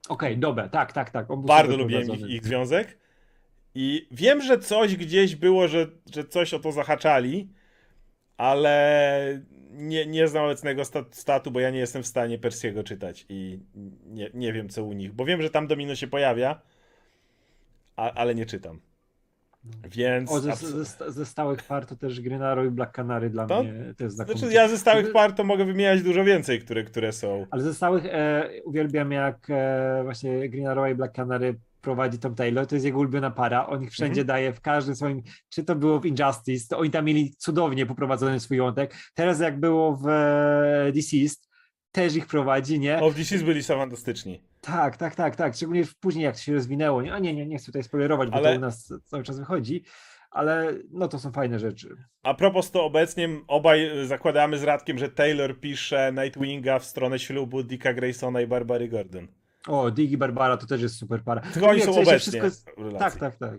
Okej, dobra, tak, tak, tak. był Bardzo lubiłem ich, ich związek. I wiem, że coś gdzieś było, że, że coś o to zahaczali, ale nie, nie znam obecnego sta- statu, bo ja nie jestem w stanie Persiego czytać i nie, nie wiem, co u nich. Bo wiem, że tam Domino się pojawia, a, ale nie czytam. Więc. O, ze, ze, ze stałych par to też Grenaro i Black Canary dla To- mnie to jest znakomite. Znaczy, ja ze stałych par to mogę wymieniać dużo więcej, które, które są. Ale ze stałych e, uwielbiam jak e, właśnie Green Arrow i Black Canary prowadzi Tom Taylor, to jest jego ulubiona para, on ich wszędzie Mhm. daje, w każdym swoim, czy to było w Injustice, to oni tam mieli cudownie poprowadzony swój wątek, teraz jak było w e, Deceased, też ich prowadzi, nie? O, w DC's byli fantastyczni. Tak, tak, tak, tak, szczególnie później jak to się rozwinęło, nie? A nie, nie, nie chcę tutaj spoilerować, bo Ale- to u nas cały czas wychodzi, ale no to są fajne rzeczy. A propos to obecnie obaj zakładamy z Radkiem, że Taylor pisze Nightwinga w stronę ślubu Dicka Graysona i Barbary Gordon. O, Dig i Barbara to też jest super para. Tylko oni są wszystko jest-. Tak, tak, tak.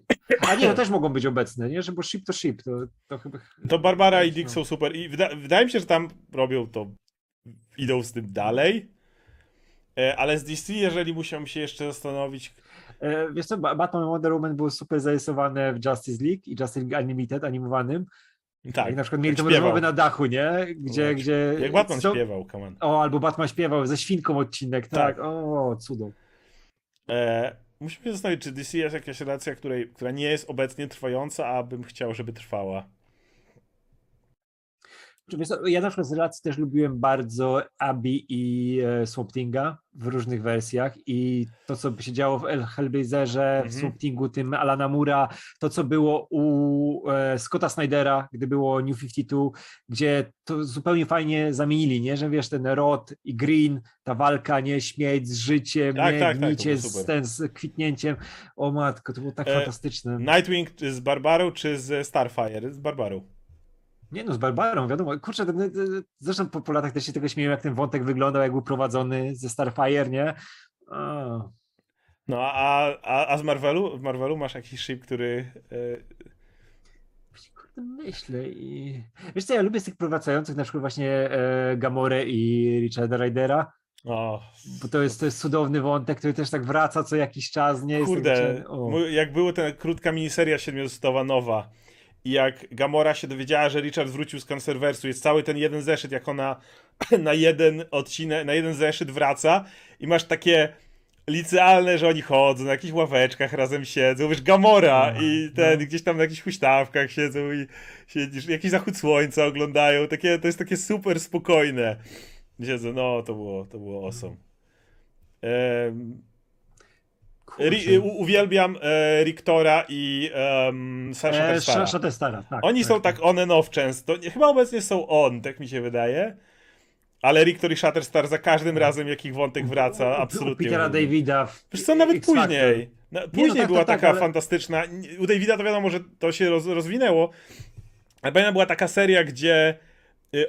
A nie, to też mogą być obecne, nie? Że bo ship to ship, to, to chyba... To Barbara i No. Dick są super i wyda wydaje mi się, że tam robią to, idą z tym dalej. E, Ale z DC, jeżeli musiałem się jeszcze zastanowić, E, wiesz co, Ba- Batman Wonder Woman były super zarysowane w Justice League i Justice League Unlimited animowanym. Tak, jak na przykład mieli tą rozmowę na dachu, nie? Gdzie, Jak- gdzie... jak Batman co- śpiewał, come. O, albo Batman śpiewał ze świnką odcinek, tak. Tak. O, cudo. E, musimy się zastanowić, czy DC jest jakaś relacja, której, która nie jest obecnie trwająca, a bym chciał, żeby trwała. Ja na przykład z relacji też lubiłem bardzo Abby i e, Swamp Thinga w różnych wersjach i to, co się działo w El Hellblazerze, w Mhm. Swamp Thingu, tym Alana Mura, to, co było u e, Scotta Snydera, gdy było New 52, gdzie to zupełnie fajnie zamienili, nie? Że wiesz, ten Rod i Green, ta walka, nie? Śmieć z życiem, Tak, nie? tak, tak, Gnicie było z, ten, z kwitnięciem. O matko, to było tak E, fantastyczne. Nightwing z Barbarą, czy z Starfire? Z Barbarą. Nie no, z Barbarą, wiadomo. Kurczę, ten, ten, zresztą po, po latach też się tego śmieją, jak ten wątek wyglądał, jak był prowadzony ze Starfire, nie? A, No, a, a, a z Marvelu? W Marvelu masz jakiś ship, który... Właśnie, kurde, myślę i... Wiesz co, ja lubię z tych prowadzających na przykład właśnie e, Gamorę i Richarda Rydera, o, bo to jest, to jest cudowny wątek, który też tak wraca co jakiś czas, nie? Jest Kurde, jak była ta krótka miniseria siedmiozeszytowa nowa i jak Gamora się dowiedziała, że Richard wrócił z Cancerversu, jest cały ten jeden zeszyt, jak ona na jeden odcinek, na jeden zeszyt wraca i masz takie licealne, że oni chodzą na jakichś ławeczkach, razem siedzą, wiesz, Gamora No, i ten, no. gdzieś tam na jakichś huśtawkach siedzą i siedzisz, jakiś zachód słońca oglądają, takie, to jest takie super spokojne. Siedzą, no, to było, to było awesome. Ri, u, uwielbiam e, Riktora i um, Sasha E, Terstara. Shatterstara, tak. Oni są tak on and off często. Chyba obecnie są on, tak mi się wydaje. Ale Riktor i Shatterstar za każdym razem, jak ich wątek wraca, absolutnie. U Petera. Davida. Wiesz co, nawet później. Na, później tak, była tak, tak, taka ale- fantastyczna. U Davida to wiadomo, że to się roz, rozwinęło. Ale pamiętam, była taka seria, gdzie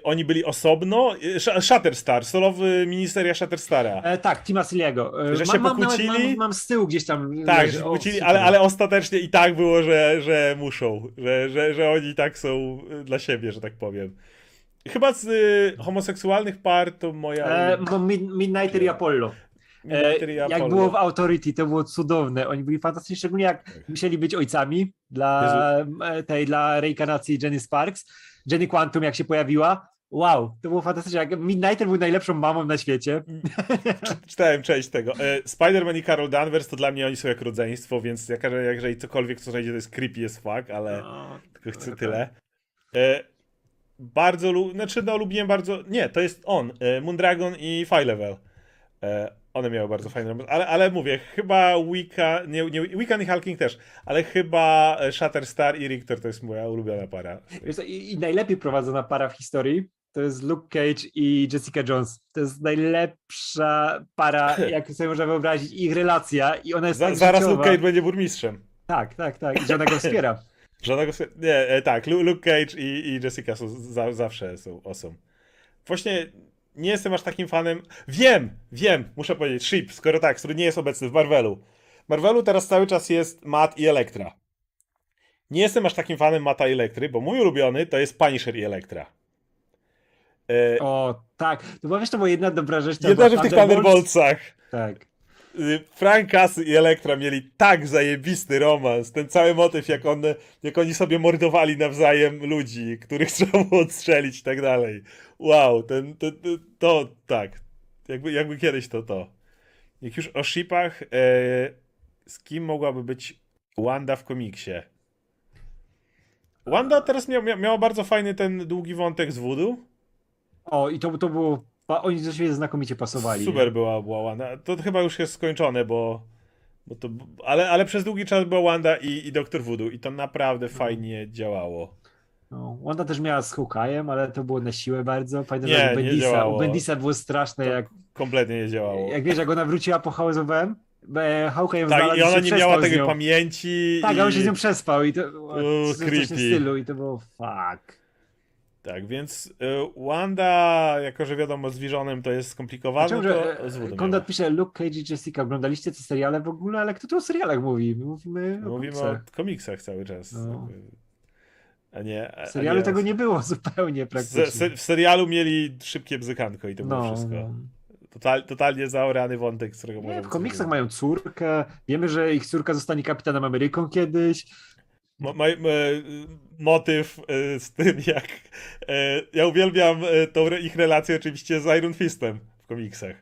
oni byli osobno. y, Sh- Shatterstar, solowy ministeria Shatterstara. E, tak, Tima Siliego. E, Że mam, się mam, pokłócili? Mam, mam z tyłu gdzieś tam. Tak, leży. że pokłócili, ale, ale ostatecznie i tak było, że, że muszą, że, że, że oni tak są y, dla siebie, że tak powiem. Chyba z y, homoseksualnych par to moja. E, Mid, Midnighter i Apollo. E, jak było w Authority, to było cudowne. Oni byli fantastyczni, szczególnie jak Tak. musieli być ojcami dla e, tej, dla reinkarnacji Jenny Sparks. Jenny Quantum, jak się pojawiła. Wow, to było fantastyczne. Midnighter był najlepszą mamą na świecie. Czy- Czytałem część tego. E, Spider-Man i Carol Danvers to dla mnie oni są jak rodzeństwo, więc jak, jeżeli cokolwiek co znajdzie to jest creepy as fuck, ale No, tylko chcę tyle. E, bardzo, lu- znaczy no lubiłem bardzo, nie, to jest on, e, Moondragon i Fire Level. E, one miały bardzo fajne romans, ale, ale mówię, chyba Wicca, nie, nie, Wiccan i Hulking też, ale chyba e, Shatterstar i Richter to jest moja ulubiona para. I, I najlepiej prowadzona para w historii to jest Luke Cage i Jessica Jones. To jest najlepsza para, jak sobie można wyobrazić, ich relacja i ona jest Za, tak zaraz życiowa. Luke Cage będzie burmistrzem. Tak, tak, tak. I że ona go wspiera. Żadnego. swe- Nie, e, tak, Lu- Luke Cage i, i Jessica są za, zawsze są awesome. Właśnie nie jestem aż takim fanem. Wiem, wiem, muszę powiedzieć, Ship, skoro tak, który nie jest obecny w Marvelu. Marvelu teraz cały czas jest Matt i Elektra. Nie jestem aż takim fanem Mata i Elektry, bo mój ulubiony to jest Punisher i Elektra. E, O, tak. To była, wiesz, to była jedna dobra rzecz. Jedna rzecz w tych Thunderbolts. Thunderboltsach. Tak. Frank i Elektra mieli tak zajebisty romans. Ten cały motyw, jak, one, jak oni sobie mordowali nawzajem ludzi, których trzeba było odstrzelić i tak dalej. Wow, ten, to, tak. Jakby, jakby kiedyś to to. Jak już o shipach, e, z kim mogłaby być Wanda w komiksie? Wanda teraz miał, mia, miała bardzo fajny ten długi wątek z Voodoo. O, i to, to było. Pa- Oni siebie znakomicie pasowali. Super była, była Wanda. To chyba już jest skończone, bo. bo to, ale, ale przez długi czas była Wanda i, i Doktor Voodoo i to naprawdę fajnie działało. No, Wanda też miała z Hawkeye'em, ale to było na siłę bardzo. Pamiętam, Nie, że u nie Bendisa, działało. u Bendisa było straszne, To jak, Kompletnie nie działało. jak wiesz, jak ona wróciła po House of M, e, Hawkeye ją tak, i ona nie miała tego pamięci. Tak, i... a on się z nią przespał i to było coś w stylu i to było fuck. Tak, więc y, Wanda, jako że wiadomo, z Visionem to jest skomplikowane, Czemu, to że z Voodoo Konrad miała. pisze Luke Cage i Jessica, oglądaliście te seriale w ogóle, ale kto tu o serialach mówi? My mówimy o Mówimy komiksach. o komiksach cały czas. No. A nie. A, W serialu nie, tego nie było zupełnie praktycznie. Se, se, w serialu mieli szybkie bzykanko i to było no, wszystko. Total, totalnie zaorany wątek, z którego Nie, w komiksach mają córkę. Wiemy, że ich córka zostanie kapitanem Ameryką kiedyś. E, motyw e, z tym, jak. E, ja uwielbiam tą ich relację oczywiście z Iron Fistem w komiksach.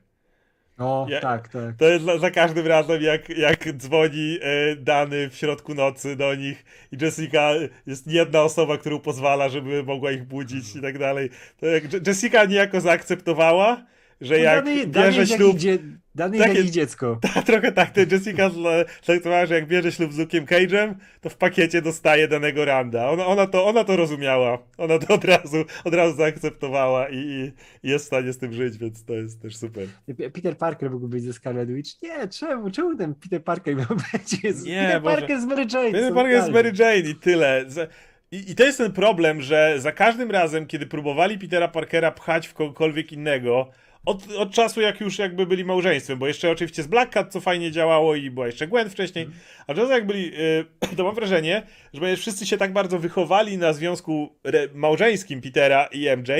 No, Ja- tak, tak. To jest za, za każdym razem, jak, jak dzwoni e, Dany w środku nocy do nich i Jessica jest jedna osoba, którą pozwala, żeby mogła ich budzić i tak dalej. To jak Je- Jessica niejako zaakceptowała, że No, jak dany, bierze ślub. jak Dany Takie- jest dziecko. A trochę tak, to Jessica zaakceptowała, że jak bierze ślub z Luke'em Cage'em, to w pakiecie dostaje danego Randa. Ona, ona, to, ona to rozumiała. Ona to od razu, od razu zaakceptowała i, i jest w stanie z tym żyć, więc to jest też super. Peter Parker mógł być ze Scarlet Witch. Nie, czemu? Czemu ten Peter Parker miał być? Jest Nie, Peter Boże. Parker z Mary Jane. Peter Parker jest idealni. Mary Jane i tyle. I, I to jest ten problem, że za każdym razem, kiedy próbowali Petera Parkera pchać w kogokolwiek innego, od, od czasu jak już jakby byli małżeństwem, bo jeszcze oczywiście z Black Cat co fajnie działało i była jeszcze Gwen wcześniej, a czasem jak byli, y, to mam wrażenie, że wszyscy się tak bardzo wychowali na związku małżeńskim Petera i MJ,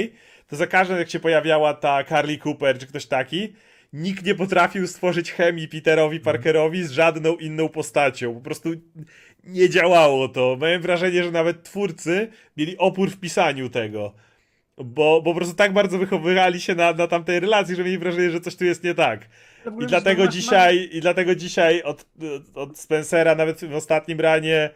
to za każdym jak się pojawiała ta Carly Cooper czy ktoś taki, nikt nie potrafił stworzyć chemii Peterowi Parkerowi z żadną inną postacią. Po prostu nie działało to. Miałem wrażenie, że nawet twórcy mieli opór w pisaniu tego. Bo, bo po prostu tak bardzo wychowywali się na, na tamtej relacji, że mieli wrażenie, że coś tu jest nie tak. I dlatego dzisiaj, i dlatego dzisiaj od, od Spencera, nawet w ostatnim ranie,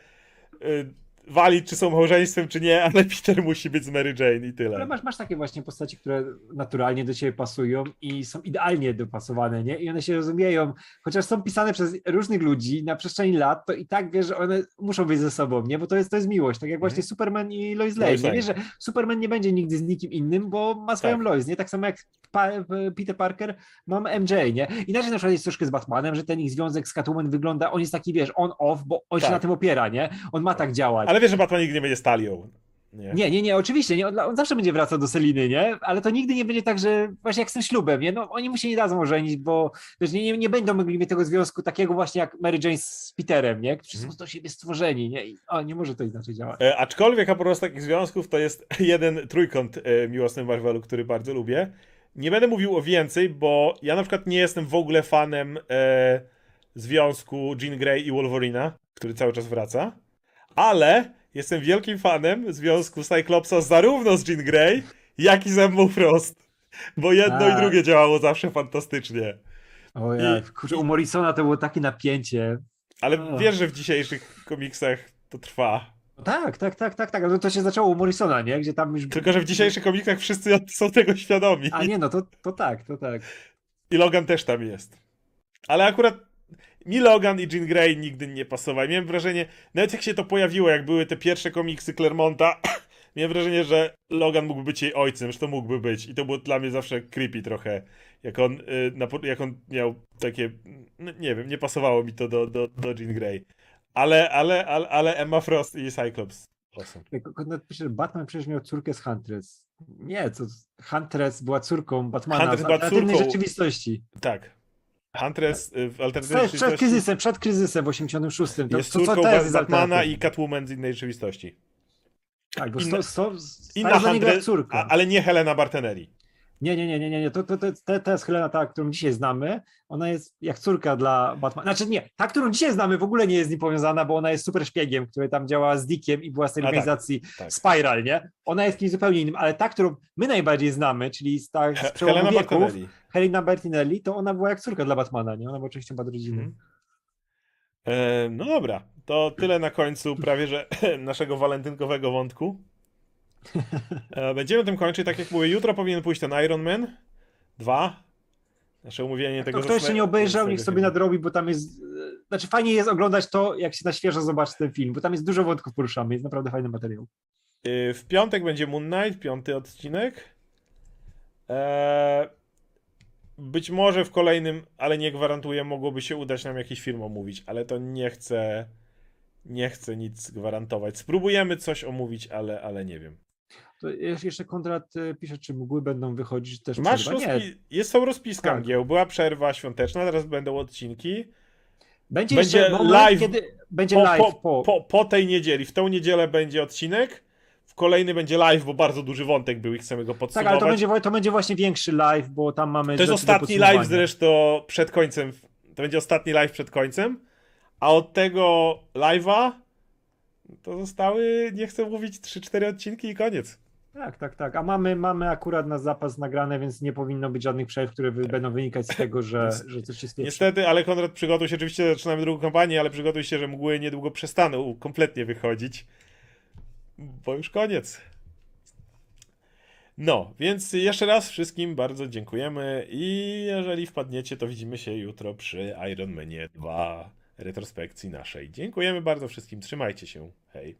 y, walić, czy są małżeństwem, czy nie, ale Peter musi być z Mary Jane i Ale tyle. masz, masz takie właśnie postacie, które naturalnie do ciebie pasują i są idealnie dopasowane, nie? I one się rozumieją, chociaż są pisane przez różnych ludzi na przestrzeni lat, to i tak wiesz, że one muszą być ze sobą, nie? Bo to jest, to jest miłość, tak jak właśnie Mhm. Superman i Lois Lane. Lois Lane. wiesz, że Superman nie będzie nigdy z nikim innym, bo ma swoją Tak. Lois, nie? Tak samo jak pa Peter Parker mam MJ, nie? Inaczej na przykład jest troszkę z Batmanem, że ten ich związek z Catwoman wygląda, on jest taki, wiesz, on-off, bo on się Tak. na tym opiera, nie? On ma tak działać. Ale wiesz, że Batman nigdy nie będzie stalią. Nie. Nie, nie, nie, oczywiście, nie, on, on zawsze będzie wracał do Seliny, nie? Ale to nigdy nie będzie tak, że właśnie jak z tym ślubem, nie? No oni mu się nie dadzą ożenić, bo wiesz, nie, nie, nie będą mogli mieć tego związku takiego właśnie jak Mary Jane z Peterem, nie? Którzy Mhm. są do siebie stworzeni, nie? I, o, nie może to inaczej działać. E, aczkolwiek a propos takich związków, to jest jeden trójkąt e, miłosny Marvelu, który bardzo lubię. Nie będę mówił o więcej, bo ja na przykład nie jestem w ogóle fanem e, związku Jean Grey i Wolverina, który cały czas wraca, ale jestem wielkim fanem związku Cyclopsa zarówno z Jean Grey, jak i z Emma Frost. Bo jedno i Tak. drugie działało zawsze fantastycznie. O ja, kurczę, u Morrisona to było takie napięcie. Ale O. wiesz, że w dzisiejszych komiksach to trwa. Tak, tak, tak, tak, tak, ale to się zaczęło u Morrisona, nie? Gdzie tam już... Tylko, że w dzisiejszych komiksach wszyscy są tego świadomi. A nie, no to, to tak, to tak. I Logan też tam jest. Ale akurat mi Logan i Jean Grey nigdy nie pasowali. Miałem wrażenie, nawet jak się to pojawiło, jak były te pierwsze komiksy Clermonta, miałem wrażenie, że Logan mógłby być jej ojcem, że to mógłby być. I to było dla mnie zawsze creepy trochę. Jak on, y, jak on miał takie, no, nie wiem, nie pasowało mi to do, do, do Jean Grey. Ale, ale, ale, ale Emma Frost i Cyclops. Awesome. Że Batman przecież miał córkę z Huntress. Nie, to Huntress była córką Batmana Huntress w była córką- rzeczywistości. Tak. Huntress y, w alternatywnej Przed, przed kryzysem, przed kryzysem w 86. To, jest to, córką jest Batmana i Catwoman z innej rzeczywistości. Tak, bo inna- sto, sto, Inna Huntress, córka. ale nie Helena Bartenelli. Nie, nie, nie, nie, nie, nie. To, to, to, to, to jest Helena, ta, którą dzisiaj znamy. Ona jest jak córka dla Batmana. Znaczy nie, ta, którą dzisiaj znamy w ogóle nie jest z nim powiązana, bo ona jest super szpiegiem, który tam działa z Dickiem i była z tej A, tak, organizacji tak. Spiral, nie? Ona jest kimś zupełnie innym, ale ta, którą my najbardziej znamy, czyli z, tak, z przełomu Helena wieków, Bartenelli. Helena Bertinelli, to ona była jak córka dla Batmana, nie? Ona była częścią Badrodziny. Mhm. E, no dobra, to tyle na końcu prawie, że naszego walentynkowego wątku. E, będziemy tym kończyć, tak jak mówię, jutro powinien pójść ten Iron Man 2. Nasze umówienie tego To kto jeszcze nie obejrzał, tego niech sobie nadrobi, bo tam jest. e, Znaczy, fajnie jest oglądać to, jak się na świeżo zobaczy ten film, bo tam jest dużo wątków poruszamy, jest naprawdę fajny materiał. Y, W piątek będzie Moon Knight, piąty odcinek. Eee, być może w kolejnym, ale nie gwarantuję, mogłoby się udać nam jakiś film omówić, ale to nie chcę, nie chcę nic gwarantować. Spróbujemy coś omówić, ale, ale nie wiem. To jeszcze Konrad e, pisze, czy mgły będą wychodzić też Masz przerwa. Rozpi- jest są rozpiska Tak. mgieł, była przerwa świąteczna, teraz będą odcinki. będzie, będzie moment, live kiedy będzie Po, live po, po, po, po tej niedzieli, w tą niedzielę będzie odcinek, w kolejny będzie live, bo bardzo duży wątek był i chcemy go Tak, podsumować. ale to będzie, to będzie właśnie większy live, bo tam mamy. To jest ostatni live zresztą przed końcem. To będzie ostatni live przed końcem. A od tego live'a to zostały, nie chcę mówić, 3-4 odcinki i koniec. Tak, tak, tak. A mamy, mamy akurat na zapas nagrane, więc nie powinno być żadnych przerw, które wy, będą wynikać z tego, że, że coś się spieprzy. Niestety, ale Konrad, przygotuj się, oczywiście zaczynamy drugą kampanię, ale przygotuj się, że mgły niedługo przestaną kompletnie wychodzić, bo już koniec. No, więc jeszcze raz wszystkim bardzo dziękujemy i jeżeli wpadniecie, to widzimy się jutro przy Iron Manie 2 retrospekcji naszej. Dziękujemy bardzo wszystkim, trzymajcie się, hej.